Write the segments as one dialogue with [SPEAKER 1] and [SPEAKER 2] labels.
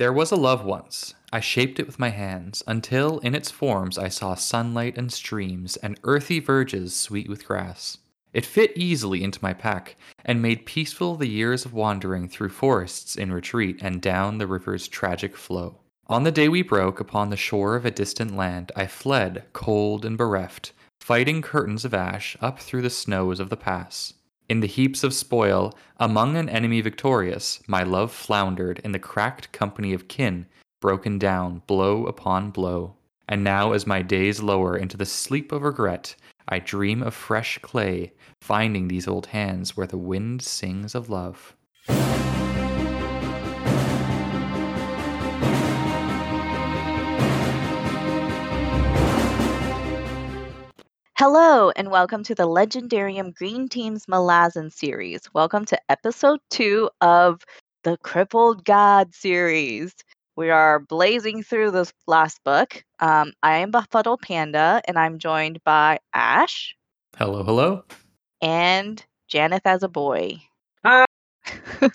[SPEAKER 1] There was a love once. I shaped it with my hands, until in its forms I saw sunlight and streams, and earthy verges sweet with grass. It fit easily into my pack, and made peaceful the years of wandering through forests in retreat and down the river's tragic flow. On the day we broke upon the shore of a distant land, I fled, cold and bereft, fighting curtains of ash up through the snows of the pass. In the heaps of spoil, among an enemy victorious, my love floundered in the cracked company of kin, broken down blow upon blow. And now, as my days lower into the sleep of regret, I dream of fresh clay, finding these old hands where the wind sings of love.
[SPEAKER 2] Hello, and welcome to the Legendarium Green Team's Malazan series. Welcome to episode two of the Crippled God series. We are blazing through this last book. Um, I am Befuddled Panda, and I'm joined by Ash
[SPEAKER 1] Hello, hello.
[SPEAKER 2] and Janeth as a boy.
[SPEAKER 3] Hi.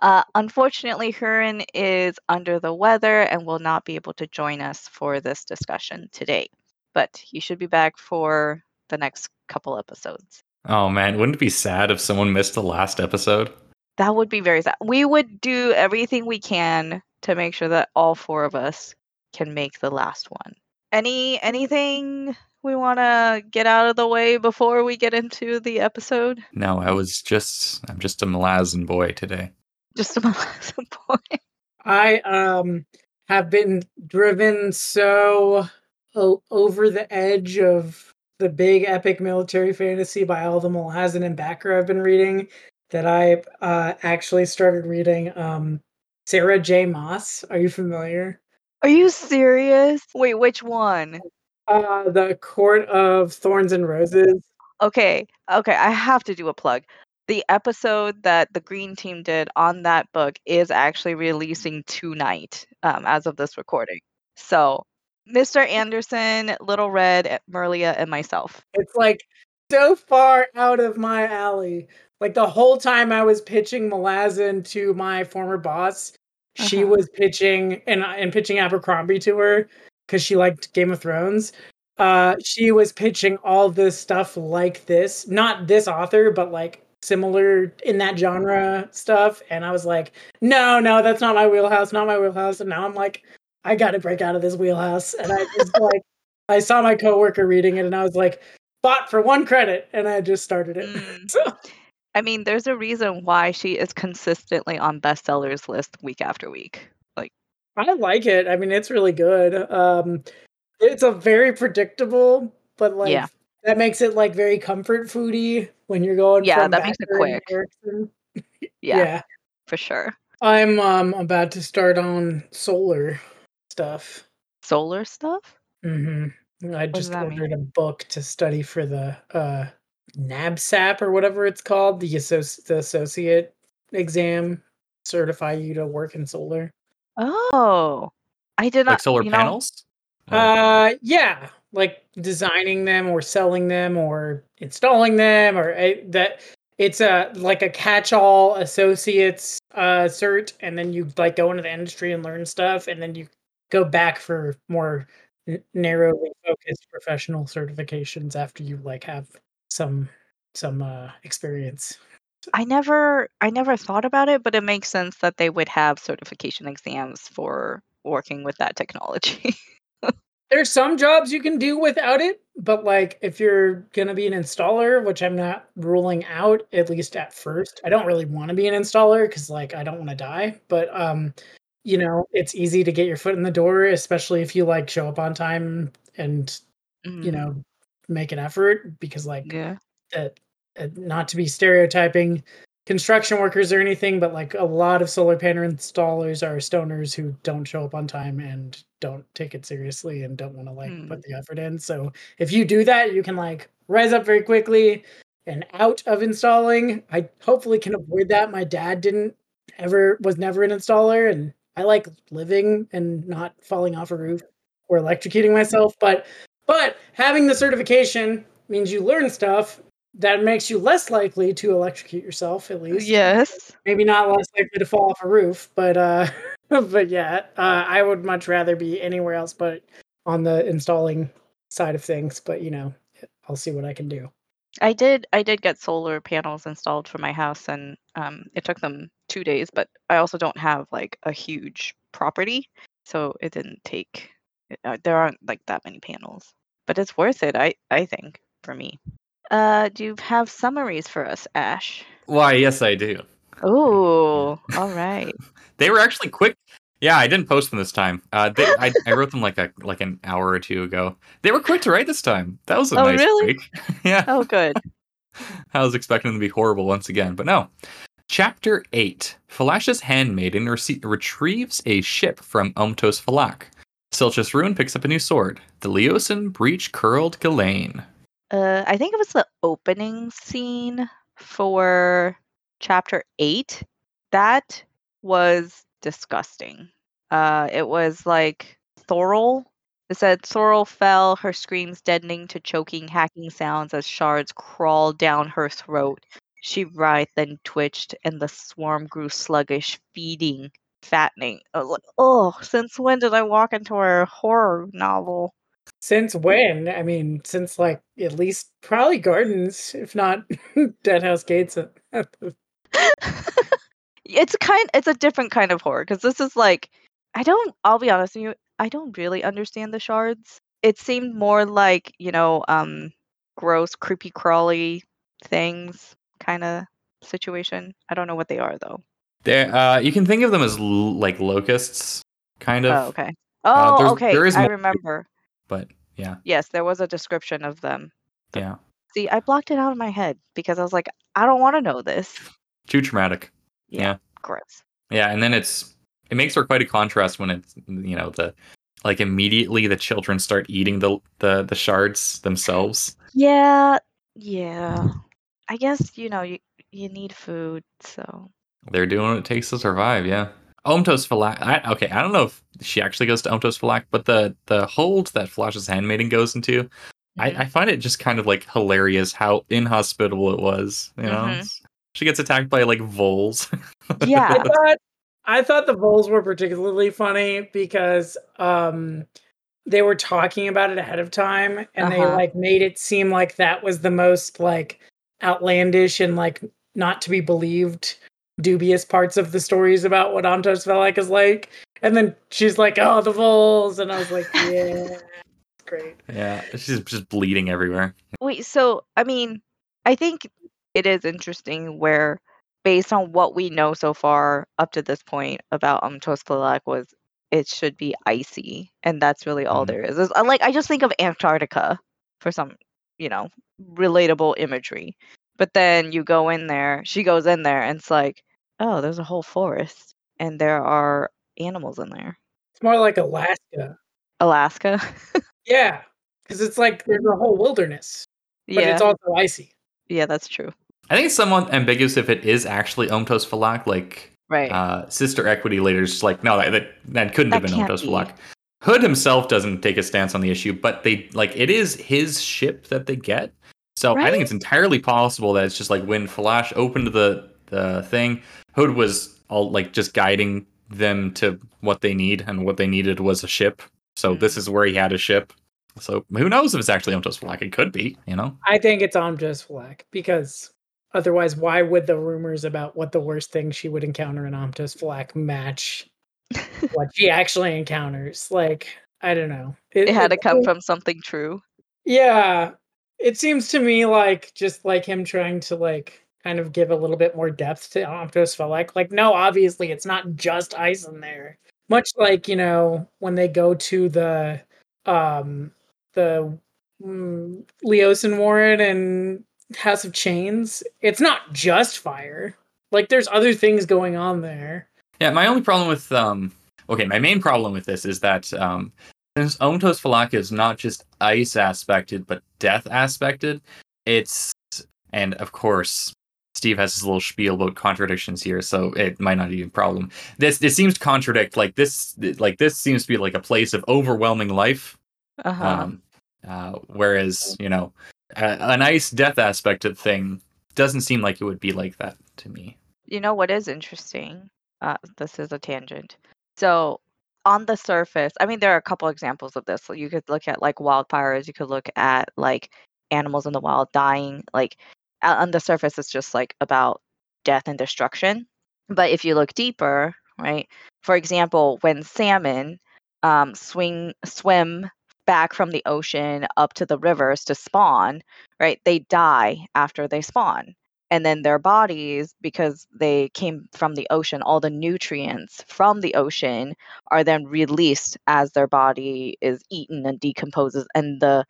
[SPEAKER 2] uh, unfortunately, Hurin is under the weather and will not be able to join us for this discussion today. But he should be back for the next couple episodes.
[SPEAKER 1] Oh man, wouldn't it be sad if someone missed the last episode?
[SPEAKER 2] That would be very sad. We would do everything we can to make sure that all four of us can make the last one. Any anything we want to get out of the way before we get into the episode?
[SPEAKER 1] No, I was just I'm just a Malazan boy today.
[SPEAKER 2] Just a Malazan boy.
[SPEAKER 3] I um have been driven so o- over the edge of the big epic military fantasy by all the Malazan and Bakker I've been reading that I uh, actually started reading um, Sarah J. Maas. Are you familiar?
[SPEAKER 2] Are you serious? Wait, which one?
[SPEAKER 3] Uh, the Court of Thorns and Roses.
[SPEAKER 2] Okay, okay, I have to do a plug. The episode that the Green Team did on that book is actually releasing tonight, um, as of this recording. So, Mr. Anderson, Little Red, eh, Merlia, and myself.
[SPEAKER 3] It's like so far out of my alley. Like the whole time I was pitching Malazan to my former boss, she
[SPEAKER 2] Uh-huh.
[SPEAKER 3] was pitching and and pitching Abercrombie to her because she liked Game of Thrones. Uh, she was pitching all this stuff like this, not this author, but like similar in that genre stuff. And I was like, no, no, that's not my wheelhouse, not my wheelhouse. And now I'm like, I got to break out of this wheelhouse. And I was like, I saw my coworker reading it, and I was like, bought for one credit, and I just started it.
[SPEAKER 2] Mm.
[SPEAKER 3] So
[SPEAKER 2] I mean, there's a reason why she is consistently on bestsellers list week after week. Like,
[SPEAKER 3] I like it. I mean, it's really good. Um, it's a very predictable, but like
[SPEAKER 2] Yeah.
[SPEAKER 3] that makes it like very comfort foody when you're going.
[SPEAKER 2] Yeah, that makes it quick. Yeah,
[SPEAKER 3] yeah.
[SPEAKER 2] for sure.
[SPEAKER 3] I'm um about to start on solar stuff.
[SPEAKER 2] Solar stuff?
[SPEAKER 3] Mm-hmm. I just
[SPEAKER 2] that mean?
[SPEAKER 3] ordered a book to study for the uh NABCEP or whatever it's called, the associ- the associate exam, certify you to work in solar.
[SPEAKER 2] Oh, I did not.
[SPEAKER 1] Like solar
[SPEAKER 2] you know,
[SPEAKER 1] panels?
[SPEAKER 3] Uh, yeah, like designing them or selling them or installing them or uh, that. It's a like a catch-all associates uh cert, and then you like go into the industry and learn stuff, and then you go back for more narrowly focused professional certifications after you like have some some uh experience.
[SPEAKER 2] I never, I never thought about it, but it makes sense that they would have certification exams for working with that technology.
[SPEAKER 3] There's some jobs you can do without it, but like if you're gonna be an installer, which I'm not ruling out, at least at first. I don't really want to be an installer because like I don't want to die, but um, you know, it's easy to get your foot in the door, especially if you like show up on time and you
[SPEAKER 2] Mm,
[SPEAKER 3] know make an effort because like
[SPEAKER 2] yeah.
[SPEAKER 3] that uh, not to be stereotyping construction workers or anything but like a lot of solar panel installers are stoners who don't show up on time and don't take it seriously and don't want to like
[SPEAKER 2] Mm.
[SPEAKER 3] put the effort in so if you do that you can like rise up very quickly and out of installing i hopefully can avoid that my dad didn't ever was never an installer and i like living and not falling off a roof or electrocuting myself but but having the certification means you learn stuff that makes you less likely to electrocute yourself, at least.
[SPEAKER 2] Yes.
[SPEAKER 3] Maybe not less likely to fall off a roof, but uh but yeah, uh, I would much rather be anywhere else but on the installing side of things. But you know, I'll see what I can do.
[SPEAKER 2] I did I did get solar panels installed for my house and um, it took them two days, but I also don't have like a huge property, so it didn't take. Uh, there aren't like that many panels, but it's worth it. I I think for me. Uh, do you have summaries for us, Ash?
[SPEAKER 1] Why, yes, I do.
[SPEAKER 2] Oh, all right.
[SPEAKER 1] They were actually quick. Yeah, I didn't post them this time. Uh, they, I, I wrote them like a like an hour or two ago. They were quick to write this time. That was a
[SPEAKER 2] Oh,
[SPEAKER 1] nice
[SPEAKER 2] really?
[SPEAKER 1] break. yeah,
[SPEAKER 2] Oh, good.
[SPEAKER 1] I was expecting them to be horrible once again, but no. Chapter 8 Felash's handmaiden rece- retrieves a ship from Omtose Phellack. Silchas Ruin picks up a new sword. The Liosan breach Kurald Galain.
[SPEAKER 2] Uh, I think it was the opening scene for chapter eight. That was disgusting. Uh, it was like Thorol. It said Thorol fell, her screams deadening to choking, hacking sounds as shards crawled down her throat. She writhed and twitched, and the swarm grew sluggish, feeding, fattening. I was like, oh, since when did I walk into a horror novel?
[SPEAKER 3] Since when? I mean, since like at least probably Gardens, if not Deadhouse Gates.
[SPEAKER 2] it's kind it's a different kind of horror because this is like i don't i'll be honest with you i don't really understand the shards it seemed more like you know um gross creepy crawly things kind of situation. I don't know what they are though.
[SPEAKER 1] There, uh, you can think of them as l- like locusts, kind of.
[SPEAKER 2] oh okay.
[SPEAKER 1] Uh,
[SPEAKER 2] oh
[SPEAKER 1] there's-
[SPEAKER 2] okay.
[SPEAKER 1] there is
[SPEAKER 2] i remember.
[SPEAKER 1] But yeah,
[SPEAKER 2] yes there was a description of them.
[SPEAKER 1] Yeah,
[SPEAKER 2] see i blocked it out of my head because i was like i don't want to know this.
[SPEAKER 1] Too traumatic. Yeah.
[SPEAKER 2] gross.
[SPEAKER 1] Yeah, and then it's it makes for quite a contrast when it's you know the like immediately the children start eating the the the shards themselves.
[SPEAKER 2] yeah. Yeah i guess you know you you need food so
[SPEAKER 1] They're doing what it takes to survive. Yeah. Omtose Phellack. I, okay, I don't know if she actually goes to Omtose Phellack, but the the hold that Flash's handmaiden goes into,
[SPEAKER 2] Mhm.
[SPEAKER 1] I, I find it just kind of like hilarious how inhospitable it was. You know,
[SPEAKER 2] Mhm.
[SPEAKER 1] she gets attacked by like voles.
[SPEAKER 3] I
[SPEAKER 2] yeah
[SPEAKER 3] thought I thought the voles were particularly funny because um they were talking about it ahead of time and they
[SPEAKER 2] Uh-huh.
[SPEAKER 3] like made it seem like that was the most like outlandish and like not to be believed dubious parts of the stories about what Omtose Phellack is like. And then she's like, Oh, the Vols and I was like, Yeah, it's great.
[SPEAKER 1] yeah, she's just bleeding everywhere.
[SPEAKER 2] Wait, so I mean, I think it is interesting where based on what we know so far up to this point about Tospalak was it should be icy and that's really all
[SPEAKER 1] Mhm.
[SPEAKER 2] there is. It's- like I just think of Antarctica for some, you know, relatable imagery. But then you go in there, she goes in there and it's like, oh, there's a whole forest and there are animals in there.
[SPEAKER 3] It's more like Alaska.
[SPEAKER 2] Alaska.
[SPEAKER 3] Yeah. Because it's like there's a whole wilderness. But
[SPEAKER 2] yeah.
[SPEAKER 3] it's also icy.
[SPEAKER 2] yeah, that's true.
[SPEAKER 1] I think it's somewhat ambiguous if it is actually Omtose Phellack, like
[SPEAKER 2] Right.
[SPEAKER 1] uh, Sister Equity later is like, no, that that, that couldn't
[SPEAKER 2] That
[SPEAKER 1] have been
[SPEAKER 2] can't
[SPEAKER 1] Omtose
[SPEAKER 2] be.
[SPEAKER 1] Phellack. Hood himself doesn't take a stance on the issue, but they like it is his ship that they get. So I think it's entirely possible that it's just like when Flash opened the the thing, Hood was all like just guiding them to what they need, and what they needed was a ship. So
[SPEAKER 2] Hmm.
[SPEAKER 1] this is where he had a ship. So who knows if it's actually Omtose Phellack? It could be, you know.
[SPEAKER 3] I think it's Omtose Phellack because otherwise, why would the rumors about what the worst thing she would encounter in Omtose Phellack match what she actually encounters? Like, I don't know.
[SPEAKER 2] it had to come
[SPEAKER 3] seems-
[SPEAKER 2] from something true.
[SPEAKER 3] Yeah, it seems to me like just like him trying to like kind of give a little bit more depth to Omtose Phellack. Like, no, obviously it's not just ice in there. Much like you know when they go to the um the mm, Liosan Warren and House of Chains, it's not just fire. Like there's other things going on there.
[SPEAKER 1] Yeah, my only problem with um okay, my main problem with this is that um since Omtose Phellack is not just ice aspected but death aspected, it's and of course Steve has his little spiel about contradictions here, so it might not be a problem. This this seems to contradict like this like this seems to be like a place of overwhelming life.
[SPEAKER 2] Uh-huh.
[SPEAKER 1] Um uh whereas, you know, a, an ice death aspected thing doesn't seem like it would be like that to me.
[SPEAKER 2] you know what is interesting? Uh, this is a tangent. So on the surface, I mean, there are a couple examples of this. So you could look at like wildfires. You could look at like animals in the wild dying. Like on the surface, it's just like about death and destruction. But if you look deeper, right? For example, when salmon um, swing swim back from the ocean up to the rivers to spawn, right? They die after they spawn. And then their bodies, because they came from the ocean, all the nutrients from the ocean are then released as their body is eaten and decomposes. And the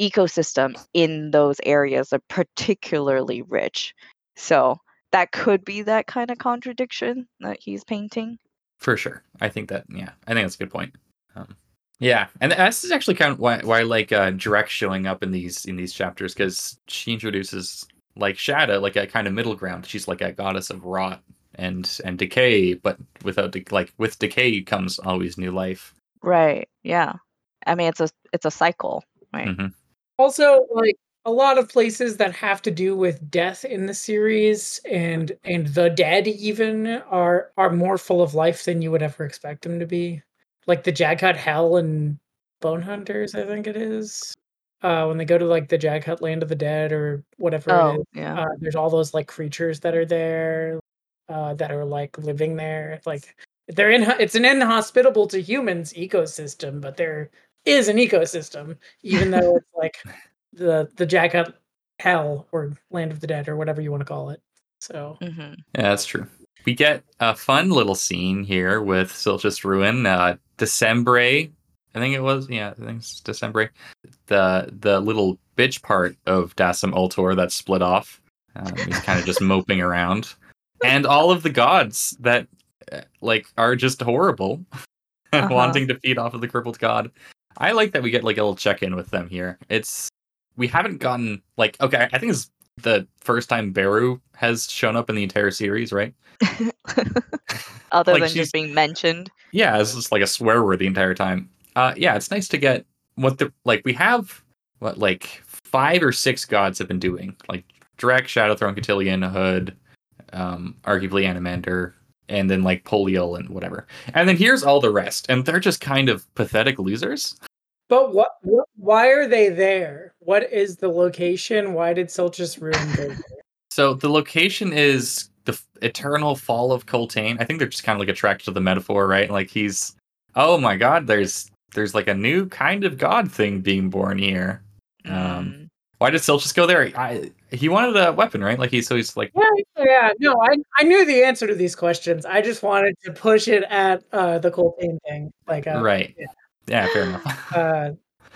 [SPEAKER 2] ecosystem in those areas are particularly rich. So that could be that kind of contradiction that he's painting.
[SPEAKER 1] For sure. I think that, yeah, I think that's a good point. Um, yeah, and this is actually kind of why, why I like uh, D'rek showing up in these in these chapters because she introduces like Shada like a kind of middle ground. She's like a goddess of rot and and decay, but without de- like with decay comes always new life.
[SPEAKER 2] Right. Yeah. I mean, it's a it's a cycle, right?
[SPEAKER 1] Mm-hmm.
[SPEAKER 3] Also, like a lot of places that have to do with death in the series and and the dead even are are more full of life than you would ever expect them to be like the Jaghut Hell and Bone Hunters, I think it is. Uh, when they go to like the Jaghut Land of the Dead or whatever
[SPEAKER 2] Oh,
[SPEAKER 3] is,
[SPEAKER 2] yeah.
[SPEAKER 3] uh, there's all those like creatures that are there, uh, that are like living there. It's like they're in. It's an inhospitable to humans ecosystem, but there is an ecosystem, even though it's like the the Jaghut Hell or Land of the Dead or whatever you want to call it. So
[SPEAKER 2] hmm
[SPEAKER 1] Yeah, that's true. We get a fun little scene here with Silchas Ruin, uh, Dessembrae. I think it was, yeah, I think it's Dessembrae. The the little bitch part of Dassem Ultor that split off. Um, he's kind of just moping around, and all of the gods that uh, like are just horrible,
[SPEAKER 2] Uh-huh.
[SPEAKER 1] wanting to feed off of the crippled god. I like that we get like a little check in with them here. It's we haven't gotten like okay, I think it's the first time Beru has shown up in the entire series, right?
[SPEAKER 2] Other
[SPEAKER 1] Like,
[SPEAKER 2] than just being mentioned.
[SPEAKER 1] Yeah, it's just like a swear word the entire time. Uh, yeah, it's nice to get what the like we have what like five or six gods have been doing like D'rek, Shadow Throne, Cotillion, Hood, um, arguably Anomander, and then like Poliel and whatever. And then here's all the rest, and they're just kind of pathetic losers.
[SPEAKER 3] But what, what? Why are they there? What is the location? Why did Silchas Ruin go there?
[SPEAKER 1] So the location is the f- eternal fall of Coltaine. I think they're just kind of like attracted to the metaphor, right? Like he's, oh my god, there's there's like a new kind of god thing being born here. Um,
[SPEAKER 2] Mm.
[SPEAKER 1] Why did Silchas go there? I he wanted a weapon, right? Like he so he's like,
[SPEAKER 3] Yeah, yeah. No, I I knew the answer to these questions. I just wanted to push it at uh, the Coltaine thing. Like, uh,
[SPEAKER 1] right,
[SPEAKER 3] yeah.
[SPEAKER 1] yeah, fair enough.
[SPEAKER 3] uh,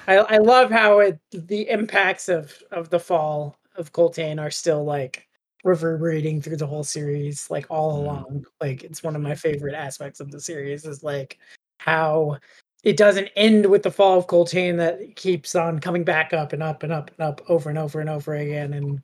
[SPEAKER 3] I I love how it the impacts of of the fall of Coltaine are still like reverberating through the whole series, like all
[SPEAKER 1] Mhm.
[SPEAKER 3] along. Like it's one of my favorite aspects of the series is like how it doesn't end with the fall of Coltaine that keeps on coming back up and up and up and up over and over and over again, and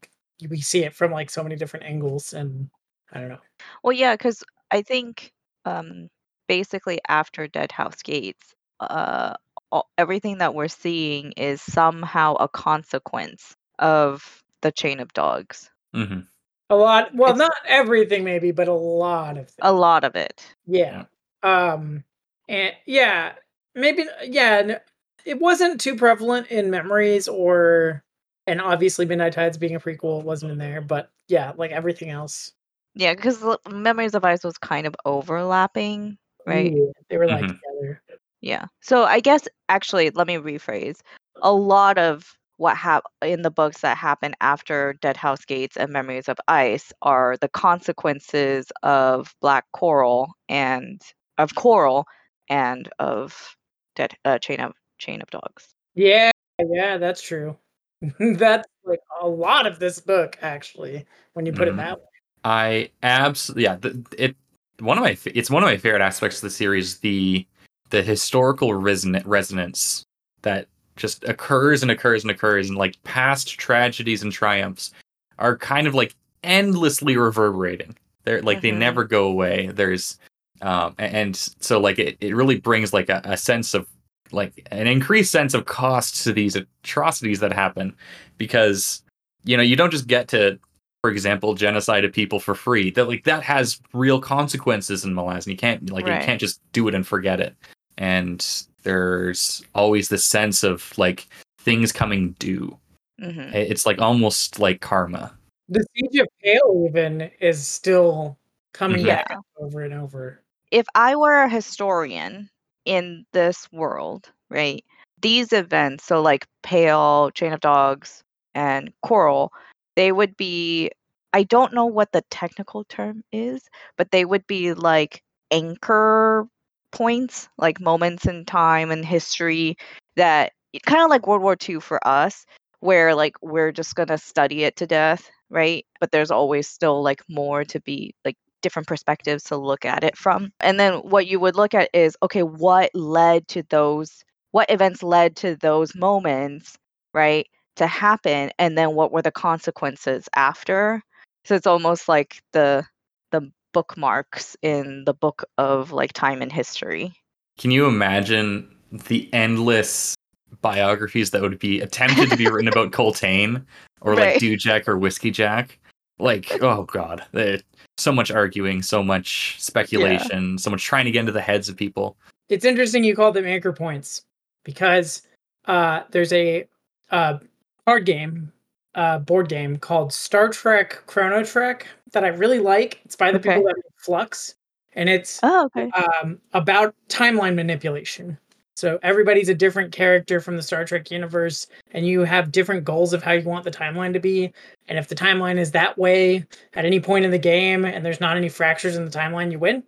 [SPEAKER 3] we see it from like so many different angles. And I don't know.
[SPEAKER 2] Well, yeah, because I think um, basically after Dead House Gates, uh, all, everything that we're seeing is somehow a consequence of the chain of dogs.
[SPEAKER 1] hmm
[SPEAKER 3] A lot. Well,
[SPEAKER 2] It's-
[SPEAKER 3] not everything, maybe, but a lot of things.
[SPEAKER 2] A lot of it.
[SPEAKER 3] Yeah. Um and yeah, maybe yeah, n- it wasn't too prevalent in memories or and obviously Midnight Tides being a prequel wasn't in there, but yeah, like everything else.
[SPEAKER 2] Yeah, because Memories of Ice was kind of overlapping, right?
[SPEAKER 3] Yeah, they were like
[SPEAKER 1] Mhm.
[SPEAKER 3] together.
[SPEAKER 2] Yeah. So I guess actually, let me rephrase. A lot of what happened in the books that happen after Dead House Gates and Memories of Ice are the consequences of Black Coral and of Coral and of Dead uh, Chain of Chain of Dogs.
[SPEAKER 3] Yeah, yeah, that's true. that's like a lot of this book actually when you put
[SPEAKER 1] Mhm.
[SPEAKER 3] it that way.
[SPEAKER 1] I absolutely yeah. The, it one of my it's one of my favorite aspects of the series the the historical reson- resonance that just occurs and occurs and occurs and like past tragedies and triumphs are kind of like endlessly reverberating. They're like they
[SPEAKER 2] Mhm.
[SPEAKER 1] never go away. There's um a- and so like it, it really brings like a, a sense of like an increased sense of cost to these atrocities that happen because you know you don't just get to for example, genocide of people for free. That like that has real consequences in Malazan. You can't like
[SPEAKER 2] Right.
[SPEAKER 1] you can't just do it and forget it. And there's always this sense of like things coming due.
[SPEAKER 2] hmm
[SPEAKER 1] It's like almost like karma.
[SPEAKER 3] The siege of Pale even is still coming
[SPEAKER 1] Mhm.
[SPEAKER 3] back up over and over.
[SPEAKER 2] If I were a historian in this world, right, these events, so like Pale, Chain of Dogs, and Coral, they would be, I don't know what the technical term is, but they would be like anchor points, like moments in time and history that kind of like World War II for us, where like we're just gonna study it to death, right? But there's always still like more to be like different perspectives to look at it from. And then what you would look at is okay, what led to those what events led to those moments, right? To happen and then what were the consequences after? So it's almost like the the bookmarks in the book of like time and history.
[SPEAKER 1] Can you imagine the endless biographies that would be attempted to be written about Coltaine or like
[SPEAKER 2] Right.
[SPEAKER 1] Dujek or Whiskey Jack? Like, oh god, there- so much arguing, so much speculation, so much trying to get into the heads of people.
[SPEAKER 3] It's interesting you call them anchor points because uh, there's a uh, card game, uh, board game called Star Trek Chrono Trek that I really like. It's by the
[SPEAKER 2] Okay.
[SPEAKER 3] people that make Fluxx, and it's
[SPEAKER 2] Oh, okay.
[SPEAKER 3] um, about timeline manipulation. So everybody's a different character from the Star Trek universe, and you have different goals of how you want the timeline to be. And if the timeline is that way at any point in the game, and there's not any fractures in the timeline, you win.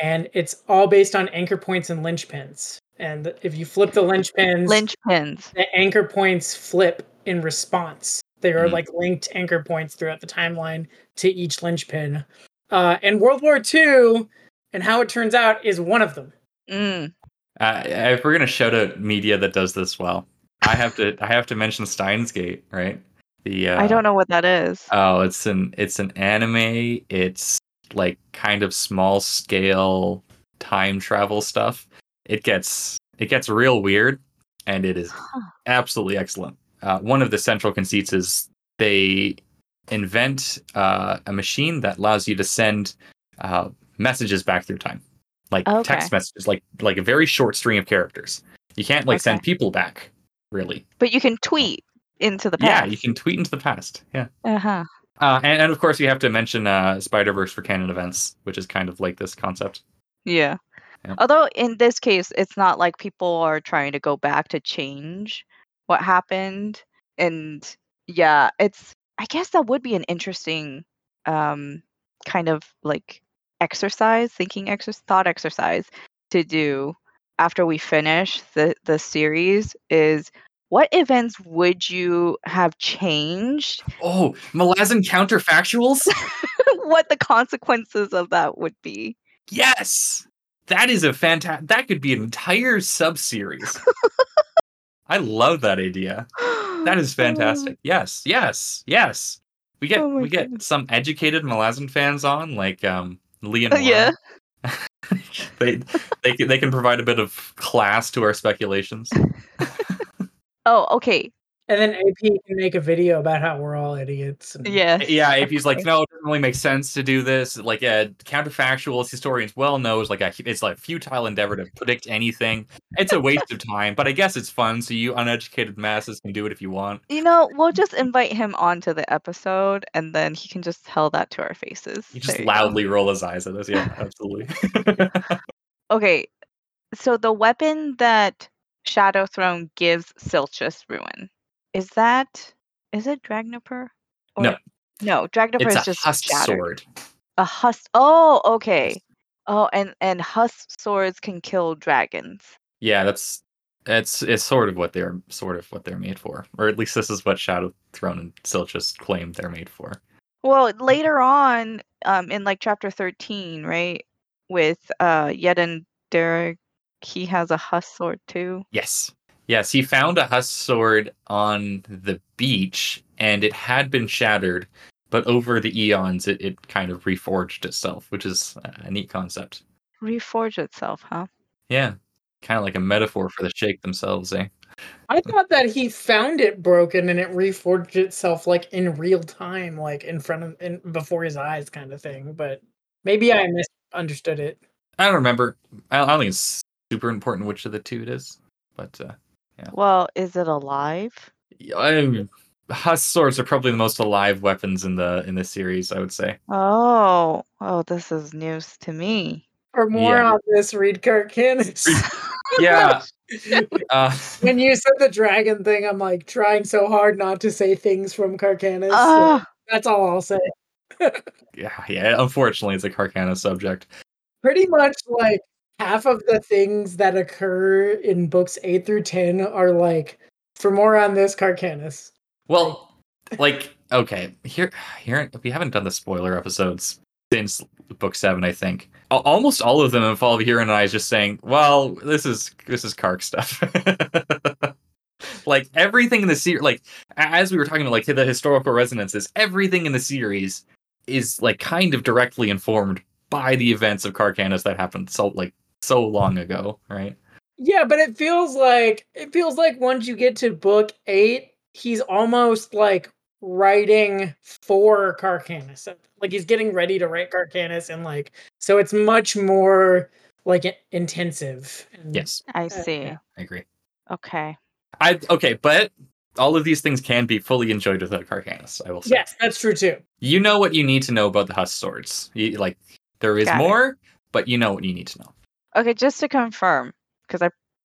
[SPEAKER 3] And it's all based on anchor points and linchpins. And if you flip the linchpins,
[SPEAKER 2] Linchpins.
[SPEAKER 3] the anchor points flip in response. They are
[SPEAKER 1] Mm.
[SPEAKER 3] like linked anchor points throughout the timeline to each linchpin. Uh, and World War II, and how it turns out, is one of them.
[SPEAKER 2] Mm.
[SPEAKER 1] Uh, if we're gonna shout out media that does this well, I have to I have to mention Steins Gate, right? The uh,
[SPEAKER 2] I don't know what that is.
[SPEAKER 1] Oh, it's an it's an anime. It's like kind of small scale time travel stuff. It gets it gets real weird, and it is absolutely excellent. Uh, one of the central conceits is they invent uh, a machine that allows you to send uh, messages back through time, like
[SPEAKER 2] Okay.
[SPEAKER 1] text messages, like like a very short string of characters. You can't like send people back, really.
[SPEAKER 2] But you can tweet into the past.
[SPEAKER 1] Yeah, you can tweet into the past. Yeah.
[SPEAKER 2] Uh-huh.
[SPEAKER 1] Uh, and, and of course, we have to mention uh, Spider Verse for canon events, which is kind of like this concept.
[SPEAKER 2] Yeah.
[SPEAKER 1] Yep.
[SPEAKER 2] Although in this case, it's not like people are trying to go back to change what happened. And yeah, it's, I guess that would be an interesting um, kind of like exercise, thinking exercise, thought exercise to do after we finish the, the series is what events would you have changed?
[SPEAKER 1] Oh, Malazan counterfactuals?
[SPEAKER 2] what the consequences of that would be?
[SPEAKER 1] yes, that is a fantastic. That could be an entire sub series. I love that idea. That is fantastic. Yes, yes, yes. We get
[SPEAKER 2] Oh
[SPEAKER 1] we get some educated Malazan fans on, like um Leon.
[SPEAKER 2] Yeah.
[SPEAKER 1] they they can, they can provide a bit of class to our speculations.
[SPEAKER 2] Oh, okay.
[SPEAKER 3] And then AP can make a video about how we're all idiots. and-
[SPEAKER 2] Yeah.
[SPEAKER 1] Yeah, AP's like, no, it doesn't really make sense to do this. Like, uh, counterfactuals, historians well know is like a, it's like a futile endeavor to predict anything. It's a waste of time, but I guess it's fun. So you uneducated masses can do it if you want.
[SPEAKER 2] You know, we'll just invite him onto the episode and then he can just tell that to our faces.
[SPEAKER 1] You just
[SPEAKER 2] There go.
[SPEAKER 1] loudly roll his eyes at us. Yeah, absolutely.
[SPEAKER 2] Okay. So the weapon that Shadow Throne gives Silchas Ruin, is that is it Dragnipur?
[SPEAKER 1] No.
[SPEAKER 2] No, Dragnipur
[SPEAKER 1] it's
[SPEAKER 2] is
[SPEAKER 1] a
[SPEAKER 2] just
[SPEAKER 1] husk
[SPEAKER 2] shattered.
[SPEAKER 1] sword.
[SPEAKER 2] A husk oh, okay. Oh, and and husk swords can kill dragons.
[SPEAKER 1] Yeah, that's it's it's sort of what they're sort of what they're made for, or at least this is what Shadow Throne and Silchas claim they're made for.
[SPEAKER 2] Well, later on, um, in like chapter thirteen, right, with uh Yedan Derryg, he has a husk sword too.
[SPEAKER 1] Yes. Yes, he found a husk sword on the beach and it had been shattered, but over the eons it, it kind of reforged itself, which is a neat concept.
[SPEAKER 2] Reforge itself, huh?
[SPEAKER 1] Yeah. Kind of like a metaphor for the shake themselves, eh?
[SPEAKER 3] I thought that he found it broken and it reforged itself like in real time, like in front of in before his eyes, kind of thing. But maybe I misunderstood it.
[SPEAKER 1] I don't remember. I don't think it's super important which of the two it is. But uh,
[SPEAKER 2] Well, is it alive?
[SPEAKER 1] yeah, I, Husk swords are probably the most alive weapons in the in the series. I would say.
[SPEAKER 2] Oh, oh, this is news to me.
[SPEAKER 3] For more
[SPEAKER 1] Yeah.
[SPEAKER 3] on this, read Kharkanas.
[SPEAKER 1] Yeah. uh,
[SPEAKER 3] when you said the dragon thing, I'm like trying so hard not to say things from Kharkanas. so
[SPEAKER 2] Ah,
[SPEAKER 3] that's all I'll say.
[SPEAKER 1] yeah, yeah. Unfortunately, it's a Carcana subject.
[SPEAKER 3] Pretty much like half of the things that occur in books eight through ten are like for more on this Kharkanas.
[SPEAKER 1] Well, like okay, here here we haven't done the spoiler episodes since book seven, I think. Almost all of them involve Hurin and I just saying, "Well, this is this is Kark stuff." like everything in the series, like as we were talking about, like the historical resonances, everything in the series is like kind of directly informed by the events of Kharkanas that happened so like so long ago, right?
[SPEAKER 3] Yeah, but it feels like it feels like once you get to book eight, he's almost like writing for Kharkanas. Like he's getting ready to write Kharkanas, and like so it's much more like i- intensive.
[SPEAKER 1] Yes,
[SPEAKER 2] I see.
[SPEAKER 3] yeah.
[SPEAKER 1] I agree.
[SPEAKER 2] Okay.
[SPEAKER 1] I okay, but all of these things can be fully enjoyed without Kharkanas. I will say.
[SPEAKER 3] Yes, that's true too.
[SPEAKER 1] You know what you need to know about the Husk swords. You, like there is
[SPEAKER 2] Got it.
[SPEAKER 1] more, but you know what you need to know.
[SPEAKER 2] Okay, just to confirm, because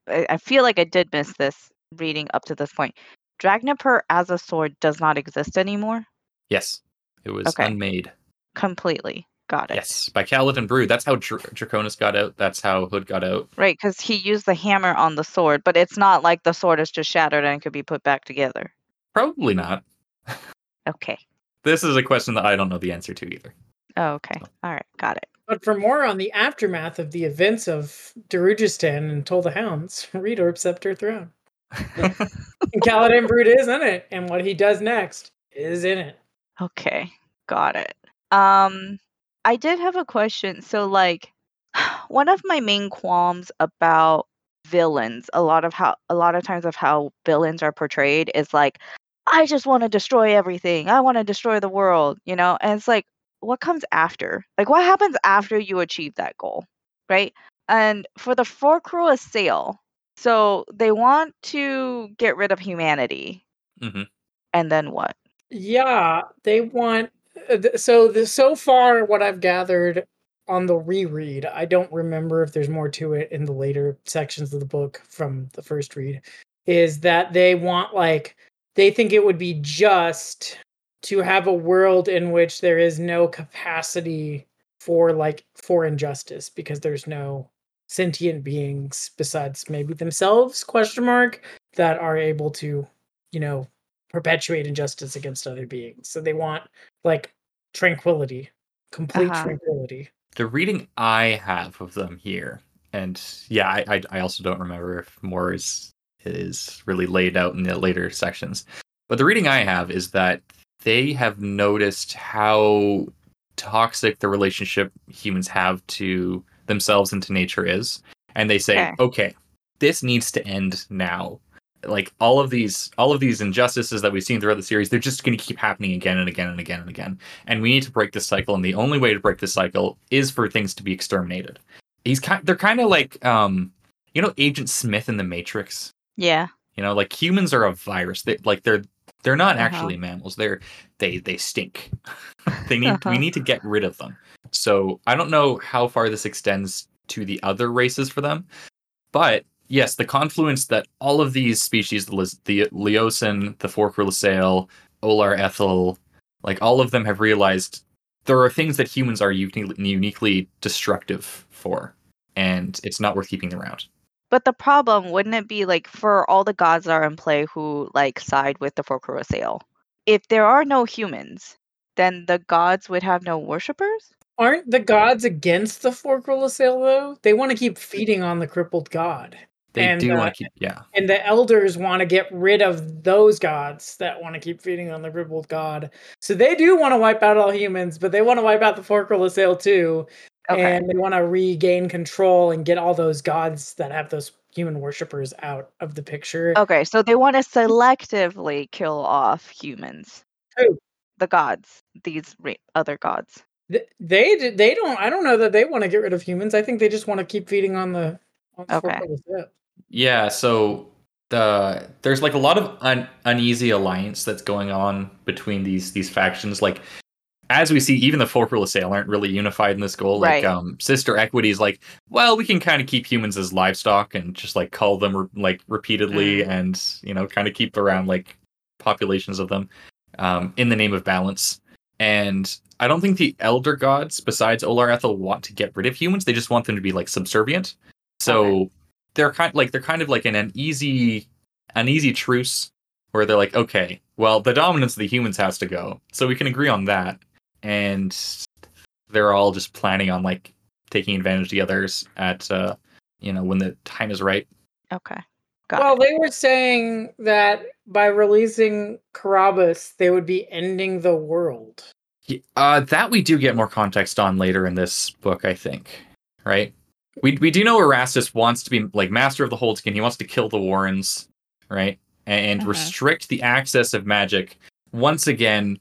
[SPEAKER 2] I, I feel like I did miss this reading up to this point. Dragnipur as a sword does not exist anymore.
[SPEAKER 1] Yes, it was
[SPEAKER 2] Okay.
[SPEAKER 1] unmade.
[SPEAKER 2] Completely. Got it.
[SPEAKER 1] Yes, by Caladan Brood. That's how Dr- Draconus got out. That's how Hood got out.
[SPEAKER 2] Right, because he used the hammer on the sword, but it's not like the sword is just shattered and could be put back together.
[SPEAKER 1] Probably not.
[SPEAKER 2] Okay.
[SPEAKER 1] This is a question that I don't know the answer to either.
[SPEAKER 2] Oh, okay. All right. Got it.
[SPEAKER 3] But for more on the aftermath of the events of Darujhistan and Toll the Hounds, read Orb Scepter Throne. And Caladan Brood is in it, and what he does next is in it.
[SPEAKER 2] Okay. Got it. Um I did have a question. So like one of my main qualms about villains, a lot of how a lot of times of how villains are portrayed is like I just want to destroy everything. I want to destroy the world, you know? And it's like what comes after? Like what happens after you achieve that goal? Right? And for the Forkrul Assail, so they want to get rid of humanity.
[SPEAKER 1] hmm
[SPEAKER 2] And then what?
[SPEAKER 3] Yeah, they want. uh, So the, so far, what I've gathered on the reread, I don't remember if there's more to it in the later sections of the book from the first read. Is that they want like they think it would be just to have a world in which there is no capacity for like for injustice because there's no sentient beings besides maybe themselves question mark that are able to you know perpetuate injustice against other beings. So they want like tranquility, complete
[SPEAKER 2] Uh-huh.
[SPEAKER 3] tranquility.
[SPEAKER 1] The reading I have of them here, and yeah, I, I I also don't remember if more is is really laid out in the later sections. But the reading I have is that they have noticed how toxic the relationship humans have to themselves and to nature is, and they say,
[SPEAKER 2] Okay.
[SPEAKER 1] okay, this needs to end now. Like all of these, all of these injustices that we've seen throughout the series, they're just going to keep happening again and again and again and again and we need to break this cycle and the only way to break this cycle is for things to be exterminated he's kind they're kind of like um you know agent smith in the matrix
[SPEAKER 2] Yeah.
[SPEAKER 1] you know like humans are a virus they like they're they're not
[SPEAKER 2] Uh-huh.
[SPEAKER 1] actually mammals they're they they stink they need we
[SPEAKER 2] Uh-huh.
[SPEAKER 1] need to get rid of them so i don't know how far this extends to the other races for them but yes the confluence that all of these species the, the Liosan the forkrulasail Olar Ethil like all of them have realized there are things that humans are uniquely, uniquely destructive for and it's not worth keeping around
[SPEAKER 2] But the problem wouldn't it be like for all the gods that are in play who like side with the Forkrul Assail? If there are no humans, then the gods would have no worshippers?
[SPEAKER 3] Aren't the gods against the Forkrul Assail though? They want to keep feeding on the crippled god.
[SPEAKER 1] they
[SPEAKER 3] And,
[SPEAKER 1] do
[SPEAKER 3] uh,
[SPEAKER 1] want to keep yeah
[SPEAKER 3] And the elders want to get rid of those gods that want to keep feeding on the crippled god. So they do want to wipe out all humans, but they want to wipe out the Forkrul Assail too.
[SPEAKER 2] Okay.
[SPEAKER 3] and they want to regain control and get all those gods that have those human worshippers out of the picture.
[SPEAKER 2] Okay, so they want to mm-hmm. selectively kill off humans.
[SPEAKER 3] Who?
[SPEAKER 2] The gods. These ra- other gods.
[SPEAKER 3] Th- They they don't. I don't know that they want to get rid of humans. I think they just want to keep feeding on the. On the
[SPEAKER 2] Okay.
[SPEAKER 3] Fork of the Ship.
[SPEAKER 1] Yeah, so the there's like a lot of un, uneasy alliance that's going on between these these factions. Like as we see, even the Forkrul Assail aren't really unified in this goal. Like
[SPEAKER 2] Right.
[SPEAKER 1] um, Sister Equity is like, well, we can kind of keep humans as livestock and just like cull them re- like repeatedly,
[SPEAKER 2] Mm.
[SPEAKER 1] and you know, kind of keep around like populations of them um, in the name of balance. And I don't think the Elder Gods, besides Olar Ethil, want to get rid of humans. They just want them to be like subservient. So
[SPEAKER 2] Okay.
[SPEAKER 1] they're kind like they're kind of like in an easy an easy truce where they're like, okay, well, the dominance of the humans has to go, so we can agree on that. And they're all just planning on like taking advantage of the others at uh, you know when the time is right.
[SPEAKER 2] Okay. Got
[SPEAKER 3] Well,
[SPEAKER 2] it.
[SPEAKER 3] they were saying that by releasing Korabas, they would be ending the world.
[SPEAKER 1] Ye- Uh, that we do get more context on later in this book, I think. Right? We we do know Errastas wants to be like master of the Holdskin. He wants to kill the Warrens, right? And,
[SPEAKER 2] Mhm.
[SPEAKER 1] restrict the access of magic. Once again,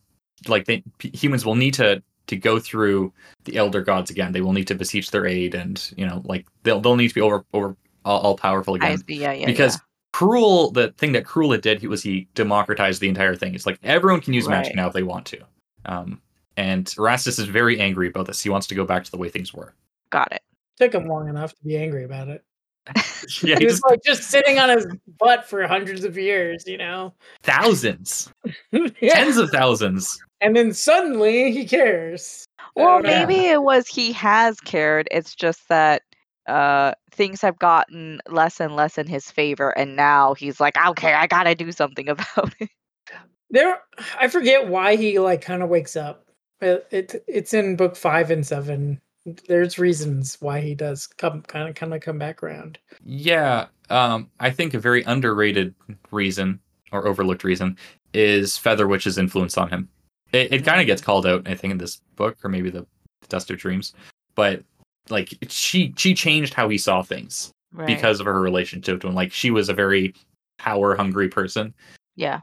[SPEAKER 1] like they, p- humans will need to to go through the Elder Gods again. They will need to beseech their aid, and you know, like they'll they'll need to be over over all, all powerful again.
[SPEAKER 2] see. Yeah, yeah.
[SPEAKER 1] because K'rul, the thing that K'rul had did, he was he democratized the entire thing. It's like everyone can use magic now if they want to. Um, and Errastas is very angry about this. He wants to go back to the way things were.
[SPEAKER 2] got it.
[SPEAKER 3] Took him long enough to be angry about it.
[SPEAKER 1] Yeah,
[SPEAKER 3] He
[SPEAKER 1] he
[SPEAKER 3] was
[SPEAKER 1] just
[SPEAKER 3] like just sitting on his butt for hundreds of years, you know.
[SPEAKER 1] thousands,
[SPEAKER 3] Yeah.
[SPEAKER 1] tens of thousands.
[SPEAKER 3] And then suddenly he cares.
[SPEAKER 2] Well,
[SPEAKER 3] don't know.
[SPEAKER 2] maybe it was he has cared. It's just that uh things have gotten less and less in his favor and now he's like, okay, I gotta do something about it.
[SPEAKER 3] there I forget why he like kind of wakes up. It, it it's in book five and seven. There's reasons why he does come kind of kind of come back around.
[SPEAKER 1] Yeah, um, I think a very underrated reason or overlooked reason is Feather Witch's influence on him. It, it kind of gets called out, I think, in this book or maybe the Dust of Dreams, but like she she changed how he saw things
[SPEAKER 2] Right.
[SPEAKER 1] because of her relationship to him. Like she was a very power hungry person,
[SPEAKER 2] yeah.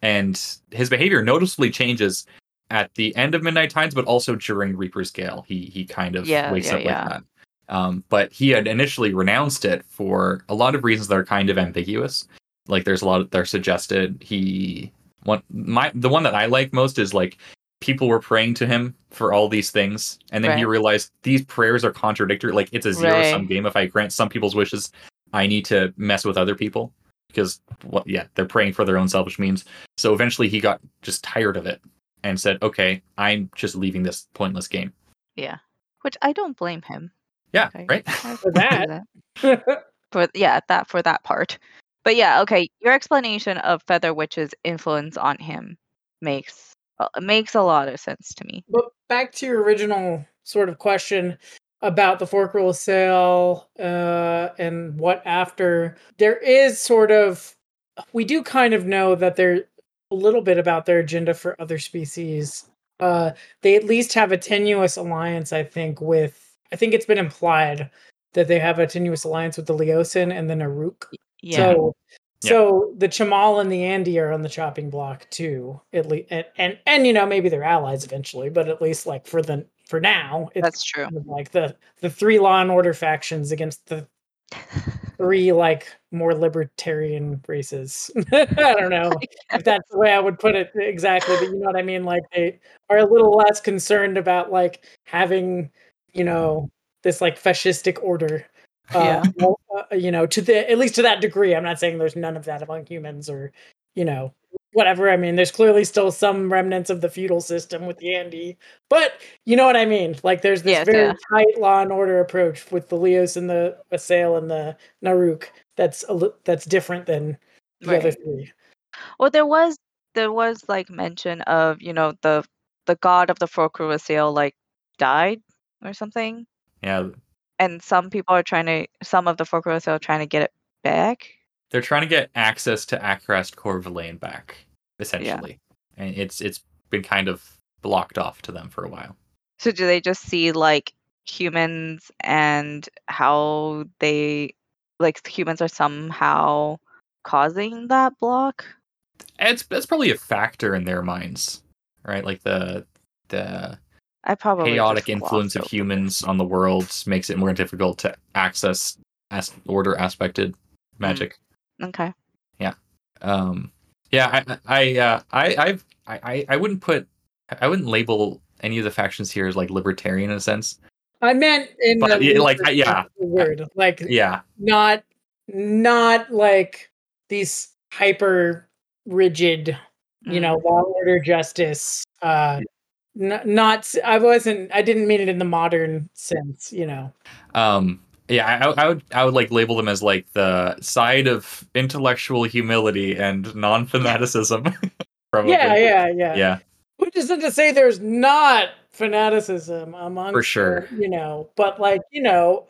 [SPEAKER 1] and his behavior noticeably changes at the end of Midnight Tides, but also during Reaper's Gale. He he kind of
[SPEAKER 2] Yeah,
[SPEAKER 1] wakes
[SPEAKER 2] yeah,
[SPEAKER 1] up
[SPEAKER 2] yeah.
[SPEAKER 1] like that. Um, but he had initially renounced it for a lot of reasons that are kind of ambiguous. Like there's a lot of, they're suggested he one my the one that I like most is like people were praying to him for all these things, and then he realized these prayers are contradictory. Like it's a zero sum game. If I grant some people's wishes, I need to mess with other people because well, yeah, they're praying for their own selfish means. So eventually he got just tired of it and said, "Okay, I'm just leaving this pointless game."
[SPEAKER 2] Yeah which I don't blame him.
[SPEAKER 1] Yeah,
[SPEAKER 2] Okay.
[SPEAKER 1] right.
[SPEAKER 2] I
[SPEAKER 3] For
[SPEAKER 2] can
[SPEAKER 3] that.
[SPEAKER 2] see For yeah, that for that part. But yeah, okay. Your explanation of Feather Witch's influence on him makes uh, makes a lot of sense to me.
[SPEAKER 3] But back to your original sort of question about the Forkrul Assail uh, and what after. There is sort of, we do kind of know that there a little bit about their agenda for other species. Uh, they at least have a tenuous alliance, I think, with. I think it's been implied that they have a tenuous alliance with the Liosan and the Nah'ruk.
[SPEAKER 2] Yeah.
[SPEAKER 3] So,
[SPEAKER 1] Yeah.
[SPEAKER 3] so the Chamal and the Andii are on the chopping block too. At least, and, and and you know maybe they're allies eventually, but at least like for the for now, it's
[SPEAKER 2] That's true.
[SPEAKER 3] kind of like the the three Law and Order factions against the three like more libertarian races. I don't know if that's the way I would put it exactly, but you know what I mean. Like they are a little less concerned about like having you know this like fascistic order
[SPEAKER 2] Yeah.
[SPEAKER 3] uh, you know, to the at least to that degree. I'm not saying there's none of that among humans or, you know, whatever. I mean, there's clearly still some remnants of the feudal system with the Andii, but you know what I mean. Like, there's this
[SPEAKER 2] Yes,
[SPEAKER 3] very
[SPEAKER 2] yeah.
[SPEAKER 3] tight law and order approach with the Leos and the Assail and the Nah'ruk. That's a li- that's different than the other three.
[SPEAKER 2] Well, there was there was like mention of you know the the god of the four Forkrul Assail like died or something,
[SPEAKER 1] Yeah,
[SPEAKER 2] and some people are trying to some of the Forkrul Assail are trying to get it back.
[SPEAKER 1] they're trying to get access to Akhrast Korvalain back, essentially, and it's it's been kind of blocked off to them for a while.
[SPEAKER 2] So do they just see like humans and how they like humans are somehow causing that block.
[SPEAKER 1] It's that's probably a factor in their minds, right? Like the the
[SPEAKER 2] I probably
[SPEAKER 1] chaotic influence of
[SPEAKER 2] glossed over
[SPEAKER 1] humans on the world makes it more difficult to access as order aspected magic.
[SPEAKER 2] it. Okay. Yeah.
[SPEAKER 1] Um, yeah, I, I, uh, I, I've, I, I- I wouldn't put, I wouldn't label any of the factions here as like libertarian in a sense.
[SPEAKER 3] I meant in
[SPEAKER 1] But,
[SPEAKER 3] the
[SPEAKER 1] yeah, like, yeah.
[SPEAKER 3] sense of the word, like
[SPEAKER 1] Yeah,
[SPEAKER 3] not not like these hyper rigid, you
[SPEAKER 2] Mm.
[SPEAKER 3] know, law order justice. Uh, n- not I wasn't. I didn't mean it in the modern sense. You know.
[SPEAKER 1] um, yeah, I, I would, I would like label them as like the side of intellectual humility and non-fanaticism. Probably.
[SPEAKER 3] Yeah, yeah, yeah,
[SPEAKER 1] yeah,
[SPEAKER 3] Which isn't to say there's not fanaticism among
[SPEAKER 1] For sure.
[SPEAKER 3] you know, but like you know,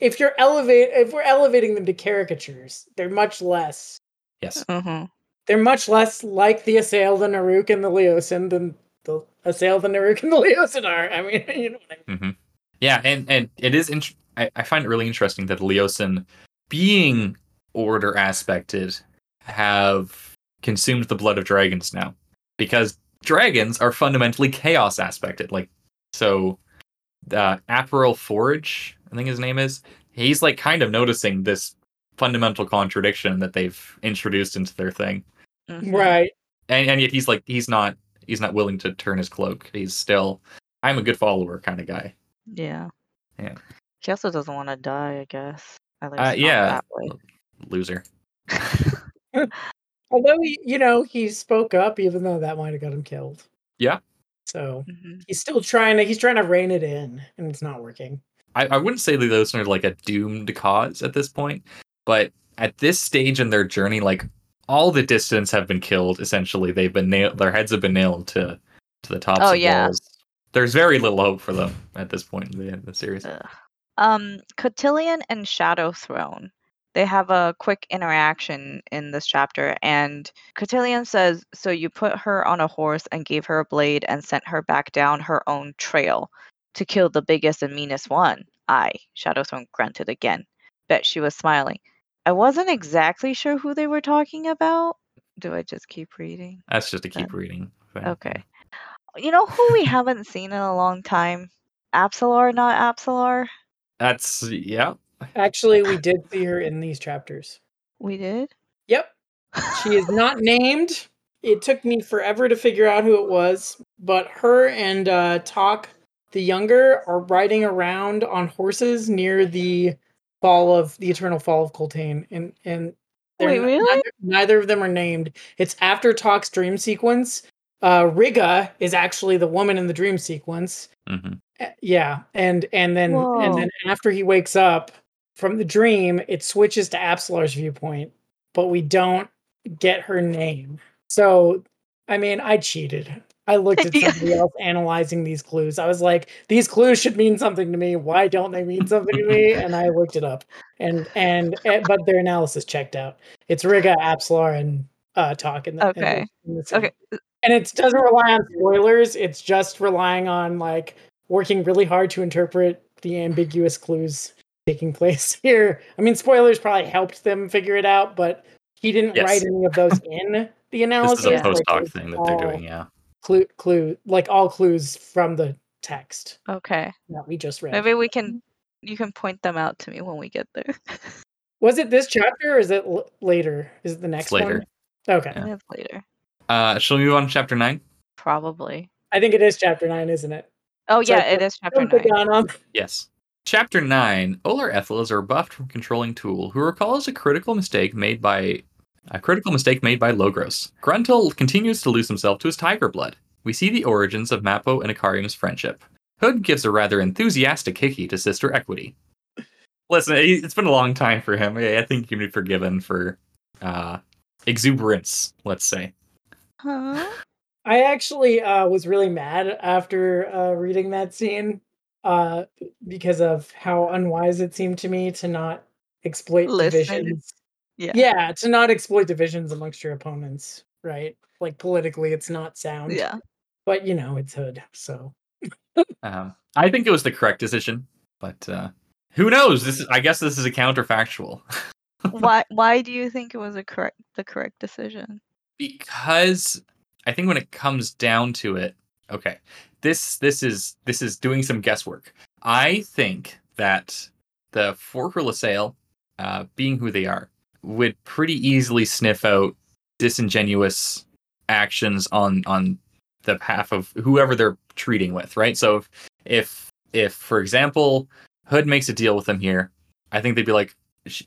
[SPEAKER 3] if you're elevate, if we're elevating them to caricatures, they're much less.
[SPEAKER 1] yes,
[SPEAKER 2] hmm
[SPEAKER 3] They're much less like the assail, the Nah'ruk, and the Liosan than the assail, the Nah'ruk, and the Liosan are. I mean, you know what I mean.
[SPEAKER 1] yeah, and and it is. Int- I, I find it really interesting that Liosan, being order aspected, have consumed the blood of dragons now, because dragons are fundamentally chaos aspected. Like so, uh, Aparal Forge, I think his name is. He's like kind of noticing this fundamental contradiction that they've introduced into their thing,
[SPEAKER 2] Mhm.
[SPEAKER 3] Right.
[SPEAKER 1] and and yet he's like he's not he's not willing to turn his cloak. He's still I'm a good follower kind of guy.
[SPEAKER 2] Yeah.
[SPEAKER 1] Yeah.
[SPEAKER 2] He also doesn't want to die, I guess. At least
[SPEAKER 1] Uh, yeah. Loser.
[SPEAKER 3] Although he, you know, he spoke up, even though that might have got him killed.
[SPEAKER 1] Yeah.
[SPEAKER 3] So
[SPEAKER 2] Mhm.
[SPEAKER 3] he's still trying to. He's trying to rein it in, and it's not working.
[SPEAKER 1] I, I wouldn't say that those are like a doomed cause at this point, but at this stage in their journey, like all the dissidents have been killed. Essentially, they've been nailed. Their heads have been nailed to to the tops
[SPEAKER 2] Oh,
[SPEAKER 1] of
[SPEAKER 2] yeah.
[SPEAKER 1] walls. There's very little hope for them at this point in the, the series.
[SPEAKER 2] Ugh. Um, Cotillion and Shadow Throne. They have a quick interaction in this chapter, and Cotillion says, "So you put her on a horse and gave her a blade and sent her back down her own trail to kill the biggest and meanest one." I, Shadow Throne, grunted again. Bet she was smiling. I wasn't exactly sure who they were talking about. Do I just keep reading?
[SPEAKER 1] That's just to keep
[SPEAKER 2] Then-
[SPEAKER 1] reading. but-
[SPEAKER 2] Okay. You know who we haven't seen in a long time? Apsalar, not Apsalar.
[SPEAKER 1] That's yeah.
[SPEAKER 3] Actually, we did see her in these chapters.
[SPEAKER 2] We did.
[SPEAKER 3] Yep, she is not named. It took me forever to figure out who it was, but her and uh, Toc the younger are riding around on horses near the fall of the eternal fall of Coltaine, and and
[SPEAKER 2] Wait, really?
[SPEAKER 3] Neither, neither of them are named. It's after Toc's dream sequence. Uh, Riga is actually the woman in the dream sequence.
[SPEAKER 1] hmm
[SPEAKER 3] Uh, yeah and and then and then after he wakes up from the dream it switches to Apsalar's viewpoint but we don't get her name so i mean i cheated i looked at somebody else analyzing these clues i was like these clues should mean something to me why don't they mean something to me and i looked it up and and, and but their analysis checked out it's riga Apsalar and uh Toc in the, in the-
[SPEAKER 2] Okay.
[SPEAKER 3] in the.
[SPEAKER 2] Okay.
[SPEAKER 3] and it doesn't rely on spoilers it's just relying on like working really hard to interpret the ambiguous clues taking place here i mean spoilers probably helped them figure it out but he didn't
[SPEAKER 1] Yes.
[SPEAKER 3] write any of those in the
[SPEAKER 1] This
[SPEAKER 3] analysis
[SPEAKER 1] is a post
[SPEAKER 3] like,
[SPEAKER 1] hoc
[SPEAKER 3] it's
[SPEAKER 1] thing that they're doing. Yeah.
[SPEAKER 3] Clue clue like all clues from the text
[SPEAKER 2] Okay.
[SPEAKER 3] that we just read
[SPEAKER 2] Maybe we can. You can point them out to me when we get there.
[SPEAKER 3] was it this chapter or is it l- later is it the next
[SPEAKER 1] later.
[SPEAKER 3] one okay
[SPEAKER 1] Yeah.
[SPEAKER 2] It's later,
[SPEAKER 1] Uh, shall we move on to chapter nine?
[SPEAKER 2] probably.
[SPEAKER 3] i think it is chapter nine isn't it
[SPEAKER 2] Oh
[SPEAKER 3] Sorry,
[SPEAKER 2] yeah, it is chapter nine.
[SPEAKER 1] Yes. Chapter 9 Olar Ethil is a rebuffed from controlling Tool, who recalls a critical mistake made by a critical mistake made by Logros. Gruntle continues to lose himself to his tiger blood. We see the origins of Mappo and Icarium's friendship. Hood gives a rather enthusiastic hickey to Sister Equity. Listen, it's been a long time for him. I I think he can be forgiven for uh, exuberance, let's say.
[SPEAKER 2] Huh?
[SPEAKER 3] I actually uh, was really mad after uh, reading that scene uh, because of how unwise it seemed to me to not exploit
[SPEAKER 2] Listen.
[SPEAKER 3] divisions.
[SPEAKER 2] Yeah.
[SPEAKER 3] Yeah, to not exploit divisions amongst your opponents, right? Like politically, it's not sound.
[SPEAKER 2] Yeah.
[SPEAKER 3] But you know, it's Hood, so
[SPEAKER 1] Um, I think it was the correct decision. But uh, who knows? This is, I guess this is a counterfactual.
[SPEAKER 2] why why do you think it was a correct the correct decision?
[SPEAKER 1] because I think when it comes down to it, okay, this this is this is doing some guesswork. I think that the Forkrul Assail, uh, being who they are, would pretty easily sniff out disingenuous actions on on the behalf of whoever they're treating with, right? So if if if for example Hood makes a deal with them here, I think they'd be like,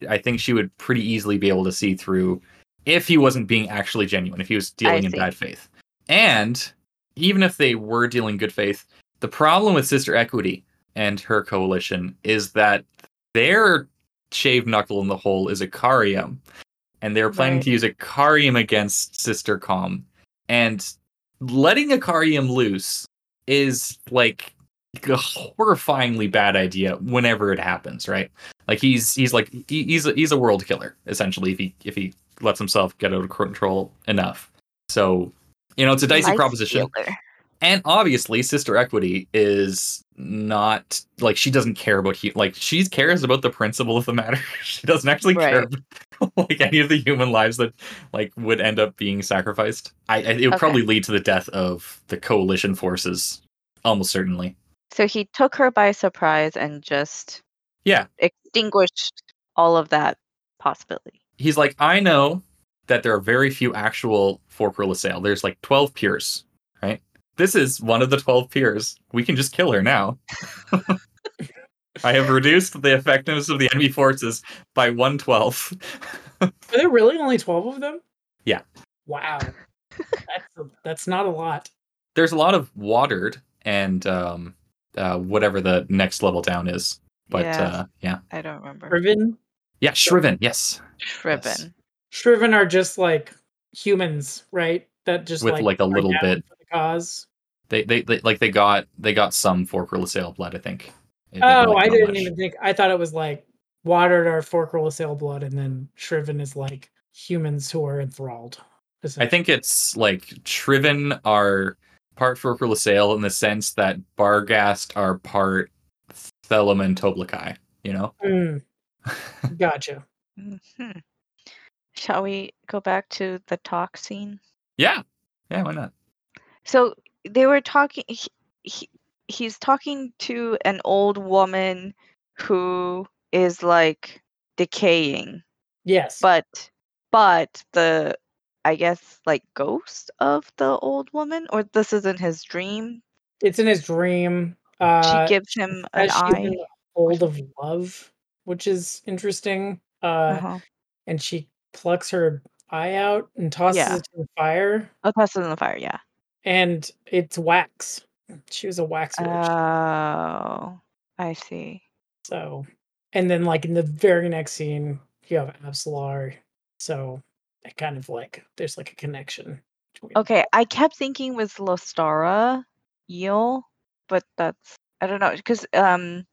[SPEAKER 1] I think she would pretty easily be able to see through if he wasn't being actually genuine, if he was dealing in bad faith. And even if they were dealing good faith, the problem with Sister Equity and her coalition is that their shaved knuckle in the hole is Icarium. And they're planning
[SPEAKER 2] Right.
[SPEAKER 1] to use Icarium against Sister Calm. And letting Icarium loose is like a horrifyingly bad idea whenever it happens, right? Like he's he's like he, he's a, he's a world killer essentially if he if he lets himself get out of control enough. So you know it's a dicey
[SPEAKER 2] Life
[SPEAKER 1] proposition, and obviously Sister Equity is not like she doesn't care about hu- like she cares about the principle of the matter. she doesn't actually care about, like any of the human lives that like would end up being sacrificed. I, I it would
[SPEAKER 2] Okay.
[SPEAKER 1] probably lead to the death of the coalition forces, almost certainly.
[SPEAKER 2] So he took her by surprise and just
[SPEAKER 1] Yeah.
[SPEAKER 2] extinguished all of that possibility.
[SPEAKER 1] he's like, I know that there are very few actual Forkrul Assail. There's like 12 peers, right? This is one of the 12 peers. We can just kill her now. I have reduced the effectiveness of the enemy forces by 112.
[SPEAKER 3] Are there really only twelve of them?
[SPEAKER 1] Yeah.
[SPEAKER 3] Wow. that's a, that's not a lot.
[SPEAKER 1] There's a lot of watered and um, uh, whatever the next level down is. But
[SPEAKER 2] Yeah.
[SPEAKER 1] uh, yeah.
[SPEAKER 2] I don't remember.
[SPEAKER 3] Shriven.
[SPEAKER 1] Yeah, Shriven, yes.
[SPEAKER 2] Shriven.
[SPEAKER 3] Shriven are just like humans, right? That just
[SPEAKER 1] With,
[SPEAKER 3] like,
[SPEAKER 1] like, a little
[SPEAKER 3] down
[SPEAKER 1] bit-
[SPEAKER 3] for the cause.
[SPEAKER 1] They, they, they like they got they got some Forkrul Assail blood, I think. They- they
[SPEAKER 3] Oh,
[SPEAKER 1] got
[SPEAKER 3] I didn't
[SPEAKER 1] much.
[SPEAKER 3] even think. I thought it was like watered our Forker sail blood, and then Shriven is like humans who are enthralled.
[SPEAKER 1] I think it's like Shriven are part Forkrul Assail in the sense that Barghast are part Thelomen and Toblakai, you know?
[SPEAKER 3] Mm, gotcha.
[SPEAKER 2] Mhm. Shall we go back to the Toc scene?
[SPEAKER 1] yeah. Yeah, why not?
[SPEAKER 2] So they were talking. He, he, he's talking to an old woman who is like decaying,
[SPEAKER 3] Yes.
[SPEAKER 2] but but the I guess like ghost of the old woman, or this isn't his dream.
[SPEAKER 3] it's in his dream. Uh,
[SPEAKER 2] she gives him an eye.
[SPEAKER 3] hold of love, which is interesting. Uh,
[SPEAKER 2] Uh-huh.
[SPEAKER 3] and she plucks her eye out and tosses
[SPEAKER 2] Yeah.
[SPEAKER 3] it to the fire,
[SPEAKER 2] Oh, tosses it in the fire. Yeah.
[SPEAKER 3] And it's wax. She was a wax witch.
[SPEAKER 2] Oh, I see.
[SPEAKER 3] So, and then like in the very next scene, you have Absalar. So, it kind of like there's like a connection.
[SPEAKER 2] Okay, I kept thinking was Lostara Yil, but that's I don't know because um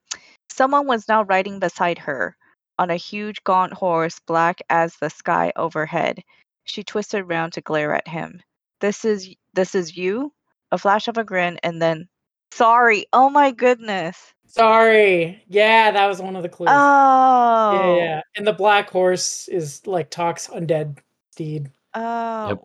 [SPEAKER 2] someone was now riding beside her on a huge gaunt horse, black as the sky overhead. She twisted round to glare at him. This is this is you? A flash of a grin and then sorry. Oh my goodness.
[SPEAKER 3] Sorry. Yeah, that was one of the clues.
[SPEAKER 2] Oh.
[SPEAKER 3] Yeah, yeah. And the black horse is like Toc's undead steed.
[SPEAKER 2] Oh.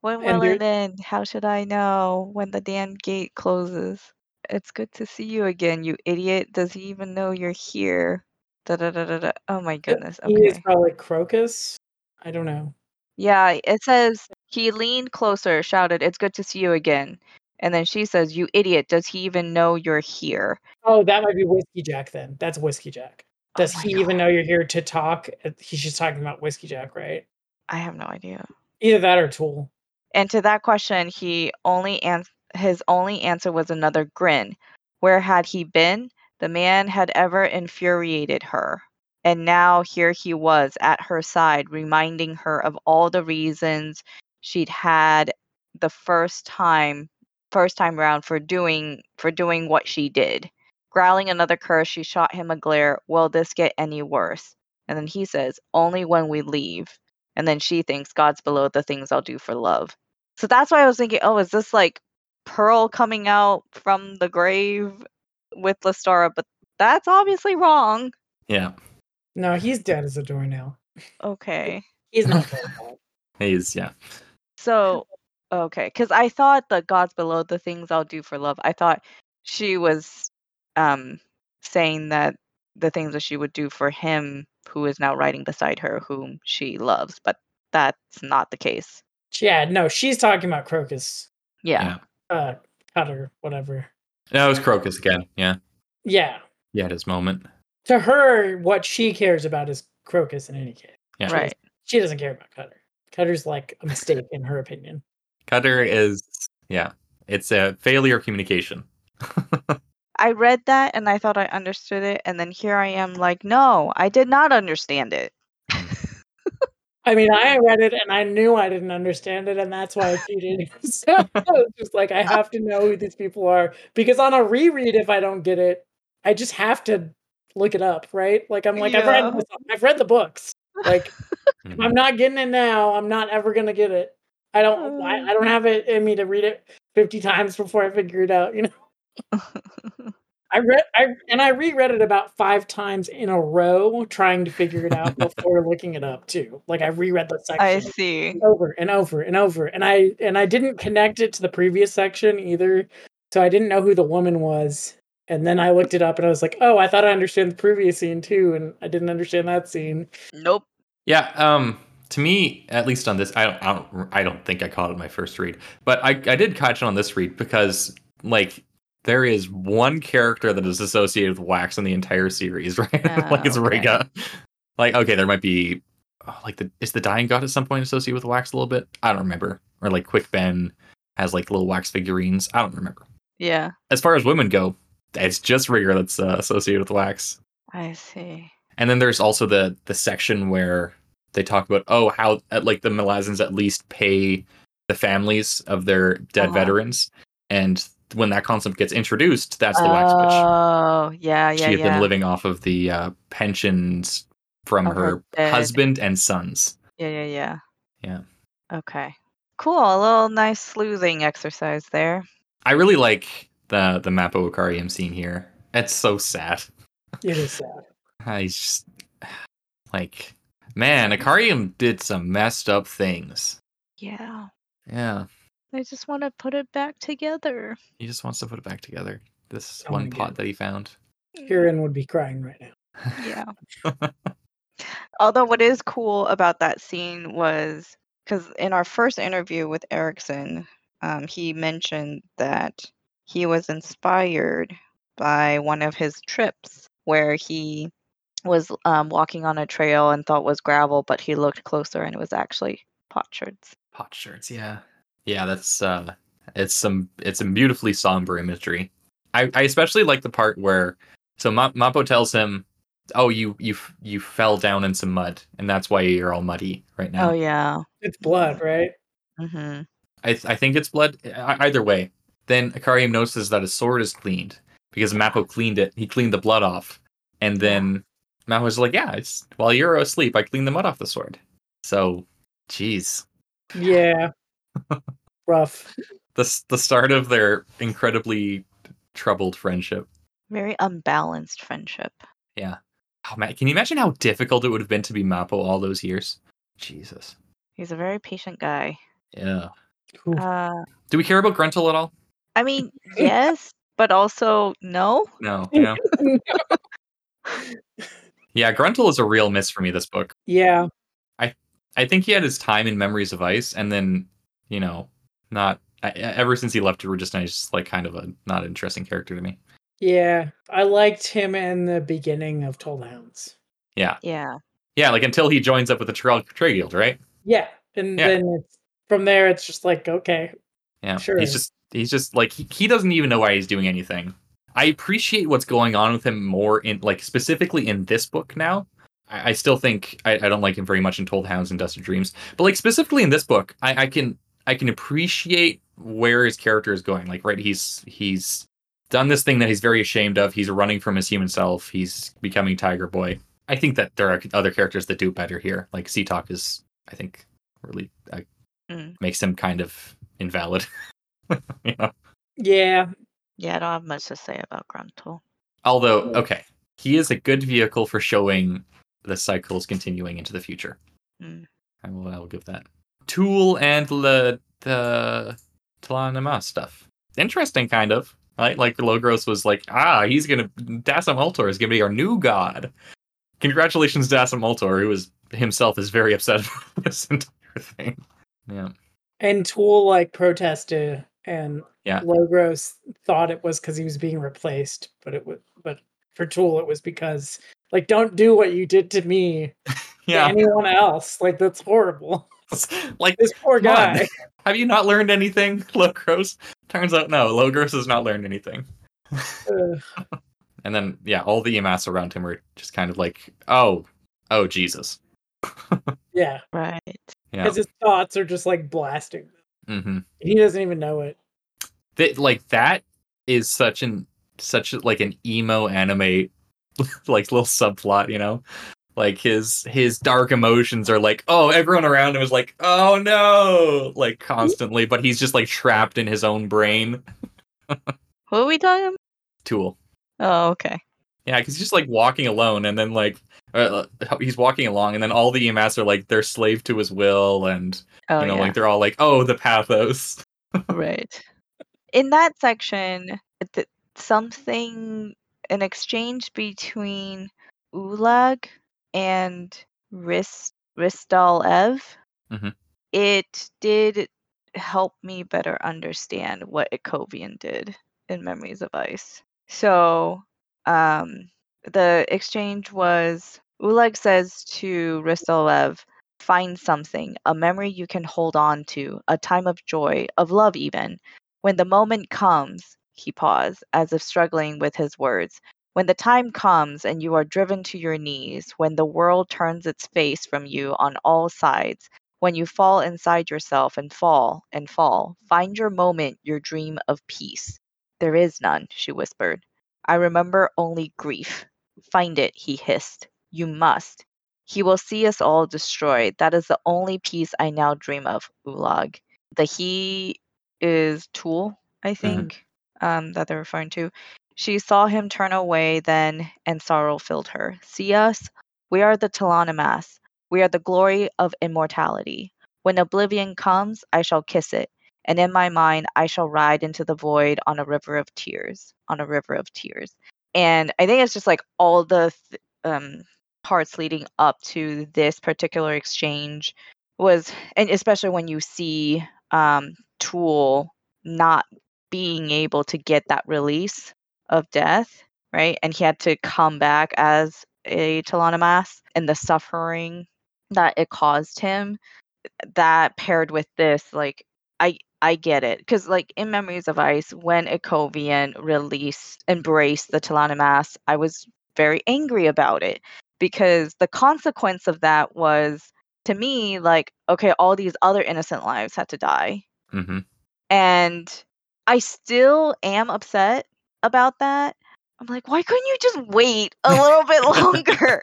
[SPEAKER 2] When
[SPEAKER 3] And
[SPEAKER 2] will
[SPEAKER 3] there-
[SPEAKER 2] it end? How should I know when the damn gate closes? It's good to see you again, you idiot. Does he even know you're here? Da da da da da. Oh my goodness.
[SPEAKER 3] He is probably Crocus. I don't know.
[SPEAKER 2] Yeah, it says he leaned closer, shouted, It's good to see you again. And then she says, You idiot. Does he even know you're here?
[SPEAKER 3] Oh, that might be Whiskey Jack then. That's Whiskey Jack.
[SPEAKER 2] Oh
[SPEAKER 3] Does
[SPEAKER 2] my
[SPEAKER 3] he even know you're here to talk? Uh, He's just talking about Whiskey Jack, right?
[SPEAKER 2] I have no idea.
[SPEAKER 3] Either that or Tool.
[SPEAKER 2] And to that question, he only ans- his only answer was another grin. Where had he been? The man had ever infuriated her. And now here he was at her side, reminding her of all the reasons she'd had the first time first time round for doing for doing what she did. Growling another curse, she shot him a glare. Will this get any worse? And then he says, Only when we leave. And then she thinks God's below the things I'll do for love. So that's why I was thinking, oh, is this like Pearl coming out from the grave with Lostara? But that's obviously wrong.
[SPEAKER 1] Yeah,
[SPEAKER 3] No, he's dead as a doornail.
[SPEAKER 2] Okay.
[SPEAKER 3] He's not very bad.
[SPEAKER 1] he's yeah.
[SPEAKER 2] So, okay, because I thought the gods below, the things I'll do for love. I thought she was um saying that the things that she would do for him, who is now riding beside her, whom she loves, but that's not the case.
[SPEAKER 3] Yeah, no, she's talking about Crocus.
[SPEAKER 2] Yeah.
[SPEAKER 1] Yeah.
[SPEAKER 3] Uh, Cutter, whatever.
[SPEAKER 1] No, it was Crocus again. Yeah,
[SPEAKER 3] Yeah.
[SPEAKER 1] Yeah, had his moment.
[SPEAKER 3] To her, what she cares about is Crocus in any case.
[SPEAKER 1] Yeah.
[SPEAKER 2] Right.
[SPEAKER 3] She doesn't care about Cutter. Cutter's like a mistake in her opinion.
[SPEAKER 1] Cutter is yeah. It's a failure of communication.
[SPEAKER 2] I read that and I thought I understood it, and then here I am, like, no, I did not understand it.
[SPEAKER 3] I mean, I read it and I knew I didn't understand it, and that's why I cheated. so I just like, I have to know who these people are because on a reread, if I don't get it, I just have to look it up, right? Like I'm like, I've read I've read the books. Like if
[SPEAKER 1] Mhm.
[SPEAKER 3] I'm not getting it now, I'm not ever gonna get it. I don't. I, I don't have it in me to read it 50 times before I figure it out. You know. I read I and I reread it about five times in a row, trying to figure it out before looking it up too. Like I reread the section
[SPEAKER 2] I see.
[SPEAKER 3] over and over and over, and I and I didn't connect it to the previous section either, so I didn't know who the woman was. And then I looked it up, and I was like, "Oh, I thought I understood the previous scene too, and I didn't understand that scene."
[SPEAKER 2] Nope.
[SPEAKER 1] Yeah, um, to me, at least on this, I don't, I don't, I don't think I caught it in my first read, but I, I did catch it on this read because, like, there is one character that is associated with Wax in the entire series, right? like it's
[SPEAKER 2] okay.
[SPEAKER 1] Riga. Like, okay, there might be, oh, like, the is the Dying God at some point associated with Wax a little bit? I don't remember. Or like Quick Ben has like little Wax figurines. I don't remember.
[SPEAKER 2] Yeah,
[SPEAKER 1] As far as women go, it's just Rigger that's uh, associated with Wax.
[SPEAKER 2] I see.
[SPEAKER 1] And then there's also the the section where they talk about oh how like the Malazans at least pay the families of their dead
[SPEAKER 2] Uh-huh.
[SPEAKER 1] veterans, and when that concept gets introduced, that's the wax witch.
[SPEAKER 2] Oh, yeah,
[SPEAKER 1] She
[SPEAKER 2] yeah,
[SPEAKER 1] had
[SPEAKER 2] yeah.
[SPEAKER 1] been living off of the uh, pensions from
[SPEAKER 2] Of her
[SPEAKER 1] her husband and sons.
[SPEAKER 2] Yeah, yeah, yeah.
[SPEAKER 1] Yeah.
[SPEAKER 2] Okay. Cool. A little nice sleuthing exercise there.
[SPEAKER 1] I really like the the Mappo Icarium scene here. It's so sad.
[SPEAKER 3] It is sad.
[SPEAKER 1] I just like man, Icarium did some messed up things.
[SPEAKER 2] Yeah.
[SPEAKER 1] Yeah.
[SPEAKER 2] I just want to put it back together.
[SPEAKER 1] He just wants to put it back together. This
[SPEAKER 3] Oh
[SPEAKER 1] one pot
[SPEAKER 3] God.
[SPEAKER 1] that he found.
[SPEAKER 3] Kieran would be crying right now.
[SPEAKER 2] Yeah. Although what is cool about that scene was because in our first interview with Erikson, um, he mentioned that he was inspired by one of his trips where he was um, walking on a trail and thought was gravel, but he looked closer and it was actually potsherds.
[SPEAKER 1] Pot shirts, yeah. Yeah, that's uh it's some it's some beautifully somber imagery. I, I especially like the part where so Ma- Mappo tells him, "Oh, you you you fell down in some mud, and that's why you're all muddy right now."
[SPEAKER 2] Oh yeah.
[SPEAKER 3] It's blood, right?
[SPEAKER 2] hmm
[SPEAKER 1] I th- I think it's blood. E- Either way, then Icarium notices that his sword is cleaned because Mappo cleaned it. He cleaned the blood off, and then Mappo's like, "Yeah, it's while you're asleep, I clean the mud off the sword." So, jeez,
[SPEAKER 3] Yeah. Rough.
[SPEAKER 1] the the start of their incredibly troubled friendship.
[SPEAKER 2] Very unbalanced friendship.
[SPEAKER 1] Yeah. Oh man, can you imagine how difficult it would have been to be Mappo all those years? Jesus.
[SPEAKER 2] He's a very patient guy.
[SPEAKER 1] Yeah.
[SPEAKER 2] Uh,
[SPEAKER 1] Do we care about Gruntle at all?
[SPEAKER 2] I mean, yes, but also no.
[SPEAKER 1] No. Yeah. yeah. Gruntle is a real miss for me. This book.
[SPEAKER 3] yeah.
[SPEAKER 1] I I think he had his time in Memories of Ice, and then, you know, not I, ever since he left Regina, he's just like kind of a not interesting character to me.
[SPEAKER 3] Yeah. I liked him in the beginning of Toll Hounds.
[SPEAKER 1] Yeah,
[SPEAKER 2] Yeah.
[SPEAKER 1] yeah, like until he joins up with the Tra- Trey Guild, right?
[SPEAKER 3] Yeah. And
[SPEAKER 1] Yeah.
[SPEAKER 3] then it's, from there, it's just like, okay.
[SPEAKER 1] Yeah,
[SPEAKER 3] Sure.
[SPEAKER 1] he's just he's just like he, he doesn't even know why he's doing anything. I appreciate what's going on with him more in like specifically in this book now. I, I still think I, I don't like him very much in Told Hounds and Dusted Dreams, but like specifically in this book, I, I can I can appreciate where his character is going. Like right, he's he's done this thing that he's very ashamed of. He's running from his human self. He's becoming Tiger Boy. I think that there are other characters that do better here. Like Setoc is, I think, really uh,
[SPEAKER 2] Mm.
[SPEAKER 1] makes him kind of invalid. you know?
[SPEAKER 3] Yeah.
[SPEAKER 2] Yeah, I don't have much to say about Gruntle.
[SPEAKER 1] Although, okay, he is a good vehicle for showing the cycles continuing into the future.
[SPEAKER 2] Mm.
[SPEAKER 1] I will, I will give that. Tool and the the T'lan Imass stuff. Interesting, kind of. Right? Like Logros was like, ah, he's gonna Dassem Ultor is gonna be our new god. Congratulations, Dassem Ultor, who was himself is very upset about this entire thing. Yeah.
[SPEAKER 3] And Tool like protested, and
[SPEAKER 1] Yeah.
[SPEAKER 3] Logros thought it was because he was being replaced, but it was but for Tool it was because like don't do what you did to me to
[SPEAKER 1] Yeah.
[SPEAKER 3] anyone else. Like that's horrible.
[SPEAKER 1] like
[SPEAKER 3] This poor
[SPEAKER 1] Come on.
[SPEAKER 3] guy.
[SPEAKER 1] Have you not learned anything, Logros? Turns out no, Logros has not learned anything.
[SPEAKER 3] Ugh.
[SPEAKER 1] And then yeah, all the Imass around him were just kind of like, oh, oh Jesus.
[SPEAKER 3] yeah,
[SPEAKER 2] Right.
[SPEAKER 1] Yeah.
[SPEAKER 3] because his thoughts are just like blasting.
[SPEAKER 1] Hmm
[SPEAKER 3] He doesn't even know it.
[SPEAKER 1] That like that is such an such like an emo anime like little subplot, you know? Like his his dark emotions are like, oh, everyone around him is like, oh no, like constantly, but he's just like trapped in his own brain.
[SPEAKER 2] Who are we talking about?
[SPEAKER 1] Tool.
[SPEAKER 2] Oh, okay.
[SPEAKER 1] Yeah, because he's just like walking alone, and then like uh, he's walking along, and then all the Imass are like they're slave to his will, and
[SPEAKER 2] Oh,
[SPEAKER 1] you know,
[SPEAKER 2] yeah.
[SPEAKER 1] like they're all like, oh, the pathos.
[SPEAKER 2] right. In that section, th- something, an exchange between Ulag and Rist Ristalev,
[SPEAKER 1] Mhm.
[SPEAKER 2] it did help me better understand what Itkovian did in Memories of Ice. So, um, the exchange was Ulag says to Ristalev, find something, a memory you can hold on to, a time of joy, of love even. When the moment comes, he paused, as if struggling with his words. When the time comes and you are driven to your knees, when the world turns its face from you on all sides, when you fall inside yourself and fall and fall, find your moment, your dream of peace. There is none, she whispered. I remember only grief. Find it, he hissed. You must. He will see us all destroyed. That is the only peace I now dream of, Ulag. The he is Tool, I think, um, that they're referring to. She saw him turn away then, and sorrow filled her. See us? We are the T'lan Imass. We are the glory of immortality. When oblivion comes, I shall kiss it, and in my mind I shall ride into the void on a river of tears, on a river of tears. And I think it's just like all the th- um, parts leading up to this particular exchange was, and especially when you see um, Tool not being able to get that release of death, right? And he had to come back as a T'lan Imass and the suffering that it caused him. That paired with this, like, I I get it because, like, in Memories of Ice, when Itkovian released, embraced the T'lan Imass, I was very angry about it because the consequence of that was to me like, okay, all these other innocent lives had to die,
[SPEAKER 1] hmm
[SPEAKER 2] and I still am upset about that. I'm like, why couldn't you just wait a little bit longer?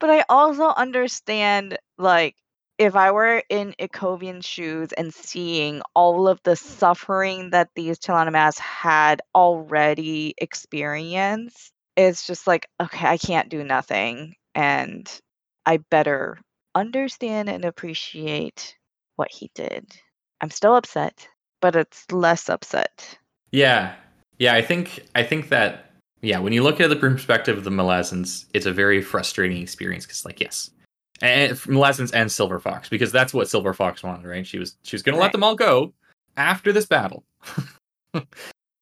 [SPEAKER 2] But I also understand, like, if I were in Itkovian's shoes and seeing all of the suffering that these T'lan Imass had already experienced, it's just like, okay, I can't do nothing. And I better understand and appreciate what he did. I'm still upset, but it's less upset.
[SPEAKER 1] Yeah, yeah. I think I think that yeah. When you look at the perspective of the Malazans, it's a very frustrating experience because, like, yes, and Malazans and Silver Fox because that's what Silver Fox wanted, right? She was she was going to let them all go after this battle.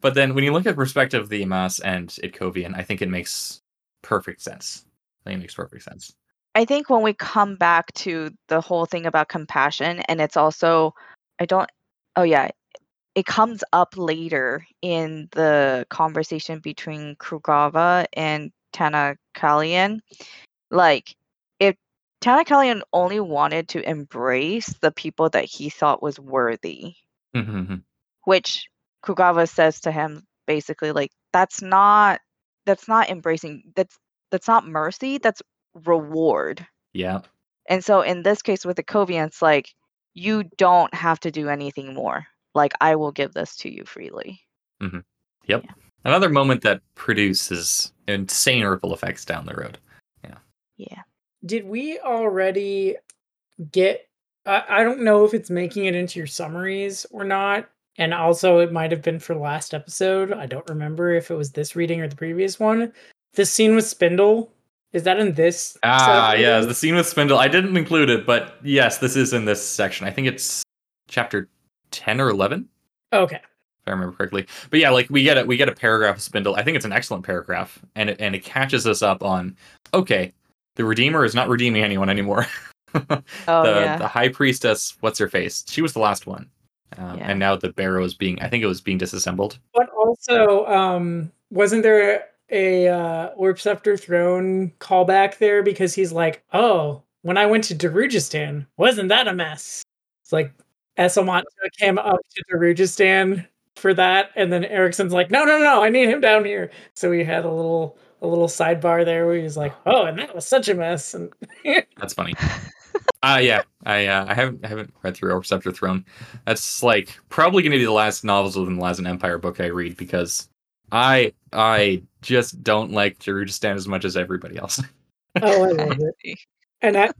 [SPEAKER 1] but then when you look at the perspective of the Imass and Itkovian, I think it makes perfect sense. I think it makes perfect sense.
[SPEAKER 2] I think when we come back to the whole thing about compassion, and it's also, I don't, oh yeah, it comes up later in the conversation between Krughava and Tana Kalian. Like, if Tanakalian only wanted to embrace the people that he thought was worthy,
[SPEAKER 1] Mhm.
[SPEAKER 2] which Krughava says to him basically like that's not that's not embracing that's that's not mercy that's reward
[SPEAKER 1] yeah,
[SPEAKER 2] and so in this case with the Kovian it's like you don't have to do anything more like I will give this to you freely Mm-hmm. Yep.
[SPEAKER 1] Another moment that produces insane ripple effects down the road.
[SPEAKER 2] Yeah. Yeah.
[SPEAKER 3] Did we already get? I I don't know if it's making it into your summaries or not. And also, it might have been for last episode. I don't remember if it was this reading or the previous one. The scene with Spindle is that in this?
[SPEAKER 1] Ah,
[SPEAKER 3] set?
[SPEAKER 1] yeah, the scene with Spindle. I didn't include it, but yes, this is in this section. I think it's chapter ten or eleven.
[SPEAKER 3] Okay.
[SPEAKER 1] if I remember correctly. But yeah, like we get it. we get a paragraph of Spindle. I think it's an excellent paragraph, and it and it catches us up on okay, the Redeemer is not redeeming anyone anymore.
[SPEAKER 2] Oh
[SPEAKER 1] the
[SPEAKER 2] yeah.
[SPEAKER 1] the High Priestess, what's her face? She was the last one, um,
[SPEAKER 2] Yeah.
[SPEAKER 1] and now the Barrow is being. I think it was being disassembled.
[SPEAKER 3] But also, um, wasn't there a uh, Orb Sceptre Throne callback there because he's like, "Oh, when I went to Darujhistan, wasn't that a mess?" It's like Esslemont took him up to Darujhistan for that, and then Erikson's like, "No, no, no, I need him down here." So we had a little a little sidebar there where he's like, "Oh, and that was such a mess." And
[SPEAKER 1] That's funny. Uh yeah, I uh, I haven't I haven't read through Sceptre Throne. That's like probably going to be the last novels within the Lazen Empire book I read because I I just don't like Darujhistan as much as everybody else.
[SPEAKER 3] oh, I love it. And I,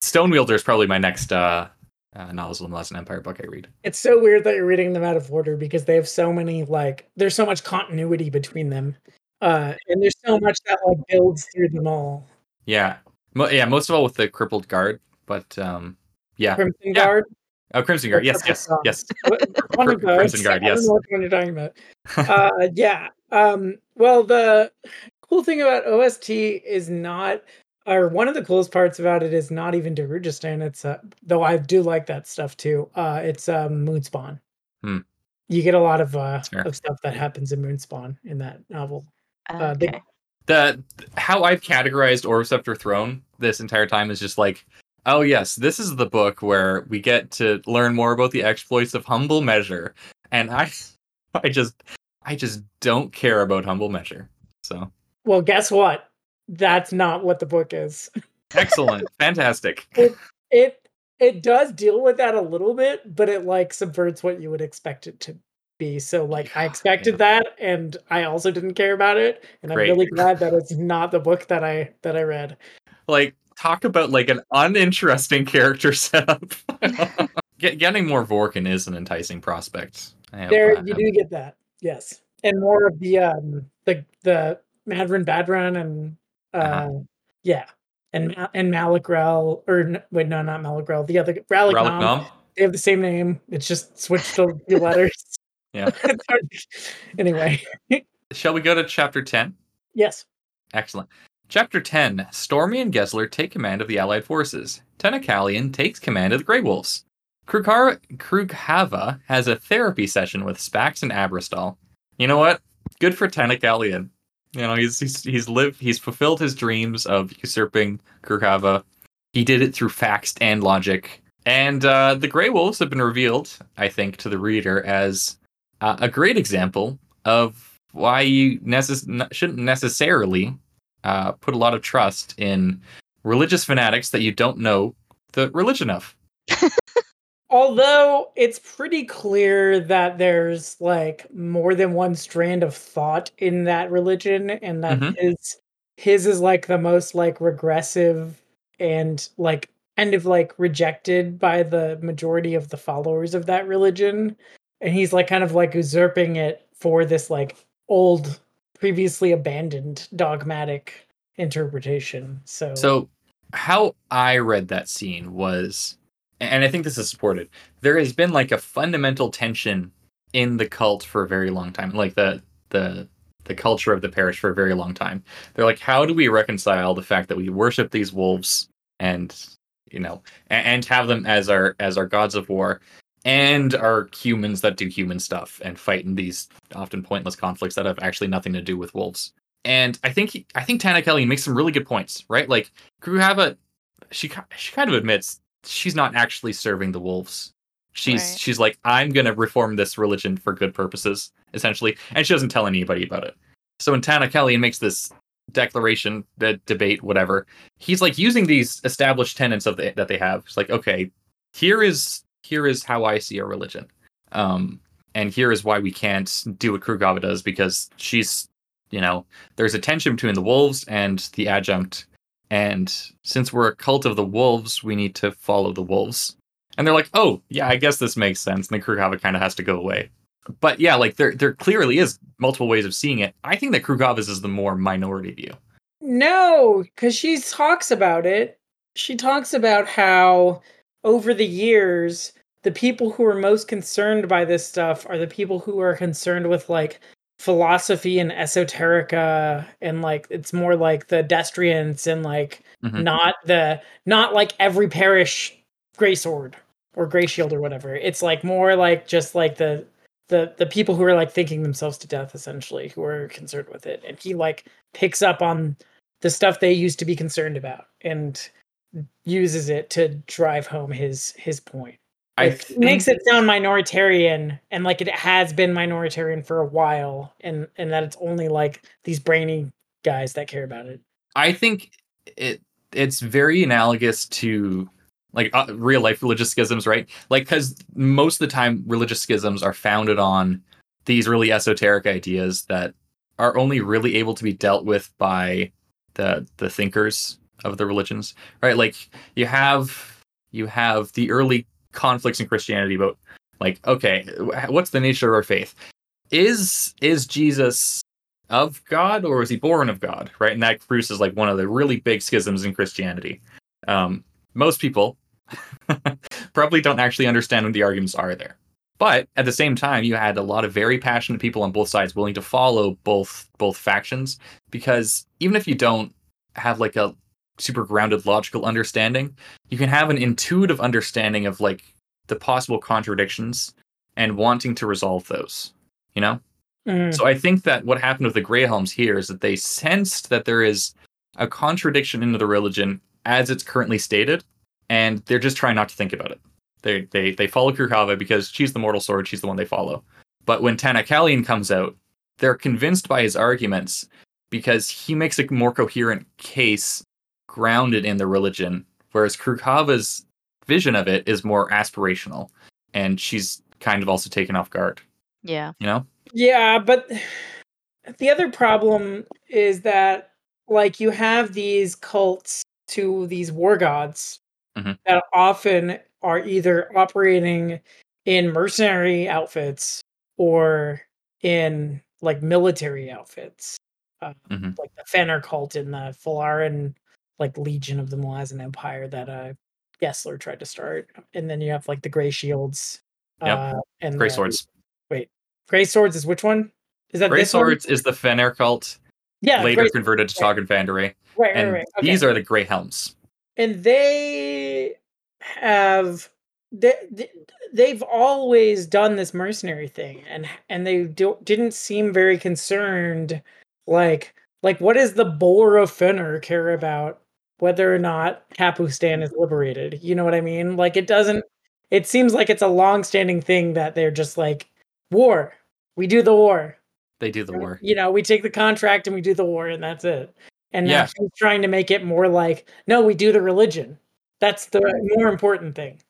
[SPEAKER 1] Stonewielder is probably my next uh, uh novels within the Lazen Empire book I read.
[SPEAKER 3] it's so weird that you're reading them out of order because they have so many like there's so much continuity between them uh and there's so much that like builds through them all
[SPEAKER 1] Yeah, Mo- yeah, most of all with the crippled guard, but um yeah,
[SPEAKER 3] crimson
[SPEAKER 1] Yeah.
[SPEAKER 3] guard
[SPEAKER 1] oh Crimson Guard, yes, yes, yes.
[SPEAKER 3] One of
[SPEAKER 1] Crim- Crimson
[SPEAKER 3] those.
[SPEAKER 1] Guard,
[SPEAKER 3] I don't
[SPEAKER 1] yes.
[SPEAKER 3] know which one you're talking about uh yeah um well the cool thing about ost is not or one of the coolest parts about it is not even Darujhistan. It's uh, though I do like that stuff too. Uh, it's um, Moonspawn.
[SPEAKER 1] Hmm.
[SPEAKER 3] You get a lot of uh,
[SPEAKER 1] Fair.
[SPEAKER 3] of stuff that happens in Moonspawn in that novel. Uh, they-
[SPEAKER 1] the how I've categorized Orb Sceptre Throne this entire time is just like, oh yes, this is the book where we get to learn more about the exploits of Humble Measure, and I, I just, I just don't care about Humble Measure. So
[SPEAKER 3] Well, guess what? That's not what the book is.
[SPEAKER 1] excellent, fantastic.
[SPEAKER 3] It it does deal with that a little bit, but it like subverts what you would expect it to be. So like I expected
[SPEAKER 1] yeah.
[SPEAKER 3] that and I also didn't care about it. And
[SPEAKER 1] Great.
[SPEAKER 3] I'm really glad that it's not the book that I that I read.
[SPEAKER 1] Like talk about like an uninteresting character setup. Get, getting more Vorcan is an enticing prospect.
[SPEAKER 3] There you do get that. Yes. And more of the um the the Madrin Badron and uh
[SPEAKER 1] Uh-huh.
[SPEAKER 3] yeah. And and Malagrel or wait no not Malagrel the other Ralik
[SPEAKER 1] Relic
[SPEAKER 3] Nom.
[SPEAKER 1] Nom.
[SPEAKER 3] They have the same name. It's just switched few letters.
[SPEAKER 1] Yeah.
[SPEAKER 3] Anyway,
[SPEAKER 1] Shall we go to chapter ten?
[SPEAKER 3] yes.
[SPEAKER 1] Excellent. Chapter 10 Stormy and Gessler take command of the Allied forces. Tanakalian takes command of the Grey Wolves. Krugara- Krughava has a therapy session with Spax and Abrastal. You know what? Good for Tanakalian. You know, he's, he's he's lived he's fulfilled his dreams of usurping Krughava. He did it through facts and logic. And uh, the Grey Wolves have been revealed, I think, to the reader as uh, a great example of why you necess- shouldn't necessarily uh, put a lot of trust in religious fanatics that you don't know the religion of.
[SPEAKER 3] Although it's pretty clear that there's like more than one strand of thought in that religion, and that
[SPEAKER 1] Mhm.
[SPEAKER 3] his his is like the most like regressive and like kind of like rejected by the majority of the followers of that religion, and he's like kind of like usurping it for this like old, previously abandoned dogmatic interpretation. So,
[SPEAKER 1] So, how I read that scene was, and I think this is supported, there has been like a fundamental tension in the cult for a very long time, like the the the culture of the Perish for a very long time. They're like, how do we reconcile the fact that we worship these wolves and you know and, and have them as our as our gods of war and are humans that do human stuff and fight in these often pointless conflicts that have actually nothing to do with wolves. And I think he, I think Tana Kelly makes some really good points, right? Like Krughava, she she kind of admits she's not actually serving the wolves. She's
[SPEAKER 2] Right.
[SPEAKER 1] she's like I'm gonna reform this religion for good purposes, essentially, and she doesn't tell anybody about it. So when Tana Kelly makes this declaration, the debate, whatever, he's like using these established tenets of the, that they have. It's like, okay, here is here is how I see a religion, um, and here is why we can't do what Krughava does because she's you know, there's a tension between the wolves and the adjunct. And since we're a cult of the wolves, we need to follow the wolves. And they're like, oh, yeah, I guess this makes sense. And then Krughava kind of has to go away. But yeah, like there there clearly is multiple ways of seeing it. I think that Krughava's is the more minority view.
[SPEAKER 3] No, because she talks about it. She talks about how over the years, the people who are most concerned by this stuff are the people who are concerned with like philosophy and esoterica and like it's more like the Destriants and like
[SPEAKER 1] Mhm.
[SPEAKER 3] not the not like every Perish gray sword or gray shield or whatever. It's like more like just like the the the people who are like thinking themselves to death essentially who are concerned with it. And he like picks up on the stuff they used to be concerned about. And uses it to drive home his his point.
[SPEAKER 1] I
[SPEAKER 3] it
[SPEAKER 1] think,
[SPEAKER 3] makes it sound minoritarian and like it has been minoritarian for a while and and that it's only like these brainy guys that care about it.
[SPEAKER 1] I think it it's very analogous to like uh, real life religious schisms, right? Like because most of the time religious schisms are founded on these really esoteric ideas that are only really able to be dealt with by the the thinkers of the religions, right? Like you have you have the early conflicts in Christianity about like okay, what's the nature of our faith? Is is Jesus of God or is he born of God? Right, and that produces like one of the really big schisms in Christianity. Um, most people probably don't actually understand what the arguments are there. But at the same time, you had a lot of very passionate people on both sides willing to follow both both factions because even if you don't have like a super grounded logical understanding, you can have an intuitive understanding of like the possible contradictions and wanting to resolve those. You know?
[SPEAKER 3] Mhm.
[SPEAKER 1] So I think that what happened with the Greyhelms here is that they sensed that there is a contradiction in the religion as it's currently stated, and they're just trying not to think about it. They they they follow Krughava because she's the mortal sword, she's the one they follow. But when Tanakalian comes out, they're convinced by his arguments because he makes a more coherent case grounded in the religion, whereas Krughava's vision of it is more aspirational, and she's kind of also taken off guard.
[SPEAKER 2] Yeah.
[SPEAKER 1] You know?
[SPEAKER 3] Yeah, but the other problem is that like you have these cults to these war gods
[SPEAKER 1] Mhm.
[SPEAKER 3] that often are either operating in mercenary outfits or in like military outfits. Uh,
[SPEAKER 1] Mhm.
[SPEAKER 3] Like the Fenner cult in the Falaran like Legion of the Malazan Empire that uh Gessler tried to start. And then you have like the Grey Shields.
[SPEAKER 1] Yep.
[SPEAKER 3] Uh and
[SPEAKER 1] Grey
[SPEAKER 3] the-
[SPEAKER 1] swords. Wait.
[SPEAKER 3] Grey Swords is which one? Is that
[SPEAKER 1] Grey
[SPEAKER 3] this one?
[SPEAKER 1] Swords is the Fenner cult,
[SPEAKER 3] Yeah,
[SPEAKER 1] later
[SPEAKER 3] Grey-
[SPEAKER 1] converted to
[SPEAKER 3] right.
[SPEAKER 1] Togg and Fanderay.
[SPEAKER 3] right, right,
[SPEAKER 1] And
[SPEAKER 3] right. Okay.
[SPEAKER 1] these are the Grey Helms.
[SPEAKER 3] and they have they, they they've always done this mercenary thing and and they do, didn't seem very concerned like like what does the boar of Fenner care about whether or not Kapustan is mm-hmm. liberated you know what i mean like it doesn't it seems like it's a long-standing thing that they're just like war we do the war
[SPEAKER 1] They do the war.
[SPEAKER 3] you know, we take the contract and we do the war and that's it. And now
[SPEAKER 1] Yeah.
[SPEAKER 3] she's trying to make it more like, no, we do the religion. That's the more important thing.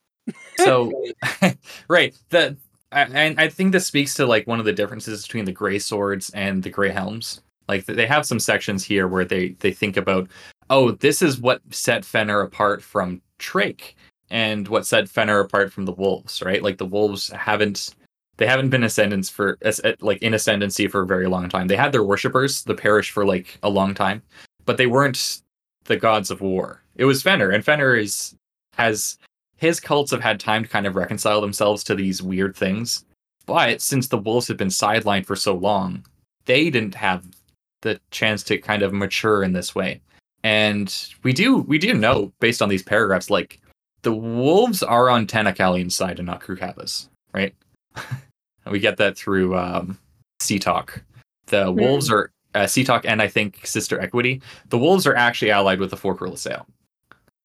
[SPEAKER 1] So, right. The I- and I think this speaks to like one of the differences between the Grey Swords and the Grey Helms. Like they have some sections here where they they think about, oh, this is what set Fenner apart from Trake, and what set Fenner apart from the Wolves. Right? Like the Wolves haven't they haven't been ascendants for uh, like in ascendancy for a very long time. They had their worshippers, the Perish, for like a long time, but they weren't the gods of war. It was Fenner, and Fenner is has his cults have had time to kind of reconcile themselves to these weird things. But since the wolves have been sidelined for so long, they didn't have the chance to kind of mature in this way. And we do we do know based on these paragraphs, like the wolves are on Tanakalian's side and not Krughava's, right? we get that through um Setoc. The wolves are uh, Setoc and I think Sister Equity. The wolves are actually allied with the Forkrul Assail.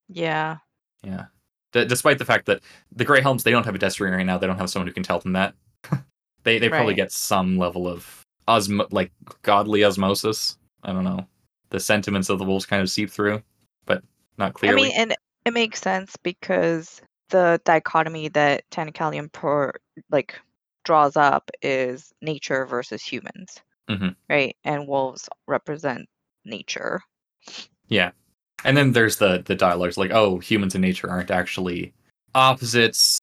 [SPEAKER 2] Yeah.
[SPEAKER 1] Yeah. D- despite the fact that the Grey Helms, they don't have a Destriant right now. They don't have someone who can tell them that. they they probably get some level of osmo like godly osmosis. I don't know. The sentiments of the wolves kind of seep through, but not clearly.
[SPEAKER 2] I mean, and it makes sense because the dichotomy that Tanakalian pro like draws up is nature versus humans.
[SPEAKER 1] Mhm.
[SPEAKER 2] right? And wolves represent nature.
[SPEAKER 1] Yeah. And then there's the the dialogues like, oh, humans and nature aren't actually opposites.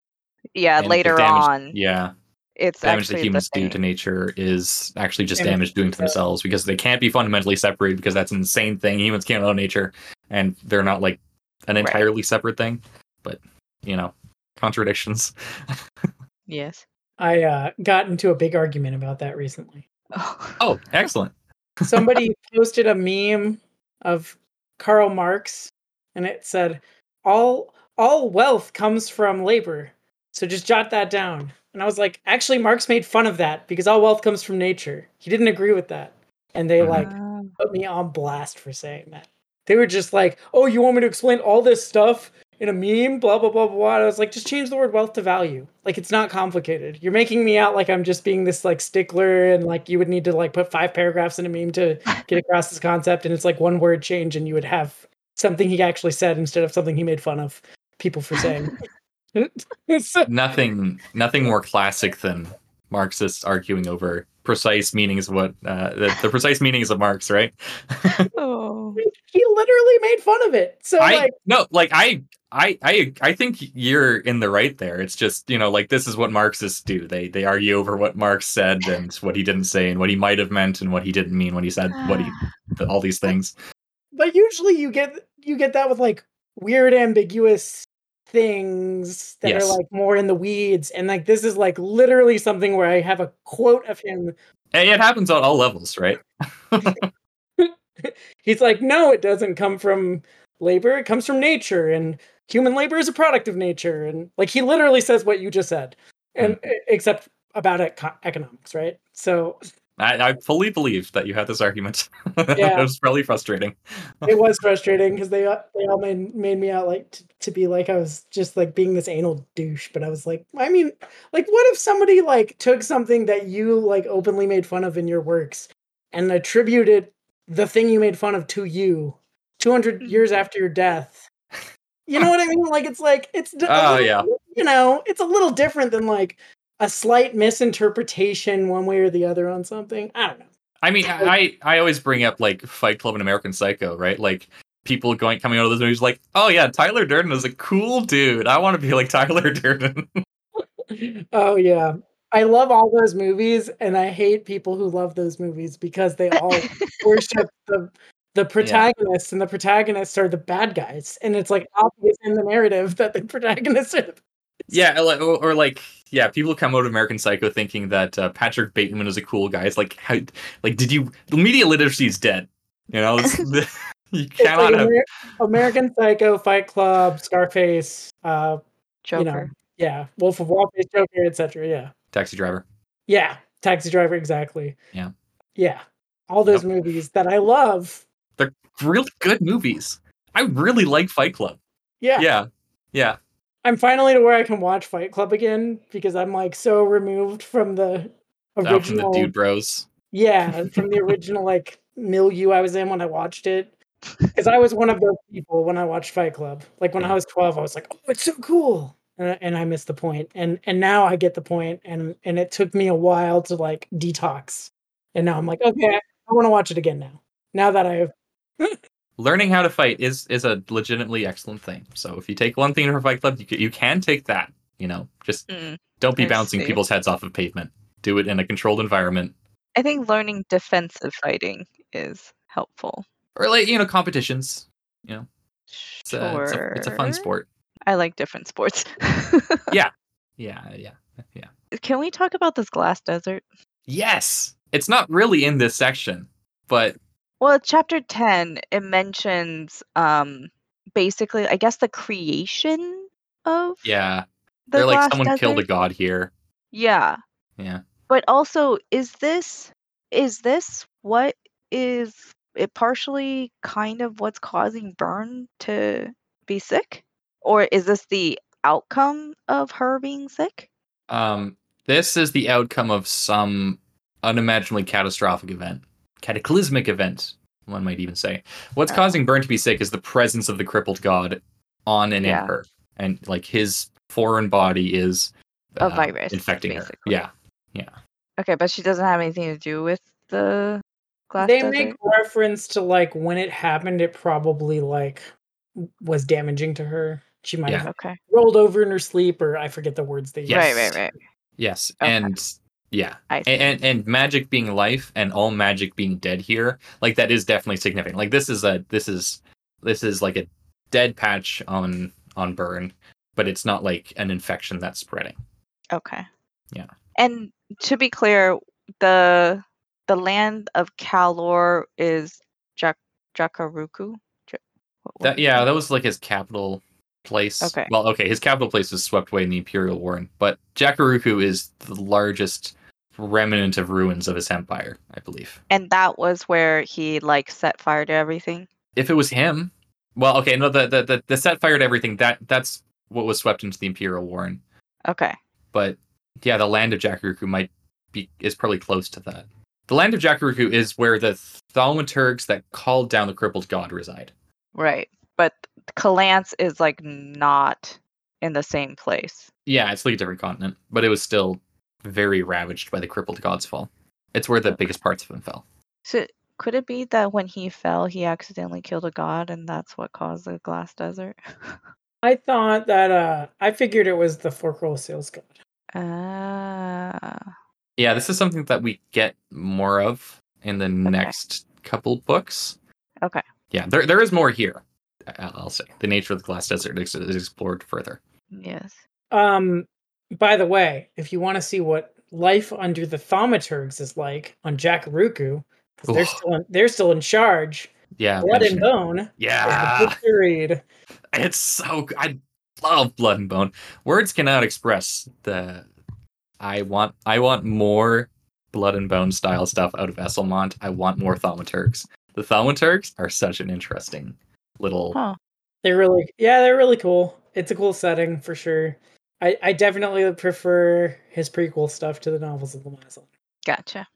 [SPEAKER 2] Yeah, later
[SPEAKER 1] damage-
[SPEAKER 2] on,
[SPEAKER 1] Yeah.
[SPEAKER 2] It's
[SPEAKER 1] damage that humans do to nature is actually just
[SPEAKER 3] Damage
[SPEAKER 1] damage doing to
[SPEAKER 3] themselves.
[SPEAKER 1] themselves because they can't be fundamentally separated because that's an insane thing. Humans can't know nature and they're not like an
[SPEAKER 2] Right.
[SPEAKER 1] entirely separate thing. But you know, contradictions.
[SPEAKER 2] Yes.
[SPEAKER 3] I uh, got into a big argument about that recently.
[SPEAKER 1] Oh, excellent.
[SPEAKER 3] Somebody posted a meme of Karl Marx, and it said, "All all wealth comes from labor." So just jot that down. And I was like, actually, Marx made fun of that because all wealth comes from nature. He didn't agree with that, and they like
[SPEAKER 2] Um,
[SPEAKER 3] put me on blast for saying that. They were just like, "Oh, you want me to explain all this stuff in a meme?" Blah blah blah blah. And I was like, "Just change the word wealth to value. Like it's not complicated. You're making me out like I'm just being this like stickler, and like you would need to like put five paragraphs in a meme to get across this concept, and it's like one word change, and you would have something he actually said instead of something he made fun of people for saying." So-
[SPEAKER 1] Nothing nothing more classic than Marxists arguing over precise meanings of what uh, the, the precise meanings of Marx, right?
[SPEAKER 2] oh.
[SPEAKER 3] he literally made fun of it. So
[SPEAKER 1] I
[SPEAKER 3] like,
[SPEAKER 1] no, like I, I, I, I think you're in the right there. It's just you know, like this is what Marxists do. They they argue over what Marx said and what he didn't say and what he might have meant and what he didn't mean when he said what he all these things.
[SPEAKER 3] but usually you get you get that with like weird ambiguous things that
[SPEAKER 1] Yes.
[SPEAKER 3] are like more in the weeds and like this is like literally something where i have a quote of him
[SPEAKER 1] And it happens on all levels, right?
[SPEAKER 3] he's like no it doesn't come from labor it comes from nature and human labor is a product of nature and like he literally says what you just said hmm. and e, except about eco- economics right so
[SPEAKER 1] I, I fully believe that you had this argument.
[SPEAKER 3] Yeah.
[SPEAKER 1] it was really frustrating.
[SPEAKER 3] it was frustrating because they they all made made me out like t- to be like I was just like being this anal douche, but I was like, I mean, like, what if somebody like took something that you like openly made fun of in your works and attributed the thing you made fun of to you, two hundred mm. years after your death? You know what I mean? Like, it's like it's
[SPEAKER 1] Oh,
[SPEAKER 3] little-
[SPEAKER 1] yeah.
[SPEAKER 3] you know, it's a little different than like a slight misinterpretation one way or the other on something. I don't know.
[SPEAKER 1] I mean, I I always bring up like Fight Club and American Psycho, right? Like people going coming out of those movies like, oh yeah, Tyler Durden is a cool dude. I want to be like Tyler Durden.
[SPEAKER 3] Oh yeah. I love all those movies and I hate people who love those movies because they all worship the the protagonists and the protagonists are the bad guys and it's like obvious in the narrative that the protagonists are the
[SPEAKER 1] yeah, like- or, or like yeah, people come out of American Psycho thinking that uh, Patrick Bateman is a cool guy. It's like how like did you the media literacy is dead. You know, it's, the, you
[SPEAKER 3] It's like
[SPEAKER 1] cannot have
[SPEAKER 3] Amer- American Psycho, Fight Club, Scarface, uh
[SPEAKER 2] Joker.
[SPEAKER 3] you know, yeah, Wolf of Wall Street, Joker, etc. Yeah.
[SPEAKER 1] Taxi Driver.
[SPEAKER 3] Yeah, Taxi Driver exactly.
[SPEAKER 1] Yeah.
[SPEAKER 3] Yeah. All those movies that I love.
[SPEAKER 1] They're really good movies. I really like Fight Club.
[SPEAKER 3] Yeah.
[SPEAKER 1] Yeah. Yeah.
[SPEAKER 3] I'm finally to where I can watch Fight Club again because I'm like so removed from the
[SPEAKER 1] Out from the
[SPEAKER 3] original.
[SPEAKER 1] dude bros.
[SPEAKER 3] Yeah, from the original like milieu I was in when I watched it. Because I was one of those people when I watched Fight Club. Like when I was 12, I was like, "Oh, it's so cool," and, I- and I missed the point. And and now I get the point, and and it took me a while to like detox. And now I'm like, okay, I want to watch it again now. Now that I have,
[SPEAKER 1] learning how to fight is is a legitimately excellent thing. So if you take one thing from Fight Club, you can, you can take that. You know, just
[SPEAKER 2] Mm.
[SPEAKER 1] don't be
[SPEAKER 2] I
[SPEAKER 1] bouncing
[SPEAKER 2] see.
[SPEAKER 1] people's heads off of pavement. Do it in a controlled environment,
[SPEAKER 2] I think learning defensive fighting is helpful.
[SPEAKER 1] or like you know competitions. You know, it's,
[SPEAKER 2] Sure.
[SPEAKER 1] a, it's, a, it's a fun sport.
[SPEAKER 2] I like different sports.
[SPEAKER 1] Yeah, yeah, yeah. Yeah.
[SPEAKER 2] Can we talk about this glass desert?
[SPEAKER 1] Yes, it's not really in this section, but
[SPEAKER 2] Well, chapter 10, it mentions um basically I guess the creation of
[SPEAKER 1] yeah,
[SPEAKER 2] the
[SPEAKER 1] they're like
[SPEAKER 2] glass
[SPEAKER 1] someone killed a
[SPEAKER 2] desert.
[SPEAKER 1] god here.
[SPEAKER 2] Yeah.
[SPEAKER 1] Yeah.
[SPEAKER 2] But also is this is this what is it partially kind of what's causing Burn to be sick? Or is this the outcome of her being sick?
[SPEAKER 1] Um, this is the outcome of some unimaginably catastrophic event, cataclysmic event. One might even say. What's
[SPEAKER 2] Oh.
[SPEAKER 1] causing Burn to be sick is the presence of the crippled god on and
[SPEAKER 2] Yeah.
[SPEAKER 1] in her, and like his foreign body is
[SPEAKER 2] A
[SPEAKER 1] uh,
[SPEAKER 2] virus,
[SPEAKER 1] infecting
[SPEAKER 2] basically.
[SPEAKER 1] her. Yeah, Yeah.
[SPEAKER 2] Okay, but she doesn't have anything to do with the glass
[SPEAKER 3] they
[SPEAKER 2] desert?
[SPEAKER 3] make reference to like when it happened, it probably like was damaging to her. She might
[SPEAKER 1] Yeah.
[SPEAKER 3] have
[SPEAKER 2] Okay.
[SPEAKER 3] rolled over in her sleep, or I forget the words they
[SPEAKER 1] Yes.
[SPEAKER 2] Right, right, right.
[SPEAKER 1] Yes,
[SPEAKER 2] Okay.
[SPEAKER 1] and yeah,
[SPEAKER 2] I
[SPEAKER 1] and, and and magic being life and all magic being dead here, like that is definitely significant. Like this is a this is this is like a dead patch on on burn, but it's not like an infection that's spreading.
[SPEAKER 2] Okay.
[SPEAKER 1] Yeah.
[SPEAKER 2] And to be clear, the the land of Kallor is Jak Jacuruku. Ja- what- what
[SPEAKER 1] That yeah, that was like his capital place.
[SPEAKER 2] Okay.
[SPEAKER 1] Well, okay, his capital place was swept away in the Imperial War, but Jacuruku is the largest remnant of ruins of his empire, I believe.
[SPEAKER 2] And that was where he like set fire to everything.
[SPEAKER 1] If it was him, well, okay, no, the the the, the set to everything. That that's what was swept into the Imperial Warren.
[SPEAKER 2] Okay.
[SPEAKER 1] But yeah, the land of Jacuruku might be is probably close to that. The land of Jacuruku is where the thaumaturgs that called down the crippled god reside.
[SPEAKER 2] Right. But Kolanse is like not in the same place.
[SPEAKER 1] Yeah, it's like a different continent, but it was still very ravaged by the crippled god's fall. It's where the biggest parts of him fell.
[SPEAKER 2] So could it be that when he fell, he accidentally killed a god, and that's what caused the glass desert?
[SPEAKER 3] I thought that uh I figured it was the Forkrul Assail god.
[SPEAKER 2] Ah.
[SPEAKER 1] Yeah, this is something that we get more of in the next couple books.
[SPEAKER 2] Okay.
[SPEAKER 1] Yeah, there there is more here. I- I'll say the nature of the glass desert is, is explored further.
[SPEAKER 2] yes.
[SPEAKER 3] Um by the way, if you want to see what life under the thaumaturgs is like on Jacuruku, 'cause they're still in, they're still in charge.
[SPEAKER 1] Yeah,
[SPEAKER 3] Blood and Bone.
[SPEAKER 1] Yeah,
[SPEAKER 3] read.
[SPEAKER 1] it's so. I love Blood and Bone. Words cannot express the. I want. I want more Blood and Bone style stuff out of Esslemont. I want more Thaumaturgs. The Thaumaturgs are such an interesting little.
[SPEAKER 2] Huh.
[SPEAKER 3] They're really yeah, they're really cool. It's a cool setting for sure. I, I definitely prefer his prequel stuff to the novels of the Lamazon.
[SPEAKER 2] Gotcha.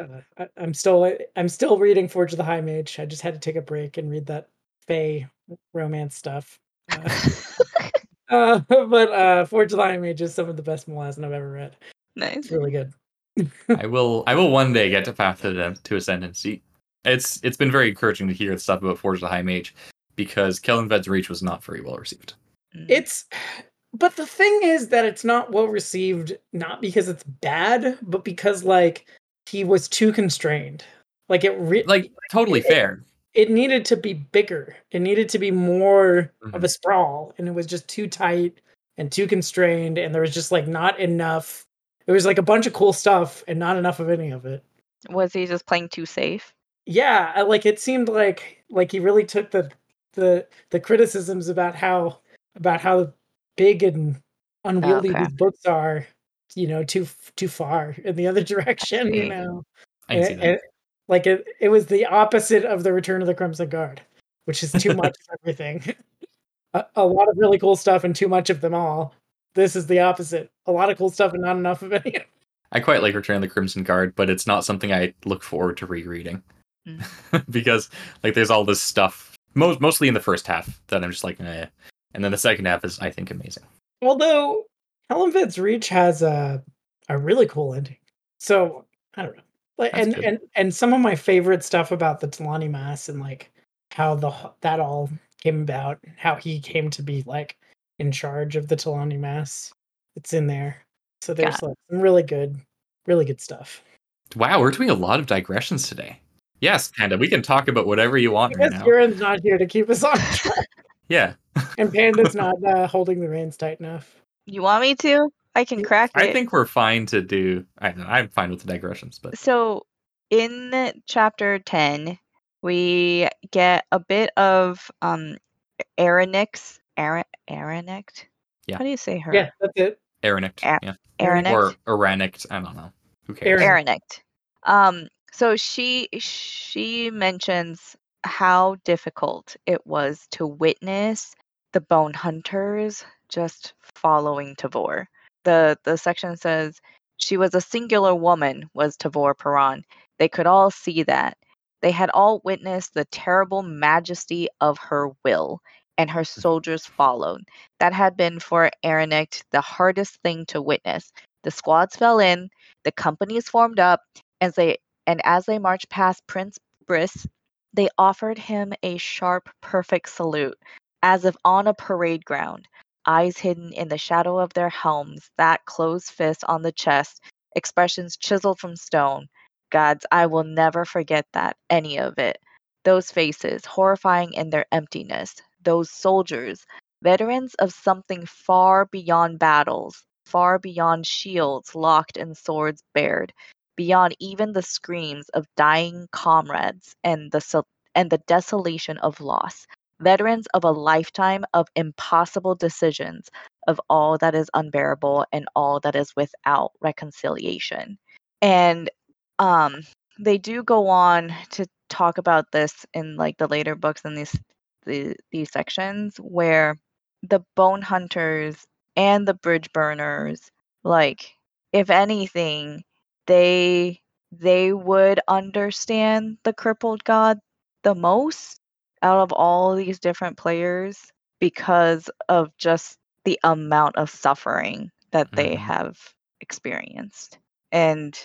[SPEAKER 3] Uh, I, I'm still I'm still reading Forge of the High Mage. I just had to take a break and read that Fae romance stuff. Uh, uh, but uh, Forge of the High Mage is some of the best Malazan I've ever read.
[SPEAKER 2] nice.
[SPEAKER 3] It's really good.
[SPEAKER 1] I will. I will one day get to Path to, the, to Ascendancy. It's it's been very encouraging to hear the stuff about Forge the High Mage because Kellanved's Reach was not very well received.
[SPEAKER 2] Mm.
[SPEAKER 3] It's but the thing is that it's not well received not because it's bad, but because like he was too constrained. Like it re-
[SPEAKER 1] Like totally
[SPEAKER 3] it-
[SPEAKER 1] fair.
[SPEAKER 3] it needed to be bigger. It needed to be more of
[SPEAKER 1] Mhm.
[SPEAKER 3] a sprawl, and it was just too tight and too constrained, and there was just like not enough. It was like a bunch of cool stuff and not enough of any of it.
[SPEAKER 2] Was he just playing too safe?
[SPEAKER 3] Yeah, uh, like it seemed like like he really took the the the criticisms about how about how big and unwieldy
[SPEAKER 2] Okay.
[SPEAKER 3] these books are, you know, too too far in the other direction. You know,
[SPEAKER 1] I can see
[SPEAKER 3] And-
[SPEAKER 1] that.
[SPEAKER 3] and, like it, it was the opposite of the Return of the Crimson Guard, which is too much of everything. A, a lot of really cool stuff and too much of them all. This is the opposite. A lot of cool stuff and not enough of any.
[SPEAKER 1] I quite like Return of the Crimson Guard, but it's not something I look forward to rereading. because like there's all this stuff most mostly in the first half that I'm just like, eh. and then the second half is I think amazing.
[SPEAKER 3] Although Kellanved's Reach has a a really cool ending. So I don't know. Like
[SPEAKER 1] That's
[SPEAKER 3] and,
[SPEAKER 1] good.
[SPEAKER 3] and and some of my favorite stuff about the T'lan Imass and like how the that all came about, how he came to be like in charge of the T'lan Imass. It's in there. So there's like some really good, really good stuff.
[SPEAKER 1] Wow, we're doing a lot of digressions today. Yes, Panda, we can talk about whatever you want right
[SPEAKER 3] Because
[SPEAKER 1] now.
[SPEAKER 3] Hurin's not here to keep us on track,
[SPEAKER 1] Yeah,
[SPEAKER 3] and Panda's not uh, holding the reins tight enough.
[SPEAKER 2] You want me to? I can crack it.
[SPEAKER 1] I think we're fine to do. I don't know, I'm fine with the digressions, but
[SPEAKER 2] so. In chapter ten, we get a bit of um, Aronix. Aaron, Aronix.
[SPEAKER 1] Yeah.
[SPEAKER 2] How do you say her?
[SPEAKER 3] Yeah, that's it.
[SPEAKER 1] Aranict,
[SPEAKER 2] A-
[SPEAKER 1] yeah,
[SPEAKER 2] Aronix.
[SPEAKER 1] or Aranict, I don't know. Who cares?
[SPEAKER 3] Aaron-
[SPEAKER 2] Aranict. Um, so she she mentions how difficult it was to witness the bone hunters just following Tavore. The the section says she was a singular woman, was Tavore Paran. They could all see that. They had all witnessed the terrible majesty of her will, and her mm-hmm. soldiers followed. That had been for Aranict the hardest thing to witness. The squads fell in, the companies formed up, and they and as they marched past Prince Brys, they offered him a sharp, perfect salute, as if on a parade ground, eyes hidden in the shadow of their helms, that closed fist on the chest, expressions chiseled from stone. Gods, I will never forget that, any of it. Those faces, horrifying in their emptiness, those soldiers, veterans of something far beyond battles, far beyond shields locked and swords bared, beyond even the screams of dying comrades and the and the desolation of loss. Veterans of a lifetime of impossible decisions of all that is unbearable and all that is without reconciliation. And um they do go on to talk about this in like the later books in these the, these sections where the bone hunters and the bridge burners like if anything they they would understand the crippled god the most out of all these different players because of just the amount of suffering that they
[SPEAKER 1] Mhm.
[SPEAKER 2] have experienced and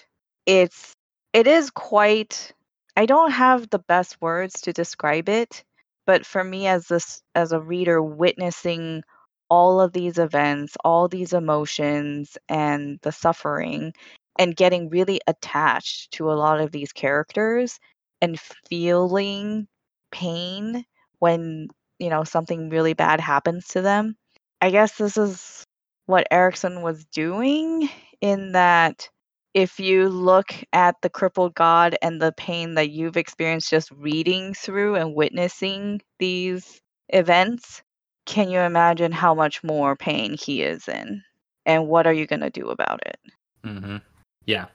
[SPEAKER 2] it's it is quite i don't have the best words to describe it but for me as this as a reader witnessing all of these events all these emotions and the suffering and getting really attached to a lot of these characters and feeling pain when you know something really bad happens to them. I guess this is what Erikson was doing in that if you look at the crippled god and the pain that you've experienced just reading through and witnessing these events can you imagine how much more pain he is in? And what are you going to do about it?
[SPEAKER 1] Hmm Yeah,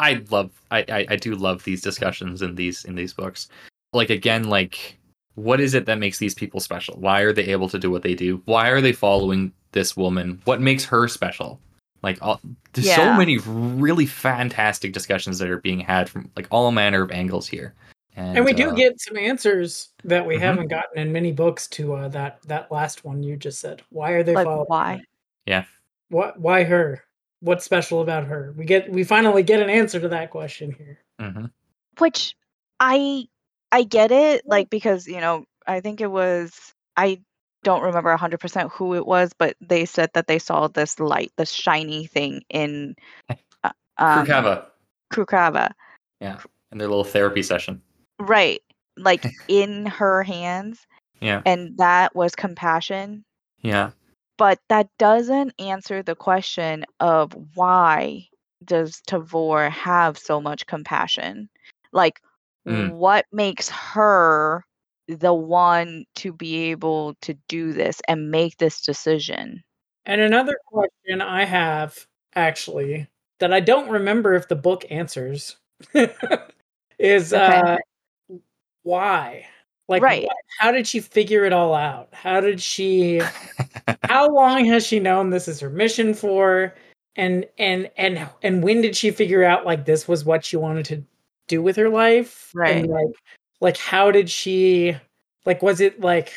[SPEAKER 1] I love. I, I I do love these discussions in these in these books. Like again, like what is it that makes these people special? Why are they able to do what they do? Why are they following this woman? What makes her special? Like all, there's so many really fantastic discussions that are being had from like all manner of angles here. And,
[SPEAKER 3] And we do
[SPEAKER 1] uh,
[SPEAKER 3] get some answers that we
[SPEAKER 1] Mhm.
[SPEAKER 3] haven't gotten in many books to uh, that that last one you just said. Why are they
[SPEAKER 2] like
[SPEAKER 3] following?
[SPEAKER 2] why
[SPEAKER 3] her?
[SPEAKER 1] Yeah.
[SPEAKER 3] What? Why her? What's special about her? We get we finally get an answer to that question here.
[SPEAKER 1] mhm.
[SPEAKER 2] which i i get it like because you know i think it was i don't remember 100% who it was but they said that they saw this light this shiny thing in uh, um,
[SPEAKER 1] Krughava
[SPEAKER 2] Krughava.
[SPEAKER 1] and their little therapy session.
[SPEAKER 2] right like in her hands
[SPEAKER 1] Yeah.
[SPEAKER 2] and that was compassion
[SPEAKER 1] Yeah.
[SPEAKER 2] But that doesn't answer the question of why does Tavore have so much compassion? Like,
[SPEAKER 1] Mm.
[SPEAKER 2] what makes her the one to be able to do this and make this decision?
[SPEAKER 3] And another question I have actually that I don't remember if the book answers is
[SPEAKER 2] Okay.
[SPEAKER 3] uh why? Like
[SPEAKER 2] Right.
[SPEAKER 3] what- how did she figure it all out? How did she how long has she known this is her mission for? And and and and when did she figure out like this was what she wanted to do with her life?
[SPEAKER 2] Right.
[SPEAKER 3] And like like how did she like was it like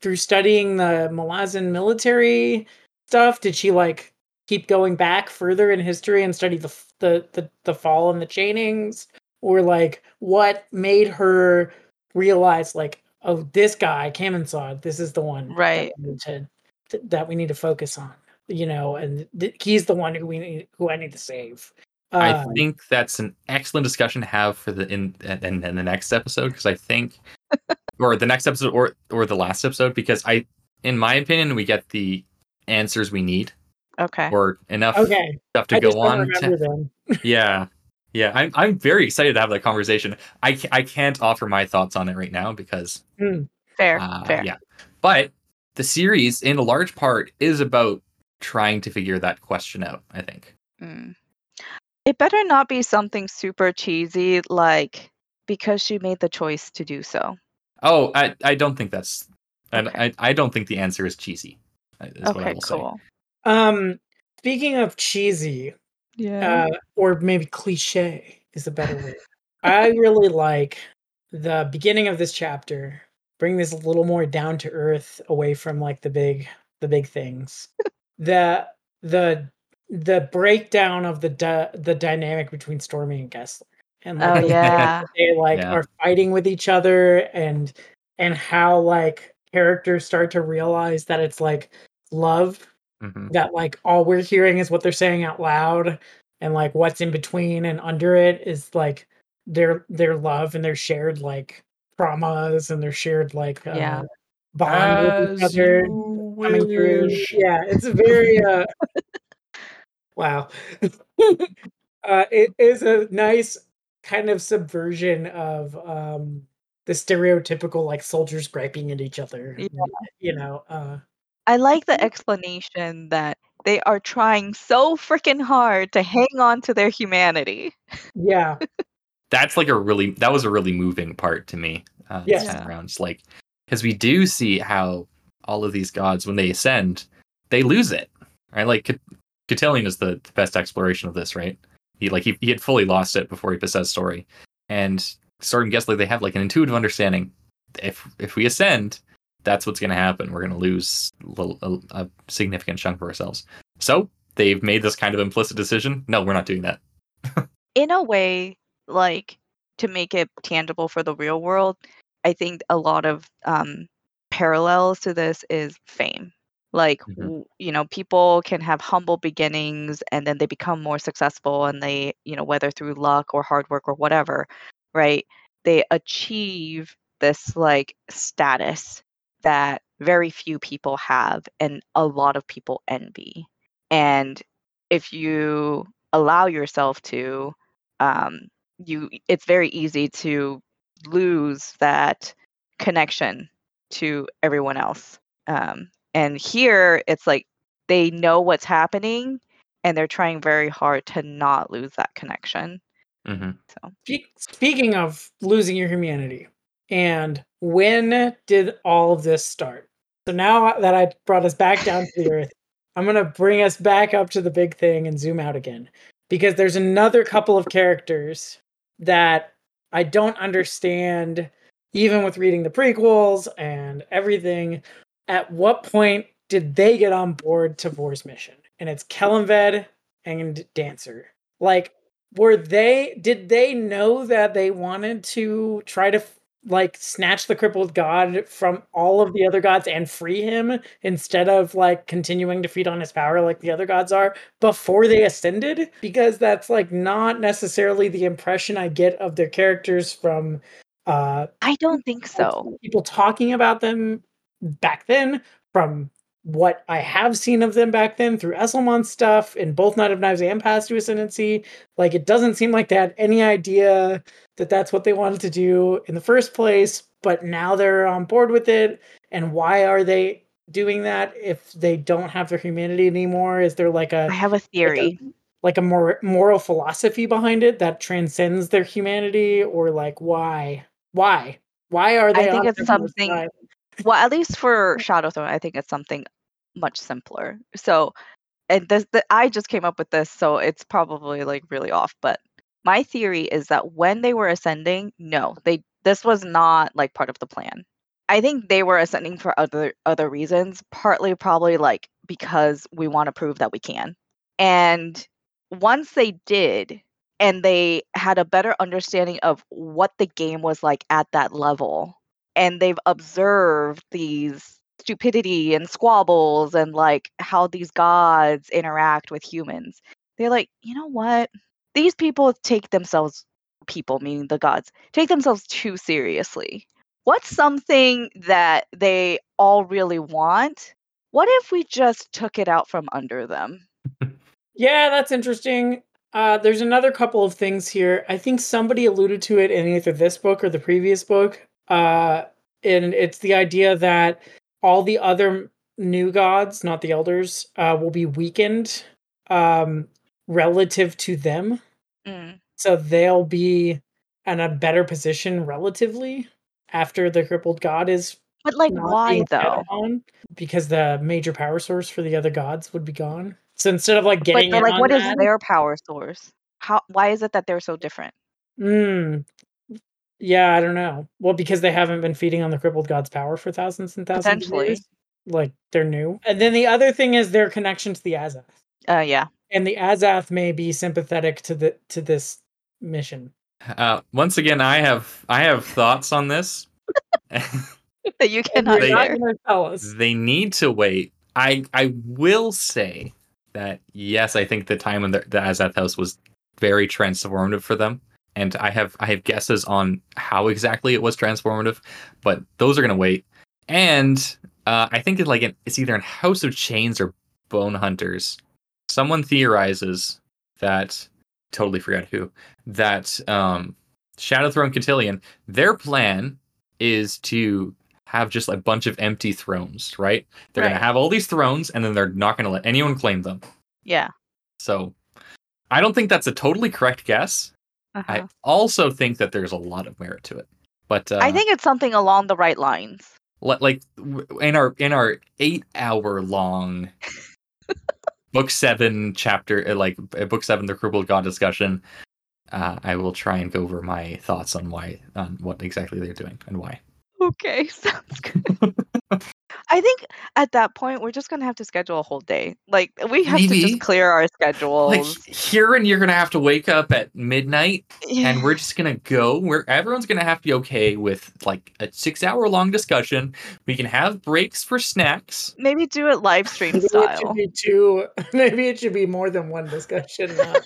[SPEAKER 3] through studying the Malazan military stuff? Did she like keep going back further in history and study the the the, the fall and the chainings? Or like what made her realize like oh this guy Kaminsod, this is the one
[SPEAKER 2] Right.
[SPEAKER 3] to th- that we need to focus on you know and th- he's the one who we need who I need to save
[SPEAKER 1] I
[SPEAKER 3] Uh,
[SPEAKER 1] think that's an excellent discussion to have for the in in, in the next episode because I think, or the next episode or or the last episode because I, in my opinion, we get the answers we need
[SPEAKER 2] Okay.
[SPEAKER 1] or enough
[SPEAKER 3] okay
[SPEAKER 1] stuff to
[SPEAKER 3] I
[SPEAKER 1] go on. To, yeah, yeah, I'm I'm very excited to have that conversation. I I can't offer my thoughts on it right now because
[SPEAKER 2] Fair.
[SPEAKER 1] uh,
[SPEAKER 2] fair.
[SPEAKER 1] yeah, but the series in a large part is about trying to figure that question out. I think.
[SPEAKER 2] Mm. It better not be something super cheesy like because she made the choice to do so.
[SPEAKER 1] Oh, I I don't think that's. I,
[SPEAKER 2] Okay.
[SPEAKER 1] I, I don't think the answer is cheesy. uh, Is what I
[SPEAKER 2] okay,
[SPEAKER 1] will say.
[SPEAKER 2] cool.
[SPEAKER 3] um speaking of cheesy
[SPEAKER 2] Yeah.
[SPEAKER 3] uh or maybe cliche is a better word I really like the beginning of this chapter bring this a little more down to earth away from like the big the big things the the the breakdown of the dy- the dynamic between Stormy and Gessler and
[SPEAKER 2] Oh
[SPEAKER 3] like the fact
[SPEAKER 2] yeah.
[SPEAKER 3] they like
[SPEAKER 1] Yeah.
[SPEAKER 3] are fighting with each other and and how like characters start to realize that it's like love
[SPEAKER 1] Mhm.
[SPEAKER 3] that like all we're hearing is what they're saying out loud and like what's in between and under it is like their their love and their shared like traumas and their shared like uh
[SPEAKER 2] Yeah.
[SPEAKER 3] bond with each other coming through yeah it's a very uh wow uh it is a nice kind of subversion of um the stereotypical like soldiers griping at each other
[SPEAKER 2] Yeah.
[SPEAKER 3] you know uh
[SPEAKER 2] I like the explanation that they are trying so freaking hard to hang on to their humanity.
[SPEAKER 3] yeah
[SPEAKER 1] That's like a really that was a really moving part to me. Uh, this time around, It's like because we do see how all of these gods when they ascend, they lose it. Right, like Cat- Cotillion is the, the best exploration of this. Right, he like he, he had fully lost it before he possessed Story, and Stormy and Gessler they have like an intuitive understanding. If if we ascend, that's what's going to happen. We're going to lose a, a, a significant chunk of ourselves. So they've made this kind of implicit decision. No, we're not doing that.
[SPEAKER 2] In a way, like to make it tangible for the real world, I think a lot of um, parallels to this is fame. Like,
[SPEAKER 1] Mhm.
[SPEAKER 2] you know, people can have humble beginnings and then they become more successful and they, you know, whether through luck or hard work or whatever, right? They achieve this like status that very few people have and a lot of people envy. And if you allow yourself to, um, you it's very easy to lose that connection to everyone else. Um, and here it's like they know what's happening and they're trying very hard to not lose that connection.
[SPEAKER 1] hmm
[SPEAKER 2] So
[SPEAKER 3] Speaking of losing your humanity, and when did all of this start? So now that I brought us back down to the earth, I'm going to bring us back up to the big thing and zoom out again. Because there's another couple of characters that I don't understand, even with reading the prequels and everything. At what point did they get on board to Vor's mission? And it's Kellanved and Dancer. Like, were they did they know that they wanted to try to like snatch the crippled god from all of the other gods and free him instead of like continuing to feed on his power like the other gods are before they ascended because that's like not necessarily the impression i get of their characters from uh
[SPEAKER 2] I don't think so.
[SPEAKER 3] people talking about them back then from what I have seen of them back then through Esslemont stuff in both Night of Knives and Path to Ascendancy. Like, it doesn't seem like they had any idea that that's what they wanted to do in the first place, but now they're on board with it. And why are they doing that if they don't have their humanity anymore? Is there like a
[SPEAKER 2] I have a theory.
[SPEAKER 3] like a more moral philosophy behind it that transcends their humanity or like why why why are they
[SPEAKER 2] I
[SPEAKER 3] think
[SPEAKER 2] it's something-
[SPEAKER 3] side?
[SPEAKER 2] well at least for shadow throne i think it's something much simpler. So and this the, i just came up with this so it's probably like really off but my theory is that when they were ascending no they this was not like part of the plan. I think they were ascending for other other reasons partly probably like because we want to prove that we can. And once they did and they had a better understanding of what the game was like at that level and they've observed these stupidity and squabbles and like how these gods interact with humans they're like you know what these people take themselves people meaning the gods take themselves too seriously what's something that they all really want what if we just took it out from under them
[SPEAKER 3] Yeah, that's interesting. Uh, there's another couple of things here. I think somebody alluded to it in either this book or the previous book. Uh, and it's the idea that all the other new gods, not the elders, uh, will be weakened um, relative to them.
[SPEAKER 2] Mm.
[SPEAKER 3] So they'll be in a better position relatively after the crippled god is
[SPEAKER 2] but like why though
[SPEAKER 3] on, because the major power source for the other gods would be gone. So instead of like getting
[SPEAKER 2] they're like what is
[SPEAKER 3] that,
[SPEAKER 2] their power source how why is it that they're so different
[SPEAKER 3] Mm. Yeah, I don't know. Well, because they haven't been feeding on the crippled god's power for thousands and thousands of years. Like they're new. And then the other thing is their connection to the Azath.
[SPEAKER 2] uh yeah
[SPEAKER 3] And the Azath may be sympathetic to the to this mission.
[SPEAKER 1] Uh, once again, I have I have thoughts on this.
[SPEAKER 2] that you cannot
[SPEAKER 1] They-
[SPEAKER 3] not tell us.
[SPEAKER 1] they need to wait. I I will say that yes, I think the time when the, the Azath House was very transformative for them, and I have I have guesses on how exactly it was transformative, but those are gonna wait. And uh, I think it's like an, it's either in House of Chains or Bone Hunters. Someone theorizes that totally forgot who that um, Shadow Throne Cotillion. Their plan is to have just a bunch of empty thrones, right? They're
[SPEAKER 2] Right.
[SPEAKER 1] gonna have all these thrones, and then they're not gonna let anyone claim them.
[SPEAKER 2] Yeah.
[SPEAKER 1] So, I don't think that's a totally correct guess.
[SPEAKER 2] Uh-huh.
[SPEAKER 1] I also think that there's a lot of merit to it. But uh,
[SPEAKER 2] I think it's something along the right lines.
[SPEAKER 1] like in our in our eight hour long book seven chapter, uh, like uh, book seven, the crippled god discussion, uh, I will try and go over my thoughts on why on what exactly they're doing and why.
[SPEAKER 2] Okay, sounds good. I think at that point we're just gonna have to schedule a whole day. Like we have to just clear our
[SPEAKER 1] Like
[SPEAKER 2] schedules.
[SPEAKER 1] here and you're gonna have to wake up at midnight
[SPEAKER 2] Yeah.
[SPEAKER 1] and we're just gonna go where everyone's gonna have to be okay with like a six hour long discussion. We can have breaks for snacks.
[SPEAKER 2] Maybe do it live stream
[SPEAKER 3] Maybe it should
[SPEAKER 2] style.
[SPEAKER 3] be two. Maybe it should be more than one discussion. Not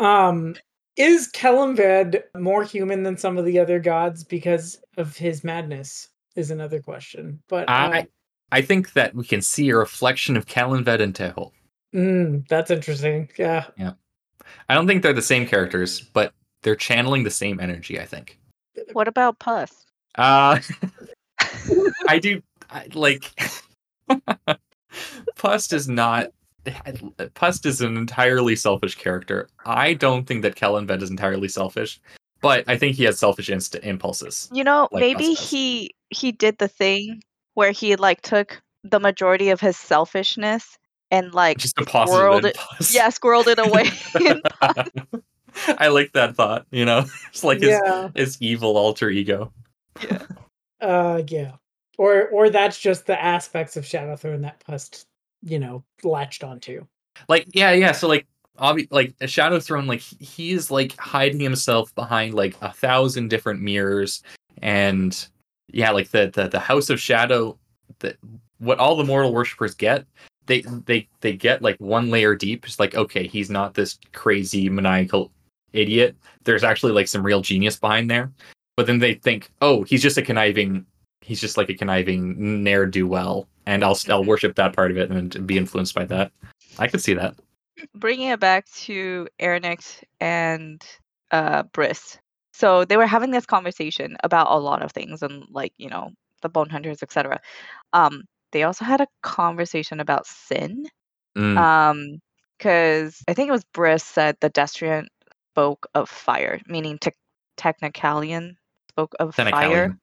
[SPEAKER 3] um, is Kellanved more human than some of the other gods because of his madness? Is another question. But uh,
[SPEAKER 1] I I think that we can see a reflection of Kellanved and Tehol.
[SPEAKER 3] mm, that's interesting. Yeah. Yeah.
[SPEAKER 1] I don't think they're the same characters, but they're channeling the same energy. I think.
[SPEAKER 2] What about Pust?
[SPEAKER 1] Uh, I do I, like. Pust is not. Pust is an entirely selfish character. I don't think that Kellanved is entirely selfish, but I think he has selfish inst- impulses.
[SPEAKER 2] You know,
[SPEAKER 1] Like
[SPEAKER 2] maybe he he did the thing where he like took the majority of his selfishness and like
[SPEAKER 1] Just deposited
[SPEAKER 2] squirreled
[SPEAKER 1] in
[SPEAKER 2] it.
[SPEAKER 1] Pust.
[SPEAKER 2] Yeah, squirreled it away. in
[SPEAKER 1] I like that thought. You know, it's like his
[SPEAKER 3] yeah.
[SPEAKER 1] his evil alter ego. Yeah.
[SPEAKER 3] Uh, yeah. Or or that's just the aspects of Shadowthrone that Pust, you know, latched onto.
[SPEAKER 1] like yeah yeah so like obvi- like a shadow throne like he- he's like hiding himself behind like a thousand different mirrors and yeah like the the, the house of shadow that what all the mortal worshippers get they they they get like one layer deep. It's like okay he's not this crazy maniacal idiot. There's actually like some real genius behind there. But then they think oh he's just a conniving he's just like a conniving ne'er-do-well and i'll i'll worship that part of it and be influenced by that i could see that
[SPEAKER 2] Bringing it back to Aranix and uh, Brys. So they were having this conversation about a lot of things and like you know the bone hunters, etc. Um, they also had a conversation about sin.
[SPEAKER 1] Mm.
[SPEAKER 2] Um, because I think it was Brys said the Destriant spoke of fire, meaning te- Tanakalian spoke of fire.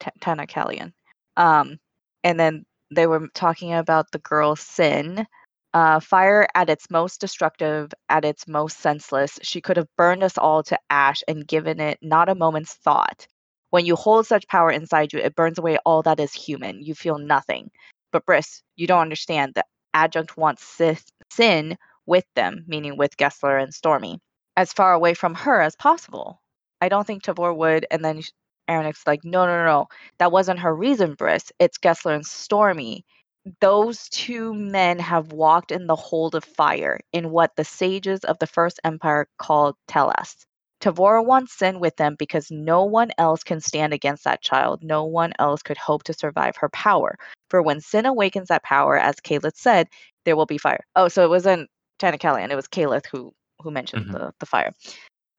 [SPEAKER 2] Te- Tanakalian. Um, and then they were talking about the girl Sin. Uh, fire at its most destructive, at its most senseless, she could have burned us all to ash and given it not a moment's thought. When you hold such power inside you, it burns away all that is human. You feel nothing. But Brys, you don't understand. The adjunct wants Sith, Sin with them, meaning with Gessler and Stormy, as far away from her as possible. I don't think Tavore would. And then Aronix like, no, no, no, no, that wasn't her reason, Brys. It's Gessler and Stormy. Those two men have walked in the hold of fire in what the sages of the First Empire called Telas. Tavore wants Sin with them because no one else can stand against that child. No one else could hope to survive her power. For when Sin awakens that power, as Kalyth said, there will be fire. Oh, so it wasn't Tanakalian, it was Kalyth who who mentioned
[SPEAKER 1] Mhm.
[SPEAKER 2] the, the fire.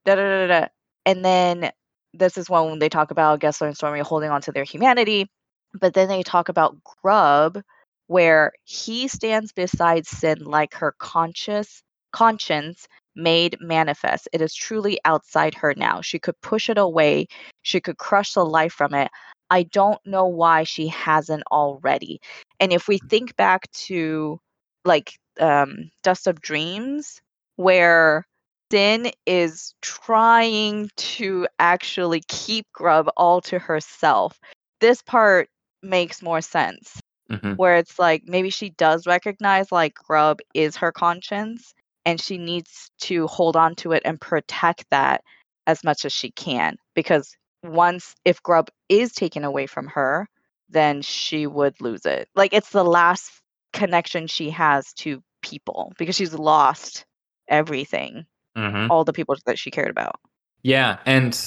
[SPEAKER 2] Da, da, da, da. And then this is when they talk about Gessler and Stormy holding on to their humanity. But then they talk about Grub, where he stands beside Sin like her conscious conscience made manifest. It is truly outside her now. She could push it away. She could crush the life from it. I don't know why she hasn't already. And if we think back to like um, Dust of Dreams, where Sin is trying to actually keep Grub all to herself. This part makes more sense
[SPEAKER 1] Mhm.
[SPEAKER 2] where it's like maybe she does recognize like Grub is her conscience and she needs to hold on to it and protect that as much as she can because once if grub is taken away from her then she would lose it like it's the last connection she has to people because she's lost everything
[SPEAKER 1] Mhm.
[SPEAKER 2] all the people that she cared about
[SPEAKER 1] Yeah, and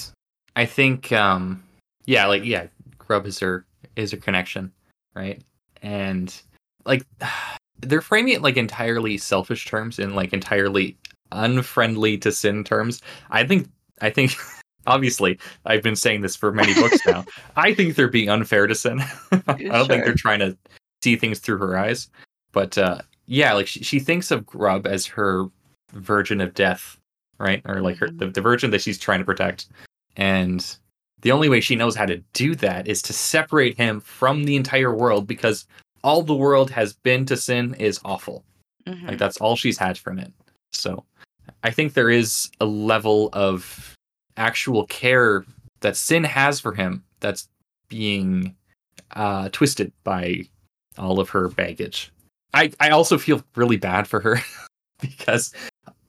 [SPEAKER 1] I think um yeah, like yeah, Grub is her is her connection, right? And like they're framing it like entirely selfish terms and like entirely unfriendly to sin terms. I think I think obviously I've been saying this for many books now. I think they're being unfair to sin. I don't
[SPEAKER 2] Sure.
[SPEAKER 1] think they're trying to see things through her eyes. But uh yeah, like she, she thinks of Grub as her virgin of death, right? Or like her the, the virgin that she's trying to protect. And the only way she knows how to do that is to separate him from the entire world because all the world has been to sin is awful.
[SPEAKER 2] Mhm.
[SPEAKER 1] Like that's all she's had from it. So I think there is a level of actual care that sin has for him that's being uh, twisted by all of her baggage. I, I also feel really bad for her because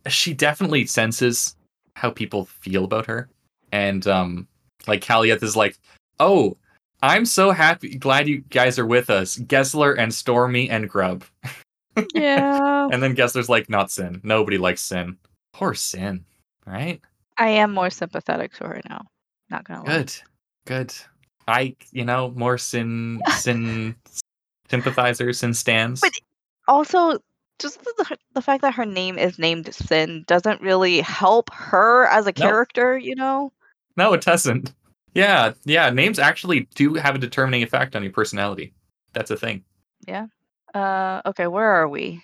[SPEAKER 1] she definitely senses how people feel about her. And um like Kalyth is like, oh, I'm so happy glad you guys are with us. Gessler and Stormy and Grub.
[SPEAKER 2] yeah
[SPEAKER 1] And then Gessler's like, not Sin. Nobody likes Sin. Poor Sin, right?
[SPEAKER 2] i am more sympathetic to her now not gonna lie
[SPEAKER 1] Good, good. I, you know, more Sin, Sin sympathizers, and stands.
[SPEAKER 2] But- also just the, the fact that her name is named sin doesn't really help her as a
[SPEAKER 1] No.
[SPEAKER 2] character you know
[SPEAKER 1] No, it doesn't. Yeah, yeah. Names actually do have a determining effect on your personality. That's a thing. Yeah.
[SPEAKER 2] Uh okay where are we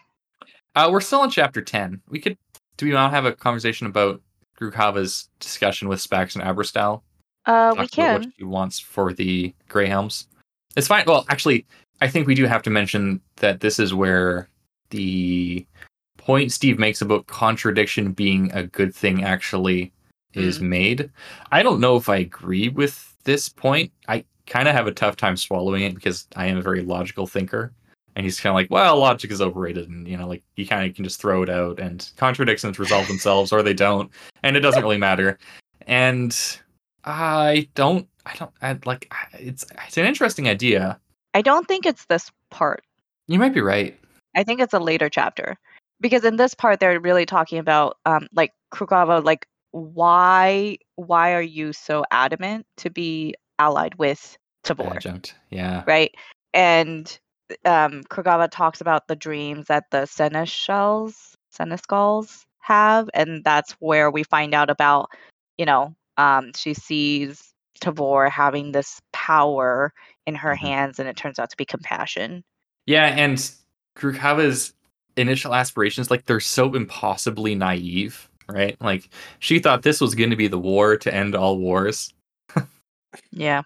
[SPEAKER 1] Uh, we're still in chapter ten. We could. Do we want to have a conversation about Krughava's discussion with Spax and Abrastal?
[SPEAKER 2] uh we
[SPEAKER 1] can. what she wants for the Grey Helms. It's fine. Well, actually, I think we do have to mention that this is where the point Steve makes about contradiction being a good thing actually is mm-hmm. made. I don't know if I agree with this point. I kind of have a tough time swallowing it because I am a very logical thinker. And he's kind of like, well, logic is overrated, and you know, like you kind of can just throw it out, and contradictions resolve themselves, or they don't, and it doesn't really matter. And I don't, I don't, I, like, it's it's an interesting idea.
[SPEAKER 2] i don't think it's this part
[SPEAKER 1] You might be right.
[SPEAKER 2] I think it's a later chapter because in this part they're really talking about um like Krughava like why why are you so adamant to be allied with Tavore?
[SPEAKER 1] Adjunct, yeah,
[SPEAKER 2] right? And um, Krughava talks about the dreams that the seneschals, senescals have, and that's where we find out about, you know, um, she sees Tavore having this power in her
[SPEAKER 1] Mhm.
[SPEAKER 2] hands, and it turns out to be compassion.
[SPEAKER 1] yeah. And Krughava's initial aspirations, like, they're so impossibly naive, right? Like, she thought this was going to be the war to end all wars.
[SPEAKER 2] Yeah,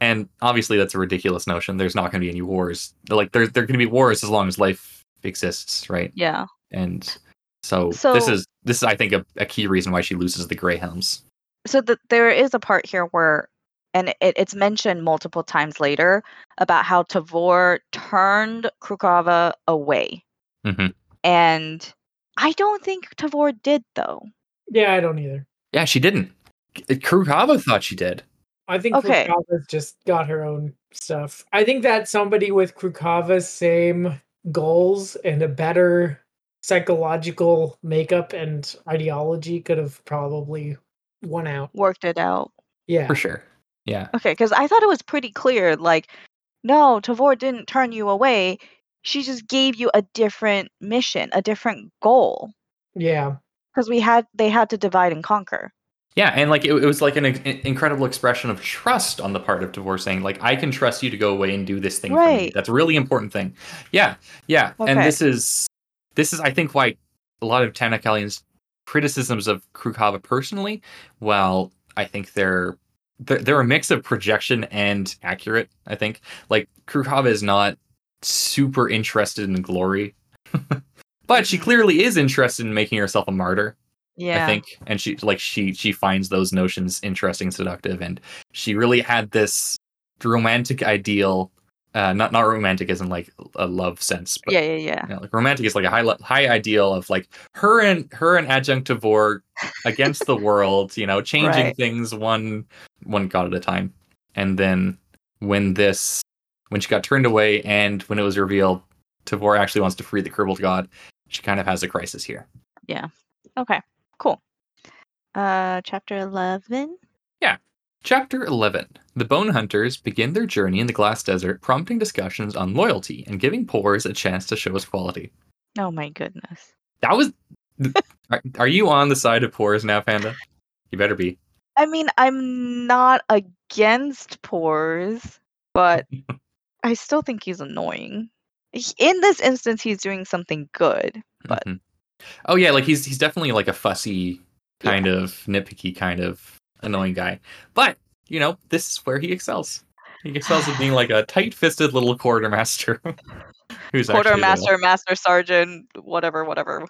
[SPEAKER 1] and obviously that's a ridiculous notion there's not going to be any wars like there, there are going to be wars as long as life exists right
[SPEAKER 2] yeah.
[SPEAKER 1] and so,
[SPEAKER 2] So-
[SPEAKER 1] this is this is i think a, a key reason why she loses the Greyhounds.
[SPEAKER 2] So the, there is a part here where, and it, it's mentioned multiple times later about how Tavore turned Krughava away.
[SPEAKER 1] Mhm.
[SPEAKER 2] And I don't think Tavore did though.
[SPEAKER 3] Yeah, I don't either.
[SPEAKER 1] yeah she didn't Krughava thought she did
[SPEAKER 3] I think
[SPEAKER 2] Okay.
[SPEAKER 3] Krughava's just got her own stuff. I think that somebody with Krughava's same goals and a better psychological makeup and ideology could have probably won out.
[SPEAKER 2] Worked it out.
[SPEAKER 3] Yeah.
[SPEAKER 1] for sure yeah
[SPEAKER 2] Okay, because I thought it was pretty clear. Like, no, Tavore didn't turn you away. She just gave you a different mission, a different goal.
[SPEAKER 3] Yeah.
[SPEAKER 2] Because we had they had to divide and conquer.
[SPEAKER 1] yeah and like it, it was like an, in- incredible expression of trust on the part of Tavore saying like i can trust you to go away and do this thing for me
[SPEAKER 2] Right.
[SPEAKER 1] that's a really important thing yeah yeah and this is this is i think why a lot of Tanakalian's criticisms of Krughava personally, while I think they're they're, they're a mix of projection and accurate. I think like Krughava is not super interested in glory, but she clearly is interested in making herself a martyr.
[SPEAKER 2] Yeah.
[SPEAKER 1] I think, and she like she she finds those notions interesting, seductive, and she really had this romantic ideal uh, not not romantic isn't like a love sense, but
[SPEAKER 2] yeah, yeah, yeah.
[SPEAKER 1] you know, like romantic is like a high high ideal of like her and her and adjunct Tavore against the world, you know, changing
[SPEAKER 2] Right.
[SPEAKER 1] things one one god at a time. And then when this when she got turned away and when it was revealed Tavore actually wants to free the crippled god, she kind of has a crisis here. Yeah.
[SPEAKER 2] Okay, cool. Uh, chapter eleven.
[SPEAKER 1] Chapter 11 The Bone Hunters begin their journey in the Glass Desert, prompting discussions on loyalty and giving Pores a chance to show his quality.
[SPEAKER 2] Oh my goodness.
[SPEAKER 1] That was. are, are you on the side of Pores now, Panda? You better be.
[SPEAKER 2] I mean, I'm not against pores, but I still think he's annoying. In this instance, he's doing something good. But-
[SPEAKER 1] Mhm. Oh yeah, like he's he's definitely like a fussy kind of nitpicky kind of annoying guy. But you know, this is where he excels. He excels at being like a tight-fisted little quartermaster. who's
[SPEAKER 2] Quartermaster, master sergeant, whatever, whatever.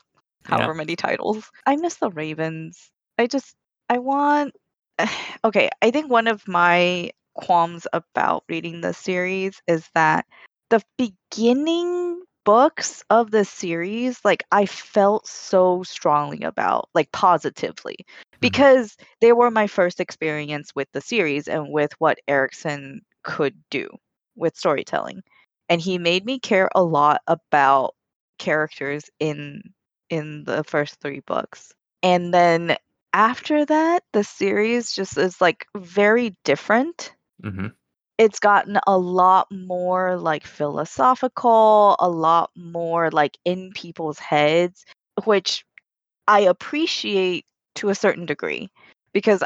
[SPEAKER 1] Yeah.
[SPEAKER 2] However many titles. I miss the Ravens. I just, I want. Okay, I think one of my qualms about reading this series is that the beginning books of the series, like, I felt so strongly about, like, positively, because they were my first experience with the series and with what Erikson could do with storytelling and he made me care a lot about characters in in the first three books and then after that the series just is like very different
[SPEAKER 1] hmm
[SPEAKER 2] it's gotten a lot more like philosophical a lot more like in people's heads which i appreciate to a certain degree because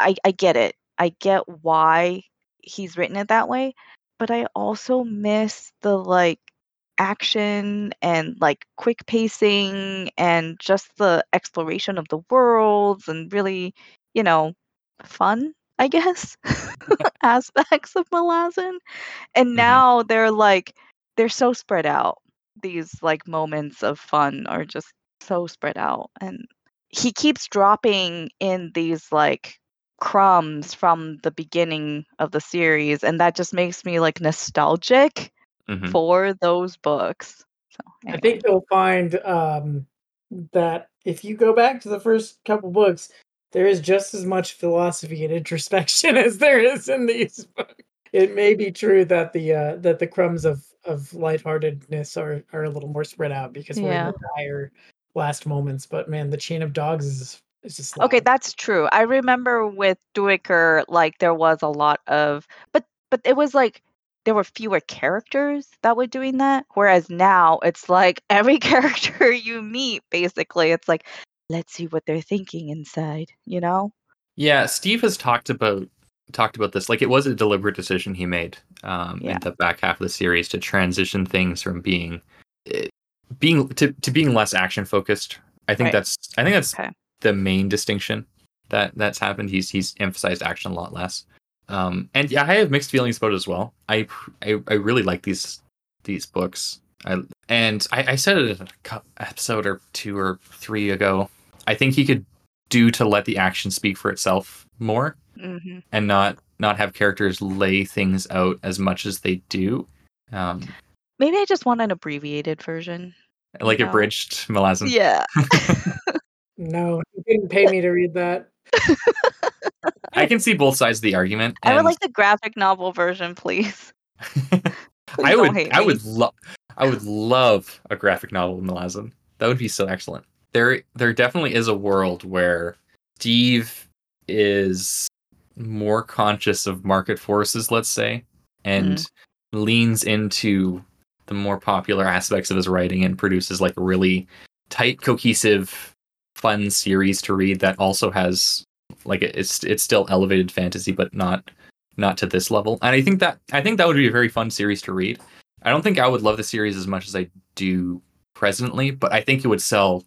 [SPEAKER 2] I I get it. I get why he's written it that way but i also miss the like action and like quick pacing and just the exploration of the worlds and really you know fun i guess aspects of malazan and
[SPEAKER 1] Mhm.
[SPEAKER 2] now they're like they're so spread out. These like moments of fun are just so spread out and he keeps dropping in these like crumbs from the beginning of the series and that just makes me like nostalgic
[SPEAKER 1] hmm
[SPEAKER 2] for those books. So
[SPEAKER 3] I think you'll find um, that if you go back to the first couple books, there is just as much philosophy and introspection as there is in these books. It may be true that the uh, that the crumbs of of lightheartedness are are a little more spread out because we're in the dire last moments. But man, the chain of dogs is is just
[SPEAKER 2] Okay,
[SPEAKER 3] loud.
[SPEAKER 2] that's true. I remember with Duiker, like there was a lot of, but but it was like there were fewer characters that were doing that. Whereas now it's like every character you meet, basically, it's like let's see what they're thinking inside. You know?
[SPEAKER 1] Yeah, Steve has talked about talked about this. Like it was a deliberate decision he made um,
[SPEAKER 2] Yeah.
[SPEAKER 1] in the back half of the series to transition things from being eh, being to, to being less action focused. I think
[SPEAKER 2] Right.
[SPEAKER 1] that's I think that's
[SPEAKER 2] Okay.
[SPEAKER 1] the main distinction that that's happened. He's he's emphasized action a lot less. Um, and yeah, I have mixed feelings about it as well. I I, I really like these these books. I and I, I said it in a episode or two or three ago. I think he could do to let the action speak for itself more
[SPEAKER 2] hmm
[SPEAKER 1] and not not have characters lay things out as much as they do. Um,
[SPEAKER 2] Maybe I just want an abbreviated version.
[SPEAKER 1] like
[SPEAKER 2] know.
[SPEAKER 1] abridged Malazan.
[SPEAKER 2] Yeah.
[SPEAKER 3] No, you didn't pay me to read that.
[SPEAKER 1] I can see both sides of the argument.
[SPEAKER 2] I would like the graphic novel version, please. Please
[SPEAKER 1] I would I
[SPEAKER 2] me.
[SPEAKER 1] would love I would love a graphic novel of Malazan. That would be so excellent. There there definitely is a world where Steve is more conscious of market forces, let's say, and
[SPEAKER 2] Mm.
[SPEAKER 1] leans into the more popular aspects of his writing and produces like a really tight, cohesive, fun series to read that also has like it's it's still elevated fantasy, but not not to this level. And I think that I think that would be a very fun series to read. I don't think I would love the series as much as I do presently, but I think it would sell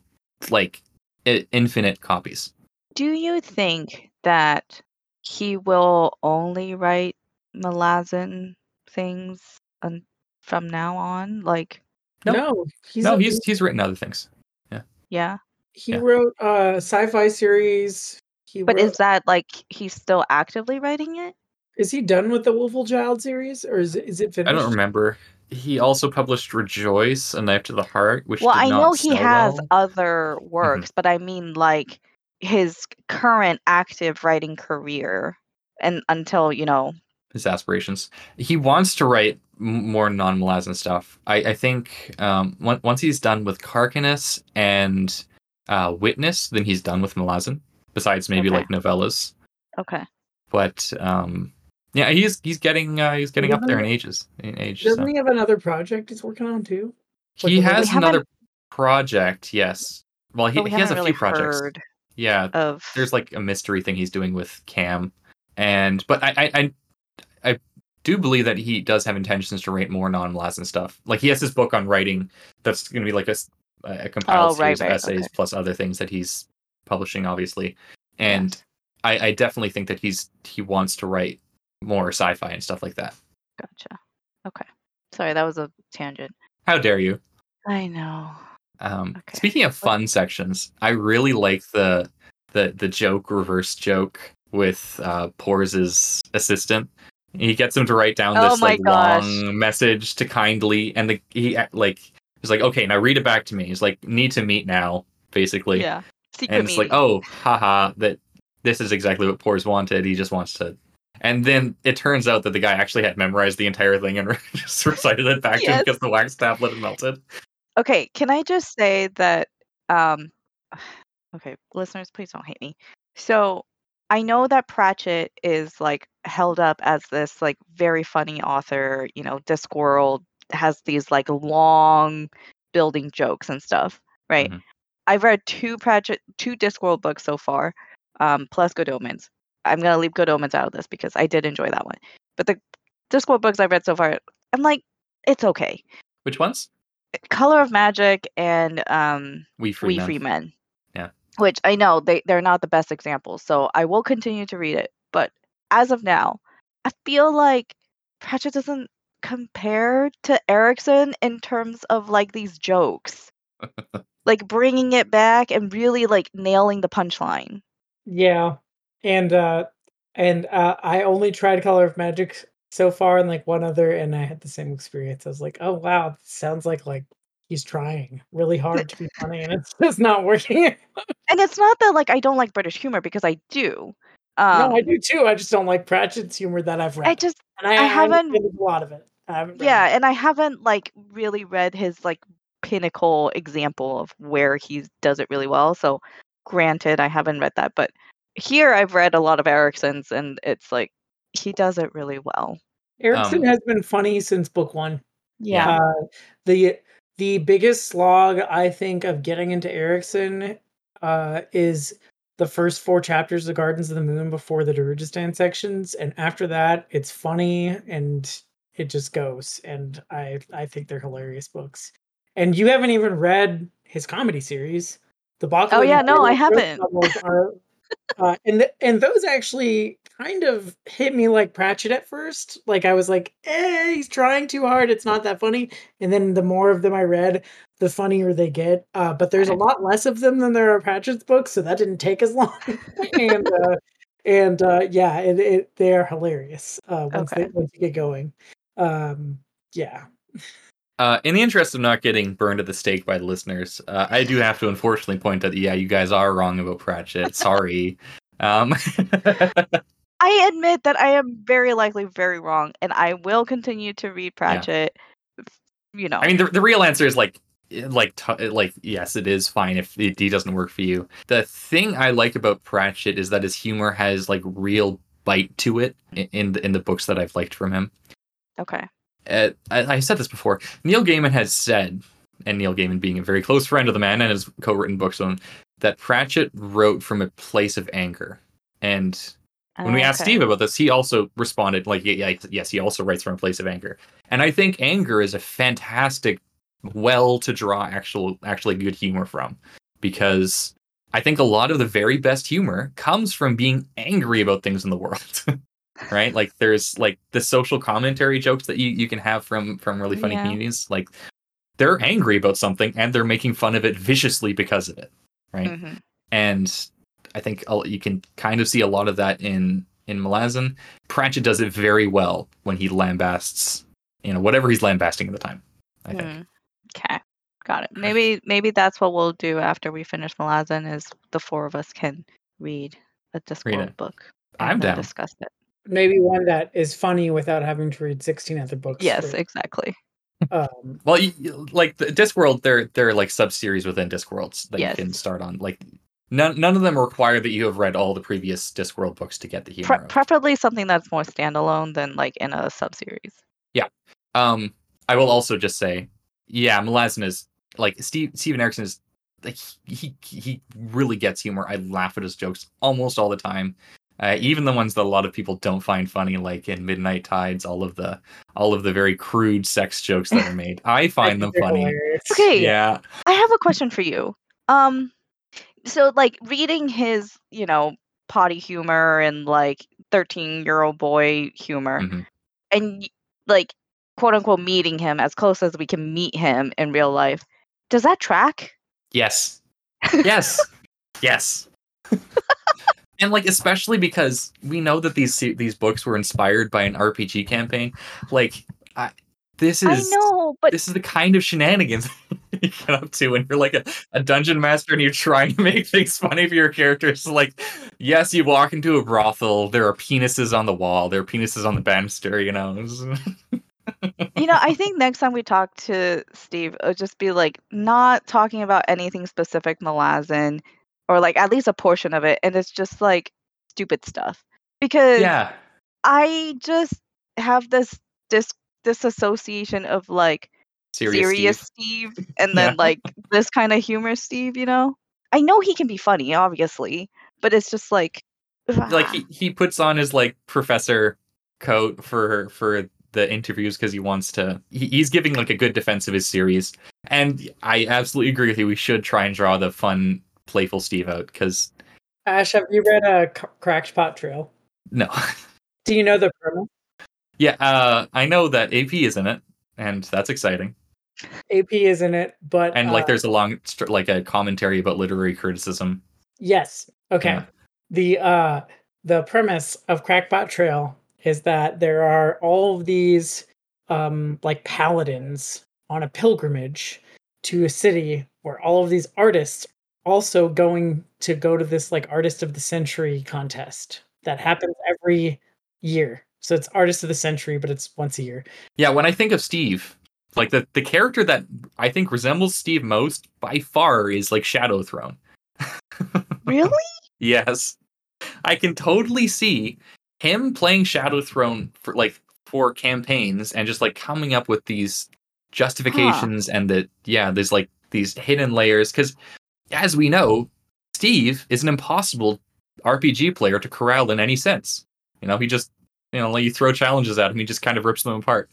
[SPEAKER 1] like i- infinite copies.
[SPEAKER 2] Do you think that he will only write Malazan things un- from now on? Like,
[SPEAKER 1] No.
[SPEAKER 3] No, he's
[SPEAKER 1] no, he's he's written other things.
[SPEAKER 2] yeah. Yeah.
[SPEAKER 3] He
[SPEAKER 1] yeah.
[SPEAKER 3] wrote a sci-fi series. He
[SPEAKER 2] But
[SPEAKER 3] wrote,
[SPEAKER 2] is that like he's still actively writing it?
[SPEAKER 3] Is he done with the Willful Child series, or is it, is it finished?
[SPEAKER 1] I don't remember. He also published Rejoice, A Knife to the Heart, which
[SPEAKER 2] well, I know he has
[SPEAKER 1] well.
[SPEAKER 2] other works, but I mean like his current active writing career, and until you know,
[SPEAKER 1] his aspirations. He wants to write more non-Malazan stuff. I, I think um, once he's done with Kharkanas and uh, Witness, then he's done with Malazan. Besides maybe
[SPEAKER 2] Okay.
[SPEAKER 1] like novellas,
[SPEAKER 2] okay,
[SPEAKER 1] but um, yeah, he's he's getting uh, he's getting up there in ages in age.
[SPEAKER 3] Doesn't
[SPEAKER 1] so.
[SPEAKER 3] he have another project he's working on too? Like
[SPEAKER 1] He has another project. Yes. Well, he,
[SPEAKER 2] we
[SPEAKER 1] he has a
[SPEAKER 2] haven't
[SPEAKER 1] few projects.
[SPEAKER 2] heard
[SPEAKER 1] Yeah,
[SPEAKER 2] of.
[SPEAKER 1] there's like a mystery thing he's doing with Cam, and but I I I, I do believe that he does have intentions to write more non-Malazan stuff. Like he has his book on writing that's going to be like a compiled
[SPEAKER 2] Oh, right,
[SPEAKER 1] series of essays
[SPEAKER 2] okay.
[SPEAKER 1] plus other things that he's publishing, obviously. And
[SPEAKER 2] Yes.
[SPEAKER 1] I, I definitely think that he's he wants to write more sci-fi and stuff like that.
[SPEAKER 2] Gotcha. Okay. Sorry, that was a tangent.
[SPEAKER 1] How dare you?
[SPEAKER 2] I know.
[SPEAKER 1] Um,
[SPEAKER 2] Okay.
[SPEAKER 1] Speaking of fun sections, I really like the the the joke reverse joke with uh, Pores' assistant. He gets him to write down
[SPEAKER 2] Oh
[SPEAKER 1] this
[SPEAKER 2] my
[SPEAKER 1] like
[SPEAKER 2] gosh.
[SPEAKER 1] long message to kindly, and the he like he's like, okay, now read it back to me. He's like, need to meet now, basically.
[SPEAKER 2] yeah. Secret
[SPEAKER 1] and it's like, oh, haha, that this is exactly what Pores wanted. He just wants to. And then it turns out that the guy actually had memorized the entire thing and just recited it back to him because the wax tablet had melted.
[SPEAKER 2] Okay, can I just say that um okay, listeners, please don't hate me. So, I know that Pratchett is like held up as this like very funny author, you know, Discworld has these like long building jokes and stuff, right?
[SPEAKER 1] Mhm.
[SPEAKER 2] I've read two Pratchett two Discworld books so far, um plus Good Omens. I'm going to leave Good Omens out of this because I did enjoy that one. But the Discworld books I've read so far, I'm like it's okay.
[SPEAKER 1] Which ones?
[SPEAKER 2] Color of Magic and um,
[SPEAKER 1] We free
[SPEAKER 2] We
[SPEAKER 1] Men.
[SPEAKER 2] Free Men.
[SPEAKER 1] Yeah.
[SPEAKER 2] Which I know they, they're not the best examples, so I will continue to read it. But as of now, I feel like Pratchett doesn't compare to Erikson in terms of like these jokes. like bringing it back and really like nailing the punchline.
[SPEAKER 3] Yeah, and uh, and uh, I only tried Color of Magic so far, and like one other, and I had the same experience. I was like, oh wow, sounds like like he's trying really hard to be funny, and it's just not working.
[SPEAKER 2] And it's not that like I don't like British humor because I do. Um,
[SPEAKER 3] no, I do too. I just don't like Pratchett's humor that I've read.
[SPEAKER 2] I just
[SPEAKER 3] and I,
[SPEAKER 2] I
[SPEAKER 3] I
[SPEAKER 2] haven't-
[SPEAKER 3] understand a lot of it. I
[SPEAKER 2] yeah
[SPEAKER 3] it.
[SPEAKER 2] and i haven't like really read his like pinnacle example of where he does it really well so granted i haven't read that but here i've read a lot of erikson's and it's like he does it really well
[SPEAKER 3] Erikson
[SPEAKER 1] Um,
[SPEAKER 3] has been funny since book one.
[SPEAKER 2] yeah
[SPEAKER 3] Uh, the the biggest slog I think of getting into Erikson uh, is the first four chapters of the Gardens of the Moon before the Darujhistan sections, and after that, it's funny and it just goes. And I I think they're hilarious books. And you haven't even read his comedy series, the Bach.
[SPEAKER 2] Oh, yeah, no, I haven't.
[SPEAKER 3] Are, uh, and th- and those actually kind of hit me like Pratchett at first. Like I was like, eh, he's trying too hard. It's not that funny. And then the more of them I read, the funnier they get. Uh, but there's a lot less of them than there are Pratchett's books, so that didn't take as long. and uh, and uh, yeah, it, it they are hilarious uh, once
[SPEAKER 2] Okay.
[SPEAKER 3] they once you get going. Um, yeah,
[SPEAKER 1] Uh, in the interest of not getting burned at the stake by the listeners, uh, I do have to unfortunately point out that yeah, you guys are wrong about Pratchett. Sorry. Um,
[SPEAKER 2] i admit that i am very likely very wrong and i will continue to read pratchett you know
[SPEAKER 1] I mean, the, the real answer is like, like, t- like, yes, it is fine if it, he doesn't work for you. The thing I like about Pratchett is that his humor has like real bite to it in the, in the books that I've liked from him.
[SPEAKER 2] okay
[SPEAKER 1] uh, I, I said this before. Neil Gaiman has said, and Neil Gaiman being a very close friend of the man and has co-written books on, that Pratchett wrote from a place of anger. And when we asked
[SPEAKER 2] Okay.
[SPEAKER 1] Steve about this, he also responded like, yeah, yes, he also writes from a place of anger. And I think anger is a fantastic well to draw actual, actually good humor from, because I think a lot of the very best humor comes from being angry about things in the world. right like there's like the social commentary jokes that you, you can have from from really funny
[SPEAKER 2] Yeah.
[SPEAKER 1] communities like they're angry about something and they're making fun of it viciously because of it right
[SPEAKER 2] Mhm.
[SPEAKER 1] and i think you can kind of see a lot of that in in Malazan. Pratchett does it very well when he lambasts, you know, whatever he's lambasting at the time. I think.
[SPEAKER 2] Hmm. Okay. Got it. Maybe maybe that's what we'll do after we finish Malazan is the four of us can read a Discworld
[SPEAKER 1] it.
[SPEAKER 2] book.
[SPEAKER 1] I'm down.
[SPEAKER 2] Discuss it.
[SPEAKER 3] Maybe one that is funny without having to read 16 other books.
[SPEAKER 2] Yes,
[SPEAKER 3] for-
[SPEAKER 2] exactly.
[SPEAKER 3] um,
[SPEAKER 1] Well, you, you- like the Discworld, they're they're like sub series within Discworlds that
[SPEAKER 2] Yes.
[SPEAKER 1] you can start on. Like none none of them require that you have read all the previous Discworld books to get the humor.
[SPEAKER 2] Pre- preferably something that's more standalone than like in a sub series.
[SPEAKER 1] Um, I will also just say, yeah, Malazan is like Steve Steven Erikson is like he he really gets humor. I laugh at his jokes almost all the time. Uh, even the ones that a lot of people don't find funny, like in Midnight Tides, all of the all of the very crude sex jokes that are made, I find them funny.
[SPEAKER 3] hilarious.
[SPEAKER 2] Okay.
[SPEAKER 1] Yeah,
[SPEAKER 2] I have a question for you. Um, so like reading his, you know, potty humor and like thirteen-year-old boy humor,
[SPEAKER 1] Mhm.
[SPEAKER 2] and like quote unquote meeting him as close as we can meet him in real life, does that track?
[SPEAKER 1] Yes. Yes. yes. and like especially because we know that these these books were inspired by an RPG campaign. Like I, this is
[SPEAKER 2] I know, but
[SPEAKER 1] this is the kind of shenanigans you get up to when you're like a, a dungeon master and you're trying to make things funny for your characters. Like, yes, you walk into a brothel, there are penises on the wall, there are penises on the banister, you know.
[SPEAKER 2] you know, I think next time we talk to Steve, it'll just be like not talking about anything specific Malazan or like at least a portion of it. And it's just like stupid stuff. Because
[SPEAKER 1] yeah.
[SPEAKER 2] I just have this this disassociation of like
[SPEAKER 1] Serious,
[SPEAKER 2] serious,
[SPEAKER 1] Steve.
[SPEAKER 2] Steve. and then
[SPEAKER 1] Yeah.
[SPEAKER 2] like this kind of humor Steve, you know? I know he can be funny, obviously, but it's just like
[SPEAKER 1] like
[SPEAKER 2] ah,
[SPEAKER 1] he, he puts on his like professor coat for for the interviews because he wants to he, he's giving like a good defense of his series and i absolutely agree with you we should try and draw the fun playful steve out because
[SPEAKER 3] Ash, have you read a uh, Crack'd Pot Trail?
[SPEAKER 1] no
[SPEAKER 3] Do you know the premise?
[SPEAKER 1] yeah uh i know that ap is in it and that's exciting
[SPEAKER 3] AP is in it, but
[SPEAKER 1] and like
[SPEAKER 3] uh,
[SPEAKER 1] there's a long like a commentary about literary criticism
[SPEAKER 3] Yes. Okay.
[SPEAKER 1] Yeah.
[SPEAKER 3] The uh the premise of Crack'd Pot Trail is that there are all of these um like paladins on a pilgrimage to a city where all of these artists also going to go to this like artist of the century contest that happens every year. So it's artist of the century, but it's once a year.
[SPEAKER 1] yeah when i think of steve like the the character that i think resembles steve most by far is like shadow throne
[SPEAKER 2] really?
[SPEAKER 1] Yes. I can totally see him playing Shadow Throne for like for campaigns and just like coming up with these justifications and that yeah, there's like these hidden layers cuz as we know, Steve is an impossible RPG player to corral in any sense. You know, he just you know, like you throw challenges at him, he just kind of rips them apart.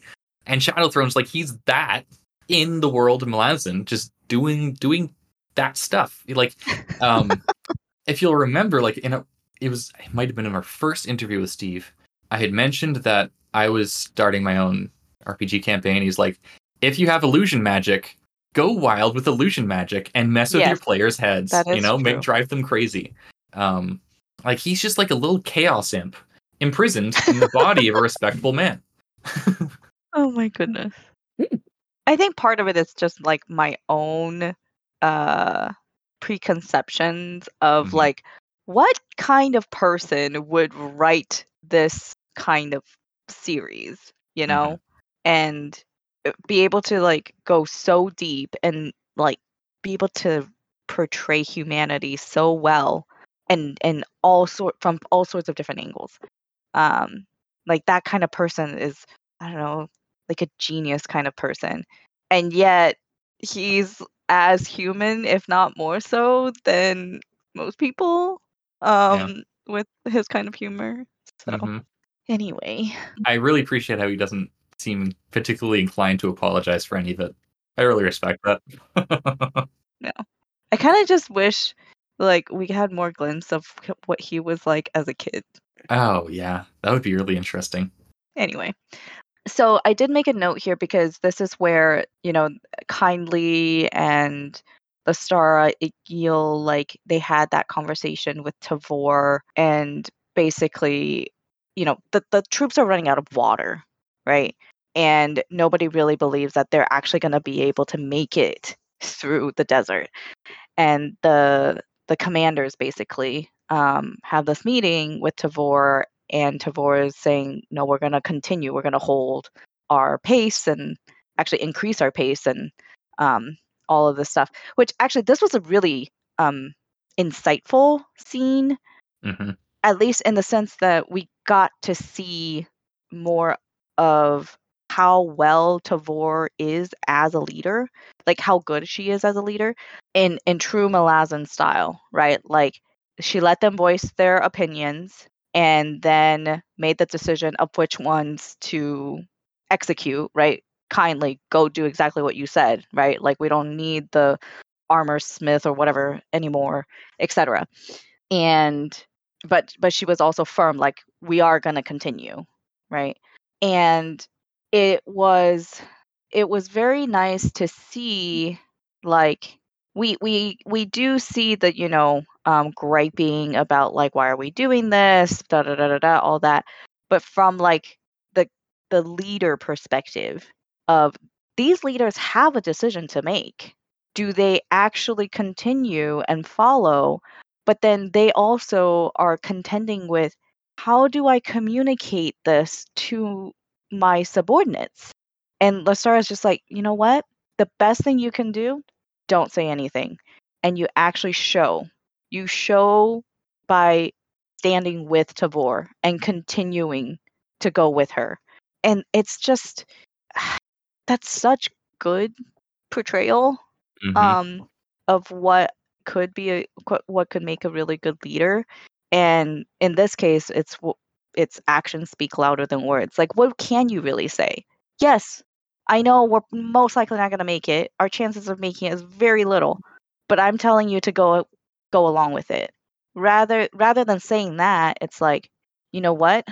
[SPEAKER 1] And Shadow Throne's like he's that in the world of Malazan, just doing doing that stuff. Like um if you'll remember, like in a, it was, it might have been in our first interview with Steve. I had mentioned that I was starting my own RPG campaign. He's like, if you have illusion magic, go wild with illusion magic and mess with your players' heads.
[SPEAKER 2] that
[SPEAKER 1] You
[SPEAKER 2] is
[SPEAKER 1] know, make drive them crazy. Um, like he's just like a little chaos imp imprisoned in the body of a respectable man.
[SPEAKER 2] Oh my goodness.
[SPEAKER 3] Hmm.
[SPEAKER 2] I think part of it is just like my own uh preconceptions of
[SPEAKER 1] Mhm.
[SPEAKER 2] like what kind of person would write this kind of series, you know? And uh, be able to like go so deep and like be able to portray humanity so well and and all sort from all sorts of different angles. Um like that kind of person is I don't know, like a genius kind of person. And yet he's as human, if not more so, than most people um with his kind of humor. So
[SPEAKER 1] Mhm.
[SPEAKER 2] anyway.
[SPEAKER 1] I really appreciate how he doesn't seem particularly inclined to apologize for any of it. I really respect that. No.
[SPEAKER 2] I kind of just wish like we had more glimpse of what he was like as a kid.
[SPEAKER 1] oh yeah, that would be really interesting.
[SPEAKER 2] Anyway, so I did make a note here because this is where, you know, Kindly and Lostara Yil, like they had that conversation with Tavor and basically you know, the, the troops are running out of water, right? And nobody really believes that they're actually going to be able to make it through the desert. And the the commanders basically um, have this meeting with Tavor, and Tavor is saying, "No, we're going to continue. We're going to hold our pace and actually increase our pace and um, all of this stuff." Which actually, this was a really um, insightful scene,
[SPEAKER 1] hmm
[SPEAKER 2] at least in the sense that we got to see more of how well Tavor is as a leader, like how good she is as a leader in in true Malazan style, right? Like she let them voice their opinions and then made the decision of which ones to execute, right? Kindly go do exactly what you said, right? Like we don't need the armor smith or whatever anymore, etc. And but but she was also firm like we are going to continue, right? And it was it was very nice to see like we we we do see that you know um griping about like why are we doing this? Da da da da da all that. But from like the the leader perspective of these leaders have a decision to make. Do they actually continue and follow? But then they also are contending with how do i communicate this to my subordinates and Lostara is just like, you know what? The best thing you can do, don't say anything. And you actually show. You show by standing with Tavor and continuing to go with her. And it's just that's such good portrayal
[SPEAKER 1] hmm
[SPEAKER 2] um of what could be a what could make a really good leader. And in this case, it's it's actions speak louder than words. Like what can you really say? Yes, I know we're most likely not going to make it. Our chances of making it is very little, but I'm telling you to go go along with it. Rather rather than saying that, it's like, you know what?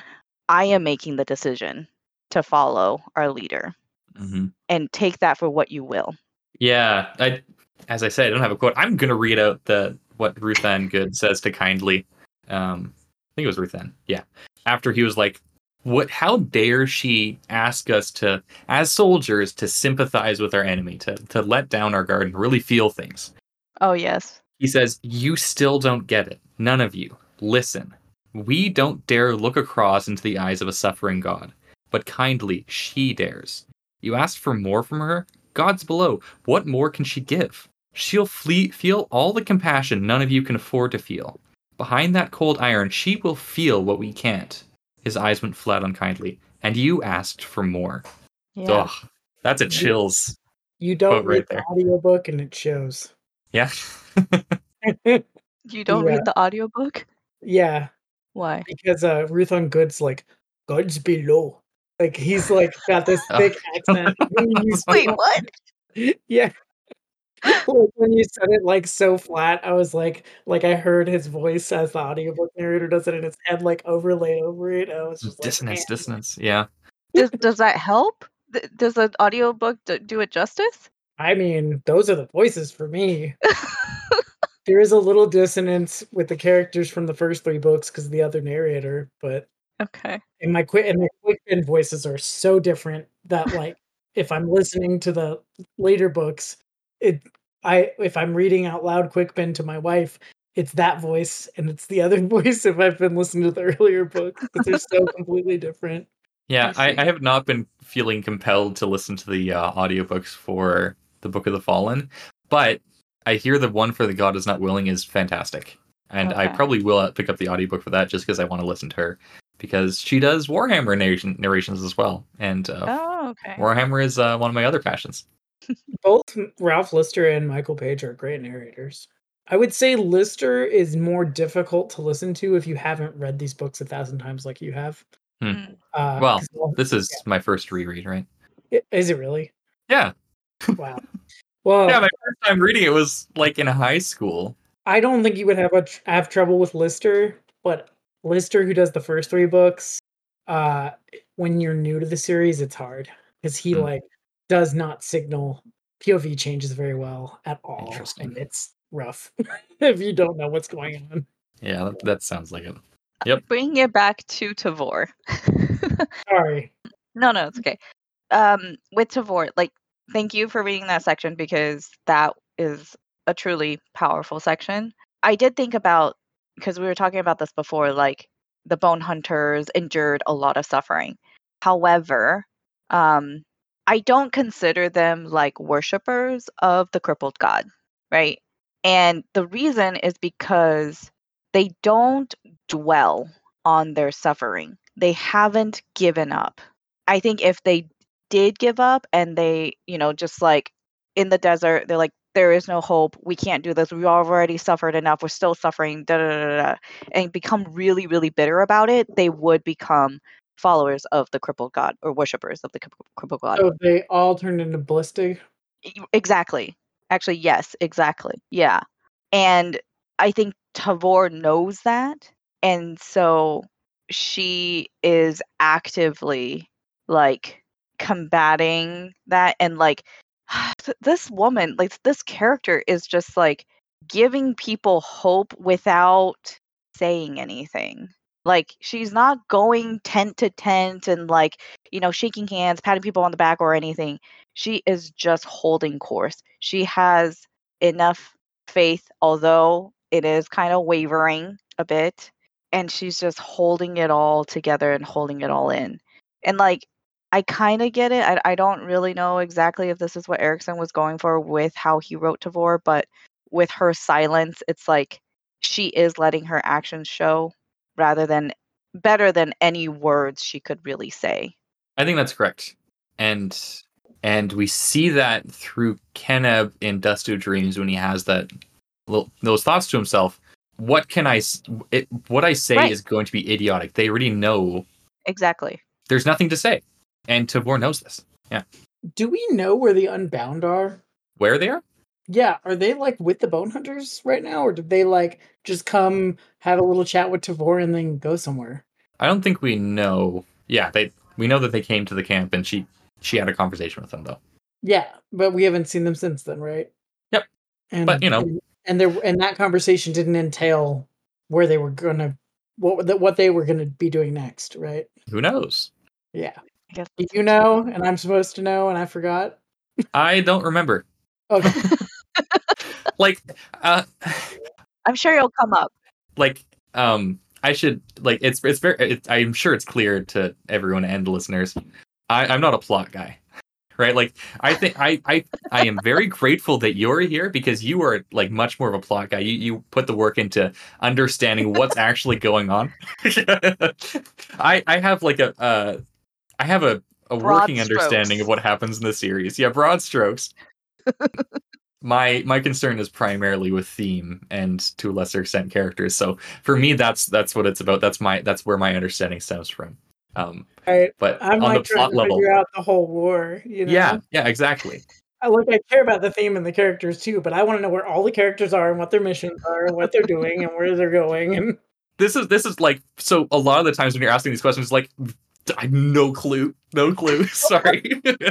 [SPEAKER 2] I am making the decision to follow our leader
[SPEAKER 1] hmm
[SPEAKER 2] and take that for what you will.
[SPEAKER 1] Yeah, I, as I said, I don't have a quote. I'm gonna read out the what Ruthan Gudd says to Kindly. Um, I think it was Ruth Ann. Yeah, after he was like, "What? How dare she ask us to, as soldiers, to sympathize with our enemy, to to let down our guard and really feel things?"
[SPEAKER 2] Oh yes.
[SPEAKER 1] He says, You still don't get it. None of you. Listen. We don't dare look across into the eyes of a suffering God, but kindly she dares. You ask for more from her? God's below. What more can she give? She'll flee- feel all the compassion none of you can afford to feel. Behind that cold iron, she will feel what we can't. His eyes went flat on kindly, and you asked for more.
[SPEAKER 2] Yeah.
[SPEAKER 1] Ugh, that's a chills.
[SPEAKER 3] You don't
[SPEAKER 1] Quote right
[SPEAKER 3] read the
[SPEAKER 1] there.
[SPEAKER 3] audiobook and it shows.
[SPEAKER 1] Yeah.
[SPEAKER 2] You don't
[SPEAKER 3] Yeah.
[SPEAKER 2] read the audiobook?
[SPEAKER 3] yeah,
[SPEAKER 2] Why?
[SPEAKER 3] because uh Ruthan Gudd's like, God's below. Like he's like got this
[SPEAKER 1] Oh.
[SPEAKER 3] thick accent.
[SPEAKER 2] Wait, what?
[SPEAKER 3] Yeah. Like, when you said it like so flat, I was like, like I heard his voice as the audiobook narrator does it in his head, like overlaid over it. I was just like,
[SPEAKER 1] dissonance,
[SPEAKER 3] "Man."
[SPEAKER 1] dissonance. Yeah.
[SPEAKER 2] Does, does that help? Th- Does the audiobook d- do it justice?
[SPEAKER 3] I mean, those are the voices for me. There is a little dissonance with the characters from the first three books because the other narrator, but
[SPEAKER 2] okay.
[SPEAKER 3] and my quick and my quick voices are so different that like if I'm listening to the later books, it I if I'm reading out loud Quick Ben to my wife, it's that voice and it's the other voice if I've been listening to the earlier books because they're so completely different.
[SPEAKER 1] Yeah,
[SPEAKER 2] I
[SPEAKER 1] I, have not been feeling compelled to listen to the uh, audiobooks for the Book of the Fallen, but I hear the one for the God is not willing is fantastic, and I probably will uh, pick up the audiobook for that just because I want to listen to her because she does Warhammer narration, narrations as well, and uh,
[SPEAKER 2] Oh, okay.
[SPEAKER 1] Warhammer is uh, one of my other passions.
[SPEAKER 3] Both Ralph Lister and Michael Page are great narrators. I would say Lister is more difficult to listen to if you haven't read these books a thousand times like you have.
[SPEAKER 2] Mm.
[SPEAKER 3] Uh,
[SPEAKER 1] Well,
[SPEAKER 3] 'cause all-
[SPEAKER 1] This is my first reread, right?
[SPEAKER 3] Is it really?
[SPEAKER 1] Yeah,
[SPEAKER 3] Wow. Well,
[SPEAKER 1] yeah. My first time reading it was like in high school.
[SPEAKER 3] I don't think you would have a tr- have trouble with Lister, but Lister, who does the first three books, uh, when you're new to the series, it's hard because he
[SPEAKER 1] Hmm.
[SPEAKER 3] like does not signal POV changes very well at all,
[SPEAKER 1] Interesting.
[SPEAKER 3] and it's rough if you don't know what's going on.
[SPEAKER 1] Yeah, that, that sounds like it. Yep.
[SPEAKER 2] Bringing it back to Tavor.
[SPEAKER 3] Sorry.
[SPEAKER 2] No, no, it's okay. Um, with Tavor, like, thank you for reading that section because that is a truly powerful section. I did think about because we were talking about this before, like the bone hunters endured a lot of suffering. However, um, I don't consider them like worshippers of the crippled god, right? And the reason is because they don't dwell on their suffering. They haven't given up. I think if they did give up and they, you know, just like in the desert, they're like, there is no hope. We can't do this. We've already suffered enough. We're still suffering. Da, da, da, da, and become really, really bitter about it. They would become followers of the crippled god or worshippers of the crippled god.
[SPEAKER 3] So they all turned into ballistic.
[SPEAKER 2] Exactly. Actually, yes, exactly. Yeah. And I think Tavor knows that. And so she is actively like combating that and like this woman like this character is just like giving people hope without saying anything like she's not going tent to tent and like you know shaking hands patting people on the back or anything. She is just holding course. She has enough faith although it is kind of wavering a bit and she's just holding it all together and holding it all in. And like I kind of get it. I, I don't really know exactly if this is what Erikson was going for with how he wrote Tavor, but with her silence, it's like she is letting her actions show rather than better than any words she could really say.
[SPEAKER 1] I think that's correct. And and we see that through Keneb in Dust to Dreams when he has that little, those thoughts to himself. What can I it, what I say
[SPEAKER 2] Right.
[SPEAKER 1] is going to be idiotic. They already know
[SPEAKER 2] Exactly.
[SPEAKER 1] there's nothing to say. And Tavor knows this. Yeah.
[SPEAKER 3] Do we know where the Unbound are?
[SPEAKER 1] Where they are?
[SPEAKER 3] Yeah, are they like with the Bone Hunters right now, or did they like just come have a little chat with Tavor and then go somewhere?
[SPEAKER 1] I don't think we know. Yeah, they we know that they came to the camp and she she had a conversation with them though.
[SPEAKER 3] Yeah, but we haven't seen them since then, right?
[SPEAKER 1] Yep.
[SPEAKER 3] And
[SPEAKER 1] But, you know.
[SPEAKER 3] and, and there and that conversation didn't entail where they were gonna what the, what they were gonna be doing next, right?
[SPEAKER 1] Who knows?
[SPEAKER 3] Yeah.
[SPEAKER 2] I guess
[SPEAKER 3] You know, and I'm supposed to know, and I forgot.
[SPEAKER 1] I don't remember.
[SPEAKER 3] Okay.
[SPEAKER 1] Like uh
[SPEAKER 2] I'm sure it'll come up.
[SPEAKER 1] like um I should like it's it's very it's, I'm sure it's clear to everyone and listeners. I, I'm not a plot guy. Right? Like I think I, I I am very grateful that you're here because you are like much more of a plot guy. You you put the work into understanding what's actually going on. I I have like a uh I have a, a
[SPEAKER 2] Broad
[SPEAKER 1] working understanding of what happens in the series. Yeah, broad strokes. My my concern is primarily with theme and to a lesser extent characters. So for me, that's that's what it's about. That's my that's where my understanding stems from. Um,
[SPEAKER 3] Right.
[SPEAKER 1] but
[SPEAKER 3] I'm
[SPEAKER 1] on
[SPEAKER 3] like
[SPEAKER 1] the plot
[SPEAKER 3] to
[SPEAKER 1] level,
[SPEAKER 3] figure out the whole war. You know?
[SPEAKER 1] yeah, yeah, exactly.
[SPEAKER 3] I look. I care about the theme and the characters too, but I want to know where all the characters are and what their missions are and what they're doing and where they're going. And
[SPEAKER 1] This is this is like so. A lot of the times when you're asking these questions, like I have no clue, no clue. Sorry.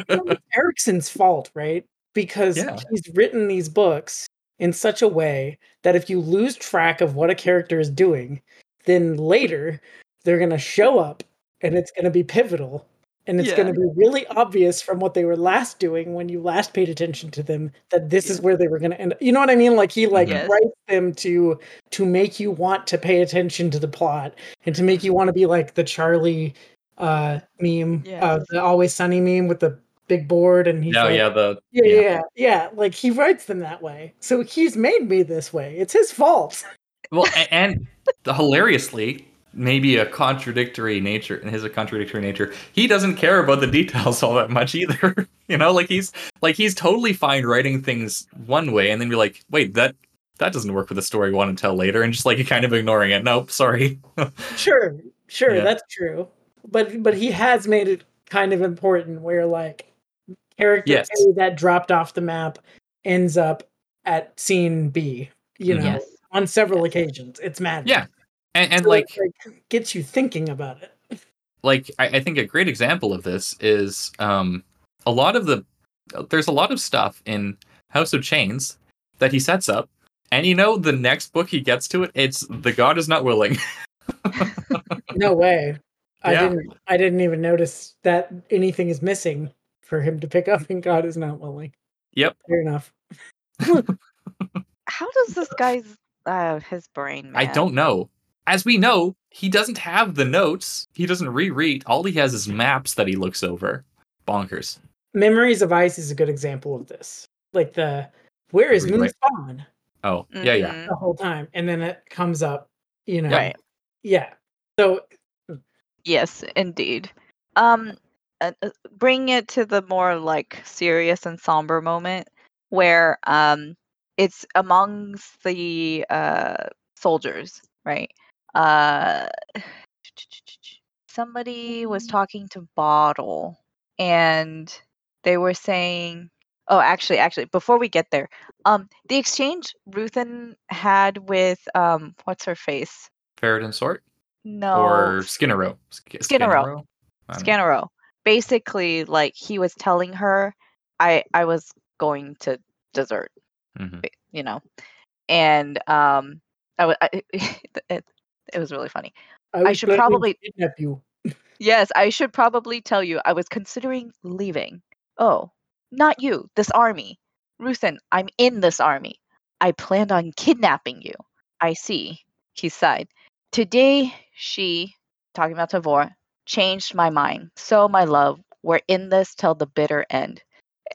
[SPEAKER 3] Erikson's fault, right? Because
[SPEAKER 1] Yeah.
[SPEAKER 3] he's written these books in such a way that if you lose track of what a character is doing, then later they're going to show up and it's going to be pivotal. And it's
[SPEAKER 2] Yeah.
[SPEAKER 3] going to be really obvious from what they were last doing when you last paid attention to them that this is where they were going to end. You know what I mean? Like he like
[SPEAKER 2] Yes.
[SPEAKER 3] writes them to to make you want to pay attention to the plot and to make you want to be like the Charlie uh meme,
[SPEAKER 2] Yes.
[SPEAKER 3] uh the Always Sunny meme with the big board and he's
[SPEAKER 1] no,
[SPEAKER 3] like,
[SPEAKER 1] yeah, the
[SPEAKER 3] yeah,
[SPEAKER 1] yeah.
[SPEAKER 3] yeah, yeah. Like he writes them that way. So he's made me this way. It's his fault.
[SPEAKER 1] well, and the, hilariously, maybe a contradictory nature and his a contradictory nature. He doesn't care about the details all that much either. you know, like he's like he's totally fine writing things one way, and then be like, wait, that that doesn't work with the story we want to tell later, and just like kind of ignoring it. Nope, sorry.
[SPEAKER 3] Sure, sure,
[SPEAKER 1] Yeah.
[SPEAKER 3] that's true. But but he has made it kind of important where like character
[SPEAKER 1] Yes.
[SPEAKER 3] A that dropped off the map ends up at scene B. You know.
[SPEAKER 2] Yes.
[SPEAKER 3] on several
[SPEAKER 2] Yes.
[SPEAKER 3] occasions. It's mad.
[SPEAKER 1] Yeah. and, and like
[SPEAKER 3] gets you thinking about it.
[SPEAKER 1] like I, I think a great example of this is um a lot of the there's a lot of stuff in House of Chains that he sets up, and you know the next book he gets to it, it's the God is not willing.
[SPEAKER 3] No way. I
[SPEAKER 1] Yeah.
[SPEAKER 3] didn't I didn't even notice that anything is missing for him to pick up and God is not willing.
[SPEAKER 1] Yep.
[SPEAKER 3] Fair enough.
[SPEAKER 2] How does this guy's uh his brain?
[SPEAKER 1] I don't know. As we know, he doesn't have the notes. He doesn't reread. All he has is maps that he looks over. Bonkers.
[SPEAKER 3] Memories of Ice is a good example of this. Like the where is
[SPEAKER 1] Right.
[SPEAKER 3] Moonspawn
[SPEAKER 1] Oh, yeah, yeah.
[SPEAKER 2] Mhm.
[SPEAKER 3] the whole time, and then it comes up. You know,
[SPEAKER 2] Right.
[SPEAKER 3] yeah. So
[SPEAKER 2] Yes, indeed. Um, uh, uh, bring it to the more like serious and somber moment where um it's amongst the uh soldiers, right? Uh, somebody was talking to Bottle, and they were saying, "Oh, actually, actually, before we get there, um, the exchange Ruthan had with um, what's her face?
[SPEAKER 1] Ferret Sort
[SPEAKER 2] No,
[SPEAKER 1] or Skanarow. Sk-
[SPEAKER 2] Skanarow.
[SPEAKER 1] I don't know.
[SPEAKER 2] Skanarow. Basically, like he was telling her, I I was going to desert,
[SPEAKER 1] Mhm.
[SPEAKER 2] you know, and um, I, wa- I it, it was really funny.
[SPEAKER 3] I, was
[SPEAKER 2] should probably-
[SPEAKER 3] kidnap you.
[SPEAKER 2] Yes, I should probably tell you. I was considering leaving. Oh, not you. This army, Ruthan. I'm in this army. I planned on kidnapping you. I see. He sighed. Today, she, talking about Tavor, changed my mind. So, my love, we're in this till the bitter end.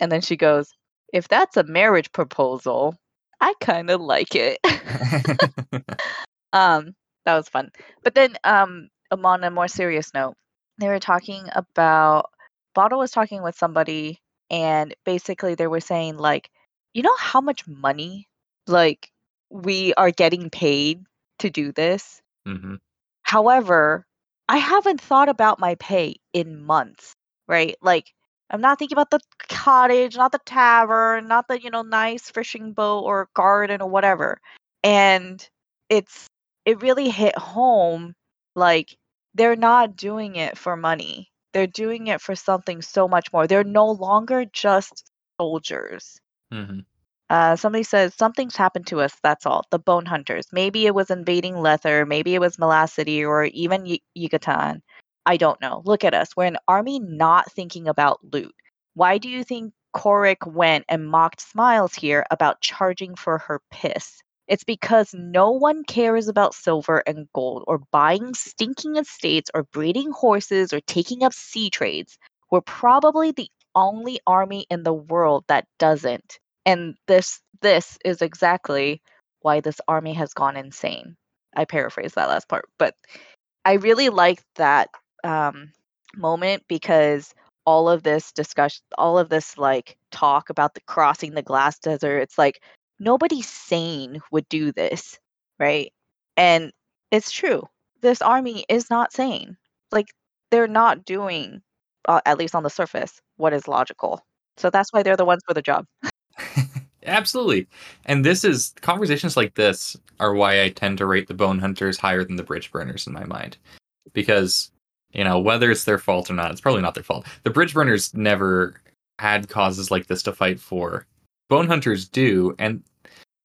[SPEAKER 2] And then she goes, If that's a marriage proposal, I kind of like it. um, that was fun. But then, um, on a more serious note, they were talking about Bottle was talking with somebody, and basically they were saying like, you know how much money like we are getting paid to do this.
[SPEAKER 1] Mhm.
[SPEAKER 2] However, I haven't thought about my pay in months, right? Like, I'm not thinking about the cottage, not the tavern, not the, you know, nice fishing boat or garden or whatever. And it's, it really hit home like, they're not doing it for money. They're doing it for something so much more. They're no longer just soldiers.
[SPEAKER 1] Mhm.
[SPEAKER 2] Uh, somebody says something's happened to us. That's all. The Bone Hunters. Maybe it was invading Lether. Maybe it was Malaz City or even y- Y'Ghatan. I don't know. Look at us. We're an army not thinking about loot. Why do you think Korik went and mocked Smiles here about charging for her piss? It's because no one cares about silver and gold or buying stinking estates or breeding horses or taking up sea trades. We're probably the only army in the world that doesn't and this this is exactly why this army has gone insane. I paraphrase that last part but i really like that um, moment because all of this discussion all of this like talk about the crossing the glass desert it's like nobody sane would do this right? And it's true this army is not sane. Like they're not doing uh, at least on the surface what is logical. So that's why they're the ones for the job
[SPEAKER 1] Absolutely. And this is conversations like this are why I tend to rate the bone hunters higher than the bridge burners in my mind. Because, you know, whether it's their fault or not, it's probably not their fault. The bridge burners never had causes like this to fight for. Bone hunters do, and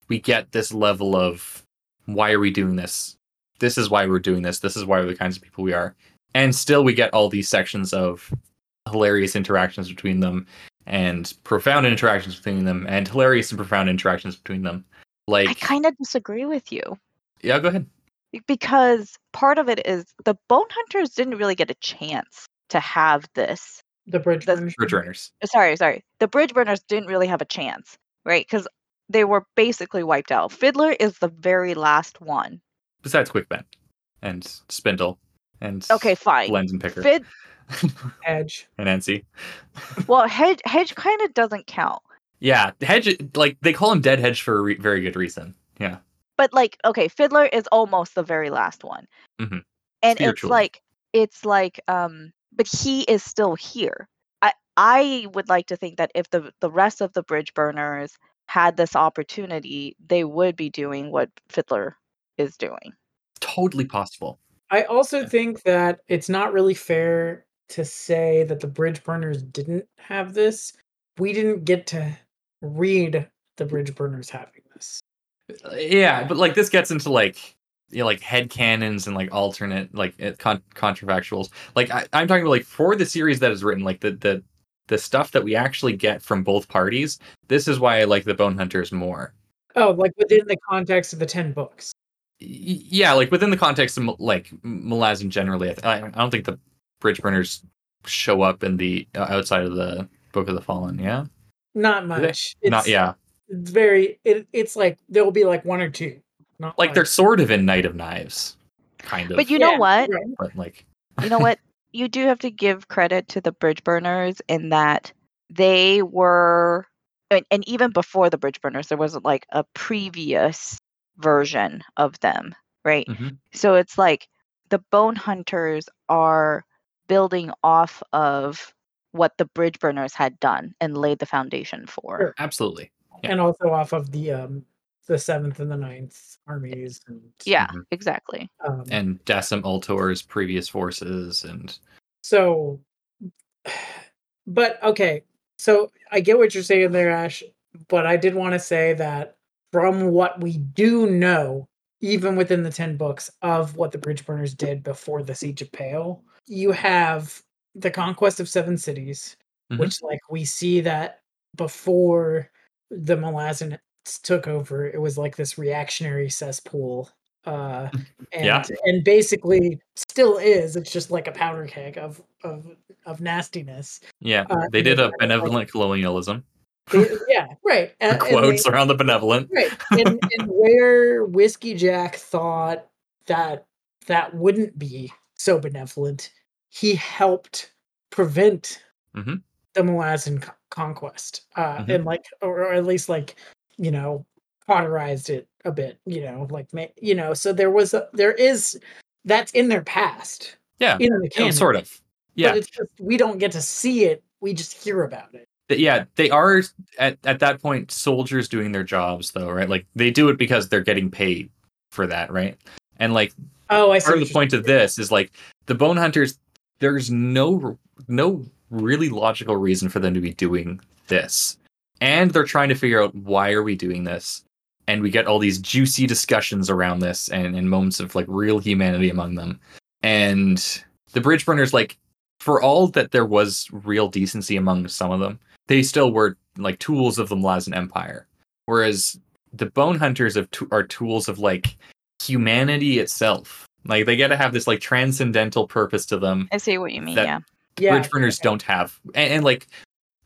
[SPEAKER 1] we get this level of why are we doing this? This is why we're doing this. This is why we're the kinds of people we are. And still we get all these sections of hilarious interactions between them and profound interactions between them and hilarious and profound interactions between them. Like
[SPEAKER 2] I kind of disagree with you
[SPEAKER 1] Yeah, go ahead.
[SPEAKER 2] because part of it is the bone hunters didn't really get a chance to have this.
[SPEAKER 3] The bridge
[SPEAKER 2] That's-
[SPEAKER 3] burners.
[SPEAKER 1] Bridge runners.
[SPEAKER 2] Sorry, sorry. The bridge burners didn't really have a chance, right? Because they were basically wiped out. Fiddler is the very last one.
[SPEAKER 1] Besides Quick Ben and Spindle and
[SPEAKER 2] Okay, fine.
[SPEAKER 1] Lens and Picker
[SPEAKER 2] Fid
[SPEAKER 3] Edge.
[SPEAKER 1] and NC.
[SPEAKER 2] well, Hedge Hedge kind of doesn't count.
[SPEAKER 1] Yeah, Hedge like they call him Dead Hedge for a re- very good reason. Yeah.
[SPEAKER 2] But like, okay, Fiddler is almost the very last one.
[SPEAKER 1] Mhm.
[SPEAKER 2] And it's like it's like um but he is still here. I I would like to think that if the the rest of the bridge burners had this opportunity, they would be doing what Fiddler is doing.
[SPEAKER 1] Totally possible.
[SPEAKER 3] I also think that it's not really fair to say that the bridge burners didn't have this. We didn't get to read the bridge burners having this.
[SPEAKER 1] Yeah, but like this gets into like you know, like head canons and like alternate like uh, con- contrafactuals. Like I, I'm talking about like for the series that is written, like the the the stuff that we actually get from both parties. This is why I like the Bone Hunters more.
[SPEAKER 3] Oh, like within the context of the ten books.
[SPEAKER 1] Y- yeah, like within the context of like Malazan generally, I, th- I I don't think the Bridge Burners show up in the uh, outside of the Book of the Fallen. Yeah,
[SPEAKER 3] Not
[SPEAKER 1] they?
[SPEAKER 3] much.
[SPEAKER 1] not yeah.
[SPEAKER 3] It's very. It, it's like there will be like one or two. Not
[SPEAKER 1] Like
[SPEAKER 3] much.
[SPEAKER 1] they're sort of in Night of Knives, kind of.
[SPEAKER 2] But you
[SPEAKER 3] Yeah,
[SPEAKER 2] know what?
[SPEAKER 3] right.
[SPEAKER 1] but like
[SPEAKER 2] you know what? You do have to give credit to the bridge burners in that they were, and, and even before the bridge burners, there wasn't like a previous version of them, right?
[SPEAKER 1] Mhm.
[SPEAKER 2] So it's like the bone hunters are building off of what the bridge burners had done and laid the foundation for.
[SPEAKER 3] Sure.
[SPEAKER 1] absolutely. Yeah.
[SPEAKER 3] and also off of the um the seventh and the ninth armies and
[SPEAKER 2] Yeah,
[SPEAKER 1] Mhm.
[SPEAKER 2] exactly.
[SPEAKER 3] um,
[SPEAKER 1] And Dassem Ultor's previous forces and
[SPEAKER 3] so but okay so i get what you're saying there ash but i did want to say that from what we do know even within the 10 books of what the bridge burners did before the siege of pale you have the conquest of seven cities
[SPEAKER 1] Mhm.
[SPEAKER 3] which like we see that before the malazans took over it was like this reactionary cesspool uh and
[SPEAKER 1] Yeah.
[SPEAKER 3] and basically still is it's just like a powder keg of of of nastiness
[SPEAKER 1] yeah,
[SPEAKER 3] Uh,
[SPEAKER 1] they did a
[SPEAKER 3] of, like-
[SPEAKER 1] benevolent colonialism.
[SPEAKER 3] They- yeah right
[SPEAKER 1] The
[SPEAKER 3] and- and they-
[SPEAKER 1] quotes around the benevolent.
[SPEAKER 3] right and, and where whiskey jack thought that that wouldn't be so benevolent he helped prevent
[SPEAKER 1] Mhm.
[SPEAKER 3] the malazan co- conquest uh
[SPEAKER 1] Mhm.
[SPEAKER 3] and like or, or at least like you know cauterized it a bit you know like you know so there was a, there is that's in their past
[SPEAKER 1] Yeah,
[SPEAKER 3] in the canon
[SPEAKER 1] sort of. Yeah,
[SPEAKER 3] but it's just we don't get to see it we just hear about it
[SPEAKER 1] yeah, they are at at that point soldiers doing their jobs though, right? Like they do it because they're getting paid for that, right? And like
[SPEAKER 3] oh i see
[SPEAKER 1] part of the point of this is like the bone hunters there's no no really logical reason for them to be doing this. And they're trying to figure out why are we doing this? And we get all these juicy discussions around this and, and moments of like real humanity among them. And the bridge burners like for all that there was real decency among some of them they still were like tools of the Malazan empire. Whereas the bone hunters of t- are tools of like humanity itself. Like they get to have this like transcendental purpose to them
[SPEAKER 2] I see what you mean.
[SPEAKER 1] That-
[SPEAKER 2] yeah.
[SPEAKER 3] yeah
[SPEAKER 1] bridge burners don't have. And, and like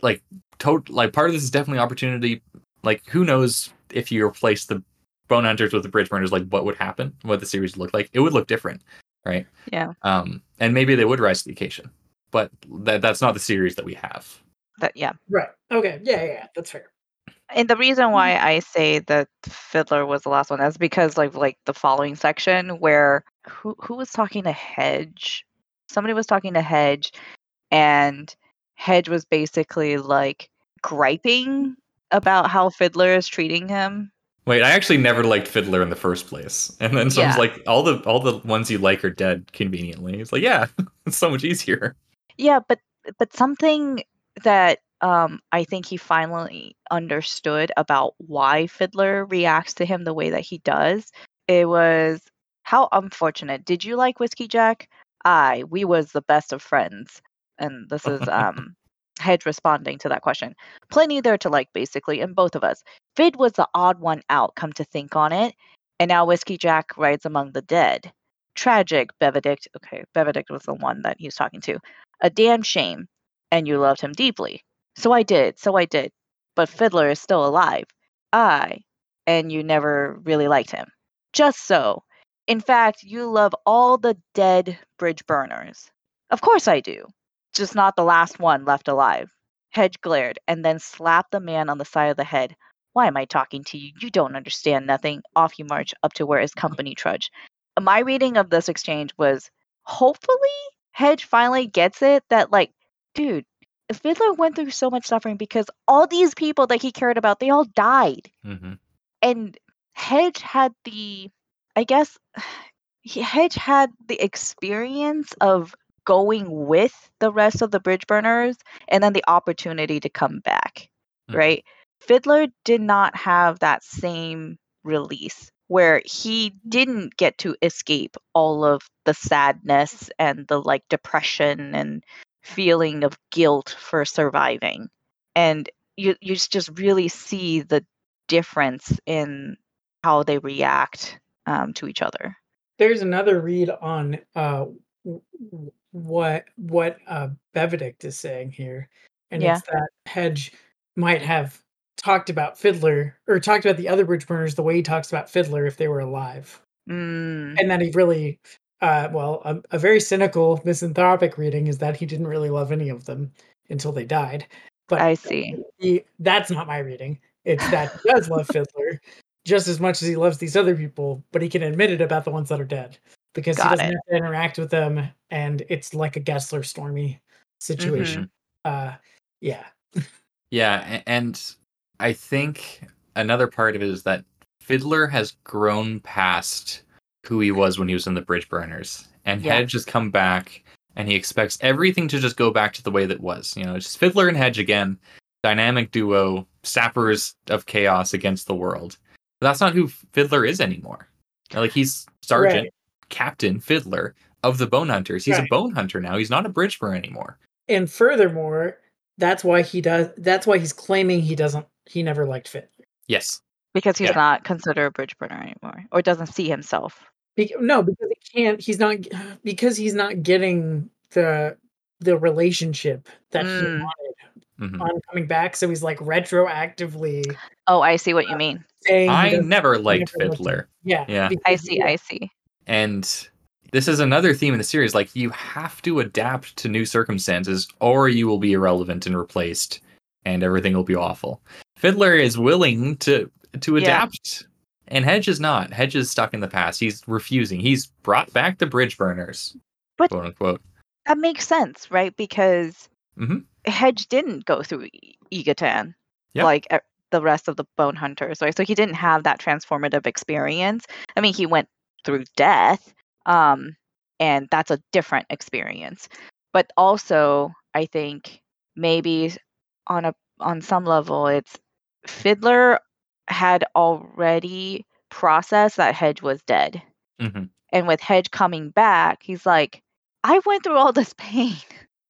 [SPEAKER 1] like tot- like part of this is definitely opportunity. Like who knows if you replace the bone hunters with the bridge burners like what would happen what the series would look like. It would look different right?
[SPEAKER 2] Yeah.
[SPEAKER 1] um and maybe they would rise to the occasion but that that's not the series that we have.
[SPEAKER 2] That yeah.
[SPEAKER 3] right. Okay. Yeah yeah, yeah. That's fair
[SPEAKER 2] And the reason mm-hmm. why I say that Fiddler was the last one is because like like the following section where who who was talking to Hedge? Somebody was talking to Hedge and Hedge was basically like griping about how Fiddler is treating him.
[SPEAKER 1] wait i actually never liked fiddler in the first place and then someone's
[SPEAKER 2] Yeah.
[SPEAKER 1] like all the all the ones you like are dead conveniently it's like yeah it's so much easier
[SPEAKER 2] Yeah, but but something that um I think he finally understood about why Fiddler reacts to him the way that he does. It was how unfortunate. Did you like Whiskey Jack? I, we was the best of friends. And this is um Hedge responding to that question. Plenty there to like basically, and both of us. Fid was the odd one out, come to think on it. And now Whiskey Jack rides among the dead. Tragic, Benedict. Okay, Benedict was the one that he was talking to a damn shame, and you loved him deeply. So I did, so I did. But Fiddler is still alive. I, and you never really liked him. Just so. In fact, you love all the dead bridge burners. Of course I do. Just not the last one left alive. Hedge glared and then slapped the man on the side of the head. Why am I talking to you? You don't understand nothing. Off you march up to where his company trudged. My reading of this exchange was hopefully Hedge finally gets it that like, dude, Fiddler went through so much suffering because all these people that he cared about, they all died.
[SPEAKER 1] hmm
[SPEAKER 2] And Hedge had the I guess Hedge had the experience of going with the rest of the bridge burners and then the opportunity to come back,
[SPEAKER 1] Mhm.
[SPEAKER 2] right? Fiddler did not have that same release where he didn't get to escape all of the sadness and the like depression and feeling of guilt for surviving. And you you just really see the difference in how they react um, to each other.
[SPEAKER 3] There's another read on uh, what what uh, Benedict is saying here, and
[SPEAKER 2] Yeah.
[SPEAKER 3] it's that Hedge might have talked about Fiddler or talked about the other bridge burners the way he talks about Fiddler if they were alive,
[SPEAKER 2] Mm,
[SPEAKER 3] and that he really, uh, well, a, a very cynical misanthropic reading is that he didn't really love any of them until they died. But
[SPEAKER 2] I see.
[SPEAKER 3] he, that's not my reading. It's that he does love Fiddler just as much as he loves these other people, but he can admit it about the ones that are dead because
[SPEAKER 2] Got
[SPEAKER 3] he doesn't
[SPEAKER 2] it.
[SPEAKER 3] have to interact with them, and it's like a Gesler Stormy situation. Uh, yeah,
[SPEAKER 1] Yeah, and I think another part of it is that Fiddler has grown past who he was when he was in the Bridge Burners, and
[SPEAKER 2] Yeah.
[SPEAKER 1] Hedge has come back, and he expects everything to just go back to the way that was. You know, it's just Fiddler and Hedge again, dynamic duo, sappers of chaos against the world. But that's not who Fiddler is anymore. Like he's Sergeant,
[SPEAKER 3] Right.
[SPEAKER 1] Captain Fiddler of the Bone Hunters. He's
[SPEAKER 3] Right.
[SPEAKER 1] a Bone Hunter now. He's not a Bridge Burner anymore.
[SPEAKER 3] and furthermore, that's why he does. That's why he's claiming he doesn't. He never liked Fit.
[SPEAKER 1] Yes.
[SPEAKER 2] because he's
[SPEAKER 1] Yeah.
[SPEAKER 2] not considered a bridge burner anymore, or doesn't see himself.
[SPEAKER 3] Be- no, because he can't. He's not because he's not getting the the relationship that he
[SPEAKER 2] Mm.
[SPEAKER 3] wanted
[SPEAKER 1] Mhm.
[SPEAKER 3] on coming back. So he's like retroactively
[SPEAKER 2] Oh, I see what you mean.
[SPEAKER 3] saying. he
[SPEAKER 1] I never liked
[SPEAKER 3] never liked him.
[SPEAKER 1] Fiddler.
[SPEAKER 3] Yeah,
[SPEAKER 1] Yeah.
[SPEAKER 2] I see. I see.
[SPEAKER 1] And this is another theme in the series. Like you have to adapt to new circumstances, or you will be irrelevant and replaced, and everything will be awful. Fiddler is willing to to
[SPEAKER 2] Yeah.
[SPEAKER 1] And Hedge is not. Hedge is stuck in the past. He's refusing. He's brought back the bridge burners,
[SPEAKER 2] But-
[SPEAKER 1] quote unquote.
[SPEAKER 2] That makes sense, right? Because
[SPEAKER 1] Mhm.
[SPEAKER 2] Hedge didn't go through Y'Ghatan
[SPEAKER 1] Yeah.
[SPEAKER 2] like the rest of the Bone Hunters, right? So he didn't have that transformative experience. I mean, he went through death, um, and that's a different experience. But also, I think maybe on a on some level, it's Fiddler had already processed that Hedge was dead.
[SPEAKER 1] Mhm.
[SPEAKER 2] And with Hedge coming back, he's like, I went through all this pain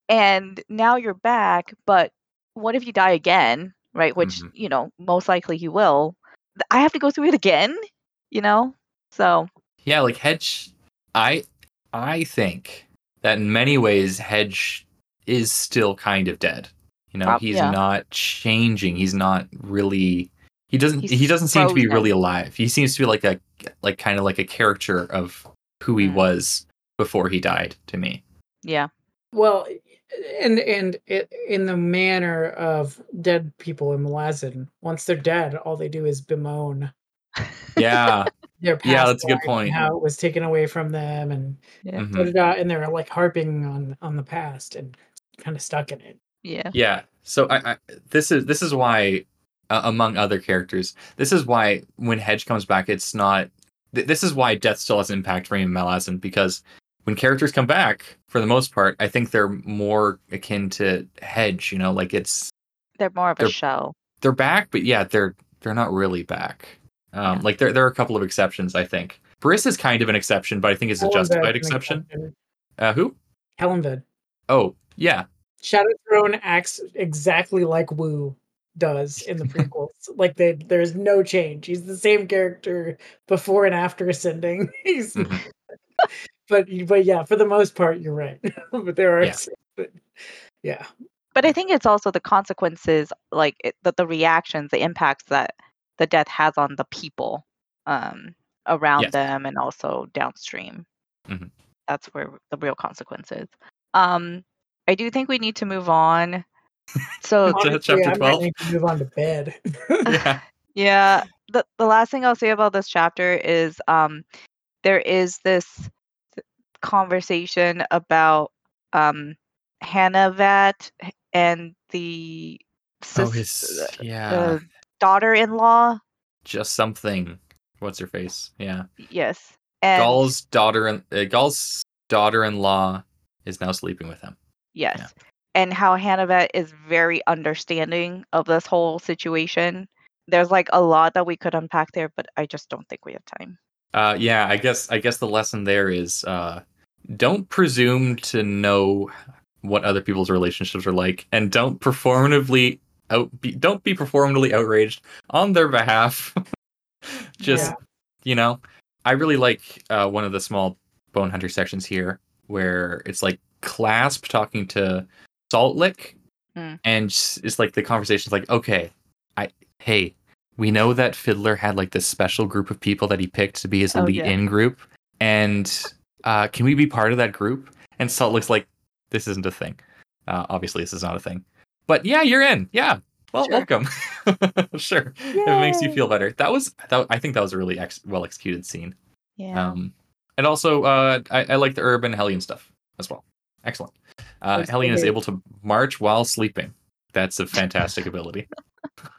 [SPEAKER 2] and now you're back, but what if you die again? Right? Which,
[SPEAKER 1] Mhm.
[SPEAKER 2] you know, most likely you will. I have to go through it again, you know? So,
[SPEAKER 1] Yeah, like Hedge. I I think that in many ways Hedge is still kind of dead. You know, he's
[SPEAKER 2] yeah.
[SPEAKER 1] not changing. He's not really. He doesn't.
[SPEAKER 2] He's
[SPEAKER 1] he doesn't seem to be
[SPEAKER 2] frozen.
[SPEAKER 1] really alive. He seems to be like a like kind of like a caricature of who he
[SPEAKER 2] Mm.
[SPEAKER 1] was before he died. To me,
[SPEAKER 2] yeah.
[SPEAKER 3] Well, and and it, in the manner of dead people in Malazan, once they're dead, all they do is bemoan
[SPEAKER 1] yeah,
[SPEAKER 3] their past.
[SPEAKER 1] Yeah, that's a good point.
[SPEAKER 3] How it was taken away from them, and
[SPEAKER 2] Yeah.
[SPEAKER 1] mhm.
[SPEAKER 3] and they're like harping on on the past and kind of stuck in it.
[SPEAKER 2] Yeah.
[SPEAKER 1] yeah. So I, I this is this is why, uh, among other characters, this is why when Hedge comes back, it's not. Th- this is why death still has impact for me in Malazan because when characters come back, for the most part, I think they're more akin to Hedge. You know, like it's
[SPEAKER 2] They're more of a
[SPEAKER 1] They're-
[SPEAKER 2] shell.
[SPEAKER 1] they're back, but yeah, they're they're not really back. Um,
[SPEAKER 2] Yeah.
[SPEAKER 1] Like there there are a couple of exceptions. I think Brys is kind of an exception, but I think it's a justified
[SPEAKER 3] an
[SPEAKER 1] exception.
[SPEAKER 3] exception.
[SPEAKER 1] Uh, who?
[SPEAKER 3] Kellenved.
[SPEAKER 1] Oh, yeah,
[SPEAKER 3] Shadow Throne acts exactly like Wu does in the prequels. like they, there's no change. He's the same character before and after ascending. He's,
[SPEAKER 1] Mhm.
[SPEAKER 3] but but yeah, for the most part, you're right. but there are,
[SPEAKER 1] Yeah.
[SPEAKER 3] but, yeah,
[SPEAKER 2] But I think it's also the consequences, like it, the, the reactions, the impacts that the death has on the people um, around
[SPEAKER 1] Yes.
[SPEAKER 2] them and also downstream.
[SPEAKER 1] Mhm.
[SPEAKER 2] That's where the real consequence is. Um, I do think we need to move on. So
[SPEAKER 3] Honestly,
[SPEAKER 1] chapter
[SPEAKER 3] I
[SPEAKER 1] 12?
[SPEAKER 3] need to move on to bed.
[SPEAKER 1] yeah,
[SPEAKER 2] yeah, the the last thing I'll say about this chapter is um, there is this conversation about um, Hanavat and the
[SPEAKER 1] oh his yeah,
[SPEAKER 2] the daughter-in-law.
[SPEAKER 1] just something. What's her face? Yeah,
[SPEAKER 2] Yes, and
[SPEAKER 1] Gall's daughter, uh, Gall's daughter-in-law is now sleeping with him.
[SPEAKER 2] yes,
[SPEAKER 1] yeah.
[SPEAKER 2] And how Hanavat is very understanding of this whole situation there's like a lot that we could unpack there, but I just don't think we have time.
[SPEAKER 1] Uh, yeah, I guess I guess the lesson there is uh, don't presume to know what other people's relationships are like, and don't performatively out be, don't be performatively outraged on their behalf. Just
[SPEAKER 3] Yeah.
[SPEAKER 1] you know, I really like uh, one of the small bone hunter sections here where it's like clasp talking to salt lick
[SPEAKER 2] Hmm.
[SPEAKER 1] and it's like the conversation's like okay i hey we know that fiddler had like this special group of people that he picked to be his
[SPEAKER 2] Oh,
[SPEAKER 1] elite
[SPEAKER 2] yeah.
[SPEAKER 1] in group and uh can we be part of that group and salt looks like this isn't a thing uh obviously this is not a thing but yeah you're in yeah well
[SPEAKER 2] Sure.
[SPEAKER 1] welcome sure if it makes you feel better that was that, i think that was a really ex- well executed scene
[SPEAKER 2] Yeah.
[SPEAKER 1] um, and also, uh, I, I like the Urb and Hellian stuff as well. Excellent. Uh, Hellian is able to march while sleeping. That's a fantastic ability.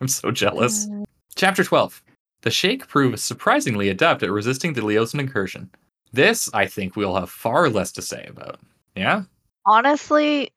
[SPEAKER 1] I'm so jealous.
[SPEAKER 2] Mm,
[SPEAKER 1] Chapter 12. The Shake proves surprisingly adept at resisting the Liosan incursion. This, I think, we'll have far less to say about. Yeah?
[SPEAKER 2] Honestly,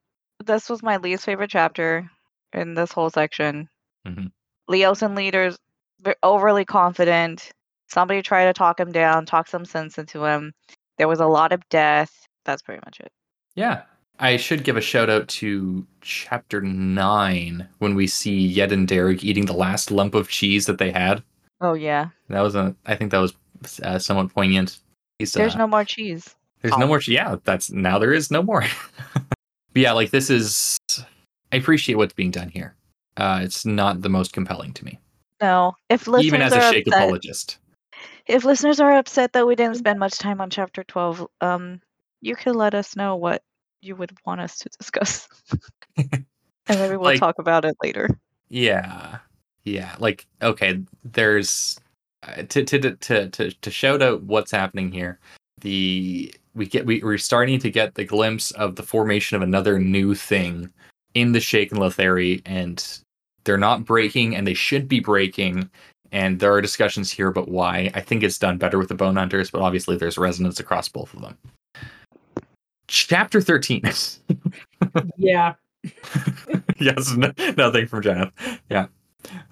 [SPEAKER 2] this was my least favorite chapter in this whole section.
[SPEAKER 1] Mhm.
[SPEAKER 2] Liosan leaders ve- overly confident. Somebody tried to talk him down, talk some sense into him. There was a lot of death. That's pretty much it.
[SPEAKER 1] Yeah. I should give a shout out to chapter 9 when we see Yedan Derryg eating the last lump of cheese that they had.
[SPEAKER 2] Oh yeah.
[SPEAKER 1] That was a, I think that was uh, somewhat poignant. He's,
[SPEAKER 2] There's
[SPEAKER 1] uh,
[SPEAKER 2] no more cheese.
[SPEAKER 1] There's
[SPEAKER 2] Oh.
[SPEAKER 1] no more. Yeah, that's now there is no more. but yeah, like this is. I appreciate what's being done here. Uh, it's not the most compelling to me,
[SPEAKER 2] No. If listeners
[SPEAKER 1] even as a shake
[SPEAKER 2] upset,
[SPEAKER 1] apologist.
[SPEAKER 2] if listeners are upset that we didn't spend much time on chapter 12, um, you could let us know what you would want us to discuss. and maybe we'll
[SPEAKER 1] Like-
[SPEAKER 2] talk about it later.
[SPEAKER 1] Yeah, yeah. Like okay, there's uh, to to to to to shout out what's happening here. The we get we, we're starting to get the glimpse of the formation of another new thing in the Shake and Letherii, and they're not breaking, and they should be breaking. And there are discussions here about why. I think it's done better with the Bone Hunters, but obviously there's resonance across both of them. Chapter thirteen.
[SPEAKER 3] Yeah.
[SPEAKER 1] yes, no, nothing from Janeth. Yeah.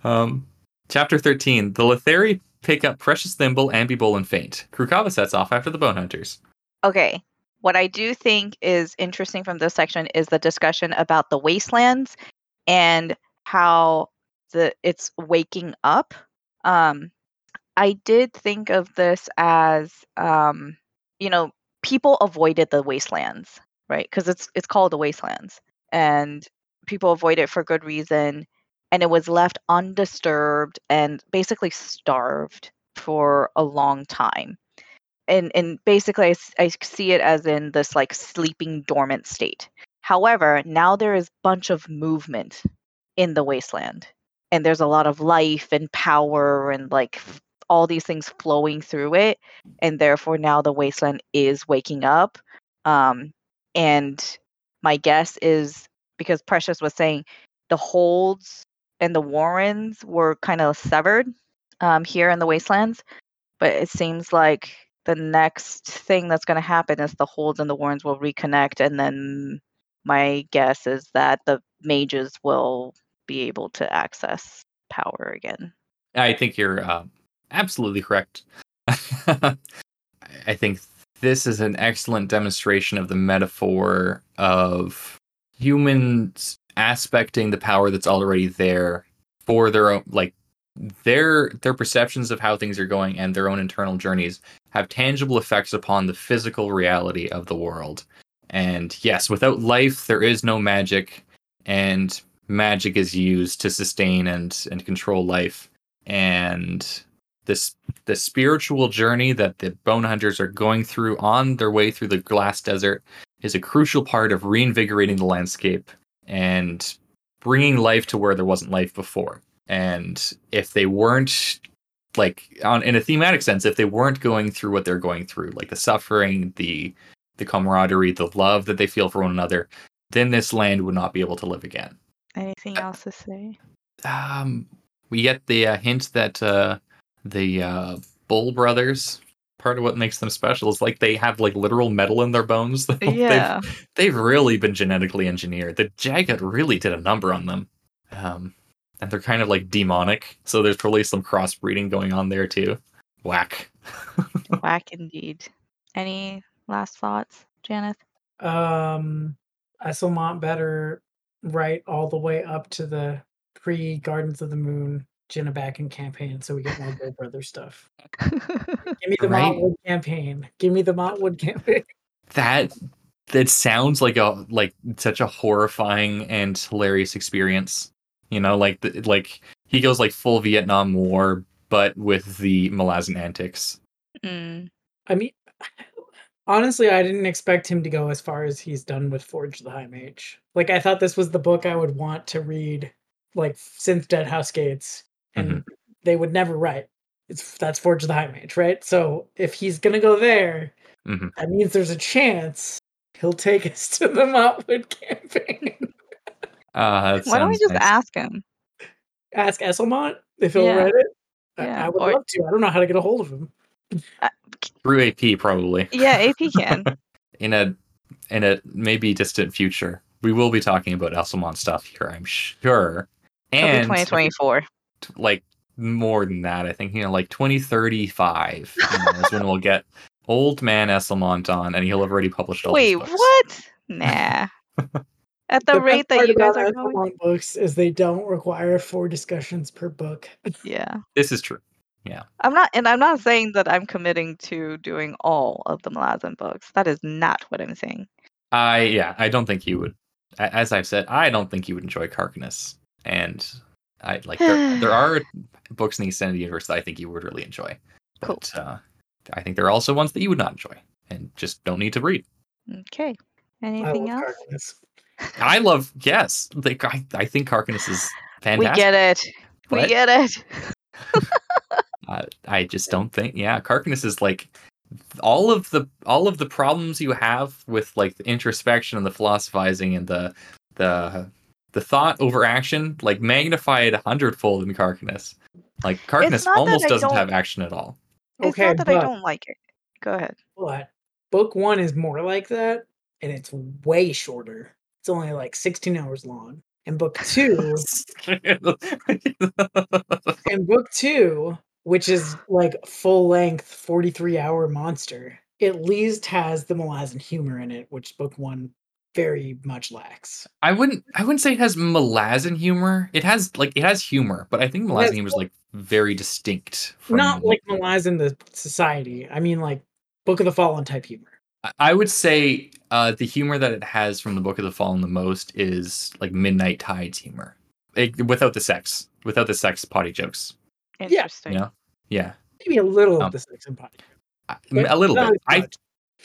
[SPEAKER 1] Um, chapter 13. The Letherii pick up Precious Thimble, Amby Bole, and Faint. Krughava sets off after the Bone Hunters.
[SPEAKER 2] Okay. What I do think is interesting from this section is the discussion about the wastelands and how the it's waking up. Um, I did think of this as um, you know, people avoided the wastelands, right? Because it's it's called the wastelands, and people avoid it for good reason, and it was left undisturbed and basically starved for a long time and and basically I see it as in this like sleeping dormant state however now there is bunch of movement in the wasteland and there's a lot of life and power and like all these things flowing through it and therefore now the wasteland is waking up um and my guess is because precious was saying the holds and the warrens were kind of severed um here in the wastelands but it seems like the next thing that's going to happen is the holds and the warrens will reconnect and then my guess is that the mages will be able to access power again.
[SPEAKER 1] I think you're uh, absolutely correct. I think this is an excellent demonstration of the metaphor of humans aspecting the power that's already there for their own like their their perceptions of how things are going and their own internal journeys have tangible effects upon the physical reality of the world. And yes, without life there is no magic and magic is used to sustain and and control life and this the spiritual journey that the bone hunters are going through on their way through the glass desert is a crucial part of reinvigorating the landscape and bringing life to where there wasn't life before. And if they weren't like on in a thematic sense if they weren't going through what they're going through like the suffering the the camaraderie the love that they feel for one another then this land would not be able to live again.
[SPEAKER 2] Anything else to say?
[SPEAKER 1] um, we get the uh, hint that uh, the uh, Bole brothers. Part of what makes them special is like they have like literal metal in their bones. They've-
[SPEAKER 2] yeah
[SPEAKER 1] they've, really been genetically engineered. The Jaghut really did a number on them. Um, and they're kind of like demonic. So there's probably some crossbreeding going on there too. Whack.
[SPEAKER 2] Whack indeed. Any last thoughts, Janeth?
[SPEAKER 3] Um, I still want better right all the way up to the pre Gardens of the Moon Genabackan campaign so we get more Bole Brother stuff. Give me the
[SPEAKER 1] Right.
[SPEAKER 3] Montwood campaign. Give me the Montwood campaign.
[SPEAKER 1] that that sounds like a like such a horrifying and hilarious experience. You know, like the, like he goes like full Vietnam War, but with the Malazan antics.
[SPEAKER 2] Mm.
[SPEAKER 3] I mean, honestly, I didn't expect him to go as far as he's done with Forge the High Mage. Like, I thought this was the book I would want to read, like since Deadhouse Gates, and they would never write. It's that's Forge of the High Mage, right? So if he's gonna go there,
[SPEAKER 1] Mhm.
[SPEAKER 3] that means there's a chance he'll take us to the Montwood campaign.
[SPEAKER 1] Uh,
[SPEAKER 2] Why don't we just
[SPEAKER 1] nice.
[SPEAKER 2] ask him?
[SPEAKER 3] Ask Esslemont if he'll
[SPEAKER 2] Yeah.
[SPEAKER 3] write it. I-
[SPEAKER 2] Yeah,
[SPEAKER 3] I, would
[SPEAKER 2] or-
[SPEAKER 3] love to. I don't know how to get a hold of him.
[SPEAKER 1] through AP probably
[SPEAKER 2] Yeah, AP can.
[SPEAKER 1] in a in a maybe distant future. We will be talking about Esslemont stuff here, I'm sure. And
[SPEAKER 2] 2024.
[SPEAKER 1] Like more than that, I think you know, like 2035 you know, is when we'll get old man Esslemont on, and he'll have already published all
[SPEAKER 2] Wait,
[SPEAKER 1] books.
[SPEAKER 2] what? Nah. At the,
[SPEAKER 3] best
[SPEAKER 2] rate that you guys are going.
[SPEAKER 3] Books is they don't require four discussions per book.
[SPEAKER 2] Yeah.
[SPEAKER 1] This is true.
[SPEAKER 2] Yeah, I'm not, and I'm not saying that I'm committing to doing all of the Malazan books. That is not what I'm saying.
[SPEAKER 1] I yeah, I don't think you would. As I've said, I don't think you would enjoy Kharkanas, and I like there, there are books in the extended universe that I think you would really enjoy.
[SPEAKER 2] Cool.
[SPEAKER 1] But uh, I think there are also ones that you would not enjoy and just don't need to read.
[SPEAKER 2] Okay.
[SPEAKER 3] I
[SPEAKER 2] Anything
[SPEAKER 3] love
[SPEAKER 2] else?
[SPEAKER 3] Kharkanas.
[SPEAKER 1] I love yes, like I, I think Kharkanas is fantastic.
[SPEAKER 2] We get it. We get it.
[SPEAKER 1] Uh, I just don't think yeah, Kharkanas is like all of the all of the problems you have with like the introspection and the philosophizing and the the the thought over action like magnified a hundredfold in Kharkanas. Like
[SPEAKER 2] Kharkanas
[SPEAKER 1] almost doesn't
[SPEAKER 2] don't-
[SPEAKER 1] have action at all.
[SPEAKER 2] It's
[SPEAKER 3] Okay,
[SPEAKER 2] not that I don't like it. Go ahead.
[SPEAKER 3] but book one is more like that, and it's way shorter. It's only like 16 hours long. And book two, and book two, which is like full length, 43 hour monster, at least has the Malazan humor in it, which book one very much lacks.
[SPEAKER 1] I wouldn't I wouldn't say it has Malazan humor. It has like it has humor, but I think Malazan humor is like very distinct from
[SPEAKER 3] Not like Malazan the society. I mean like Book of the Fallen type humor.
[SPEAKER 1] I- I would say uh, the humor that it has from the Book of the Fallen the most is like Midnight Tides humor, It- without the sex, without the sex potty jokes.
[SPEAKER 2] Interesting.
[SPEAKER 1] You know, yeah,
[SPEAKER 3] Maybe a little
[SPEAKER 1] Um,
[SPEAKER 3] of the sex and potty.
[SPEAKER 1] I- a little bit. I.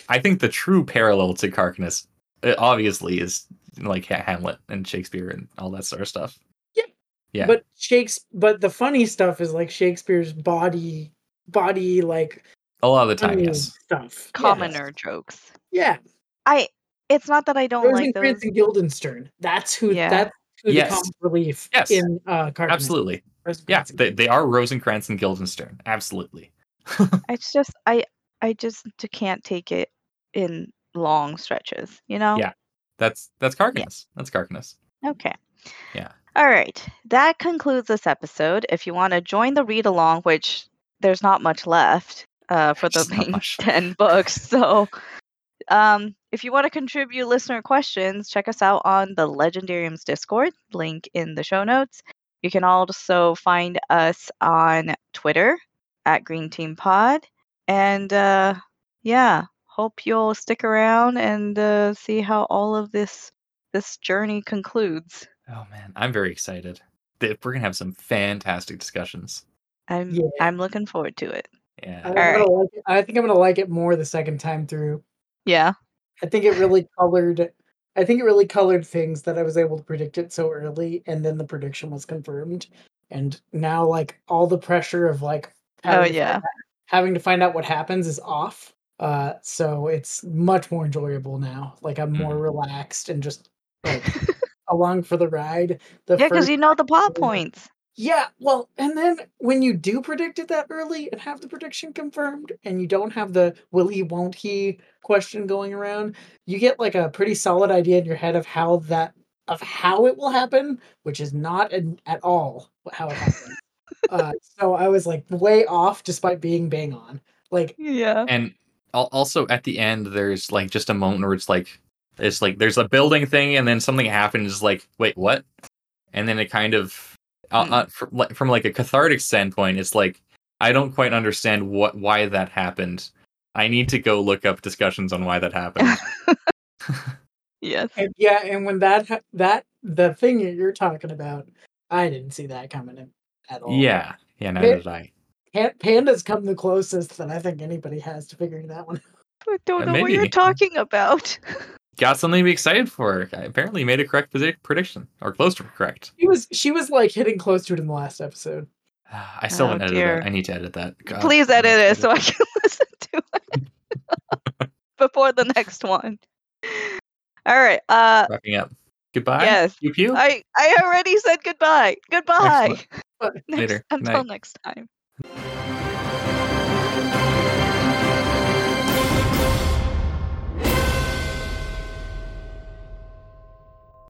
[SPEAKER 1] I think the true parallel to Kharkanas, uh, obviously, is like Hamlet and Shakespeare and all that sort of stuff.
[SPEAKER 3] Yeah.
[SPEAKER 1] yeah.
[SPEAKER 3] But Shakespeare, but the funny stuff is like Shakespeare's body, body like
[SPEAKER 1] a lot of the time,
[SPEAKER 3] funny
[SPEAKER 1] yes.
[SPEAKER 3] stuff.
[SPEAKER 2] Commoner jokes.
[SPEAKER 3] Yeah,
[SPEAKER 2] I. It's not that I don't like
[SPEAKER 3] Rosencrantz
[SPEAKER 2] those.
[SPEAKER 3] and Guildenstern. That's who.
[SPEAKER 2] Yeah.
[SPEAKER 3] That's who
[SPEAKER 1] Yes.
[SPEAKER 3] the comic relief
[SPEAKER 1] Yes.
[SPEAKER 3] in uh, Cartoon.
[SPEAKER 1] Absolutely. Yeah, they, they are Rosencrantz and Guildenstern. Absolutely.
[SPEAKER 2] It's just I. I just can't take it in long stretches. You know.
[SPEAKER 1] Yeah. That's that's Kharkanas. That's Kharkanas.
[SPEAKER 2] Okay.
[SPEAKER 1] Yeah.
[SPEAKER 2] All right. That concludes this episode. If you want to join the read along, which there's not much left uh, for the main 10 books. So um, if you want to contribute listener questions, check us out on the Legendariums Discord, link in the show notes. You can also find us on Twitter at Green Team Pod. And uh, yeah, hope you'll stick around and uh, see how all of this this journey concludes.
[SPEAKER 1] Oh man, I'm very excited. We're gonna have some fantastic discussions.
[SPEAKER 2] I'm
[SPEAKER 3] Yeah.
[SPEAKER 2] I'm looking forward to it.
[SPEAKER 3] I
[SPEAKER 1] Yeah.
[SPEAKER 3] think, I'm gonna like it. I think I'm gonna like it more the second time through.
[SPEAKER 2] Yeah.
[SPEAKER 3] I think it really colored. I think it really colored things that I was able to predict it so early, and then the prediction was confirmed. And now, like all the pressure of like
[SPEAKER 2] Oh yeah.
[SPEAKER 3] find out- having to find out what happens is off. Uh, so it's much more enjoyable now. Like I'm more
[SPEAKER 1] Mhm.
[SPEAKER 3] relaxed and just like along for the ride. The
[SPEAKER 2] Yeah, because you know the plot points.
[SPEAKER 3] Yeah, well, and then when you do predict it that early and have the prediction confirmed, and you don't have the will he, won't he question going around, you get like a pretty solid idea in your head of how that of how it will happen, which is not an, at all how it happens. uh, so I was like way off, despite being bang on. Like,
[SPEAKER 2] Yeah.
[SPEAKER 1] And al- also at the end, there's like just a moment where it's like, it's like there's a building thing, and then something happens. It's like, wait, what? And then it kind of, uh,
[SPEAKER 2] Hmm.
[SPEAKER 1] uh, from, like, from like a cathartic standpoint, it's like I don't quite understand what why that happened. I need to go look up discussions on why that happened.
[SPEAKER 2] Yes.
[SPEAKER 3] and yeah, and when that that the thing that you're talking about, I didn't see that coming at all.
[SPEAKER 1] yeah, yeah, neither did I.
[SPEAKER 3] Pan- Panda's come the closest that I think anybody has to figuring that one. out.
[SPEAKER 2] I don't
[SPEAKER 1] Uh,
[SPEAKER 2] know what you're talking about.
[SPEAKER 1] Got something to be excited for. I apparently made a correct predict- prediction, or close to correct.
[SPEAKER 3] She was she was like hitting close to it in the last episode.
[SPEAKER 1] I still
[SPEAKER 2] Oh,
[SPEAKER 1] haven't edited
[SPEAKER 2] dear.
[SPEAKER 1] it. I need to edit that. God,
[SPEAKER 2] Please edit it so I can listen to it before the next one. All right. Uh
[SPEAKER 1] wrapping up. Goodbye.
[SPEAKER 2] Yes.
[SPEAKER 1] Pew pew.
[SPEAKER 2] I I already said goodbye. Goodbye.
[SPEAKER 1] Excellent.
[SPEAKER 2] Next-
[SPEAKER 1] Later. Good
[SPEAKER 2] Until
[SPEAKER 1] night.
[SPEAKER 2] next time. Bye.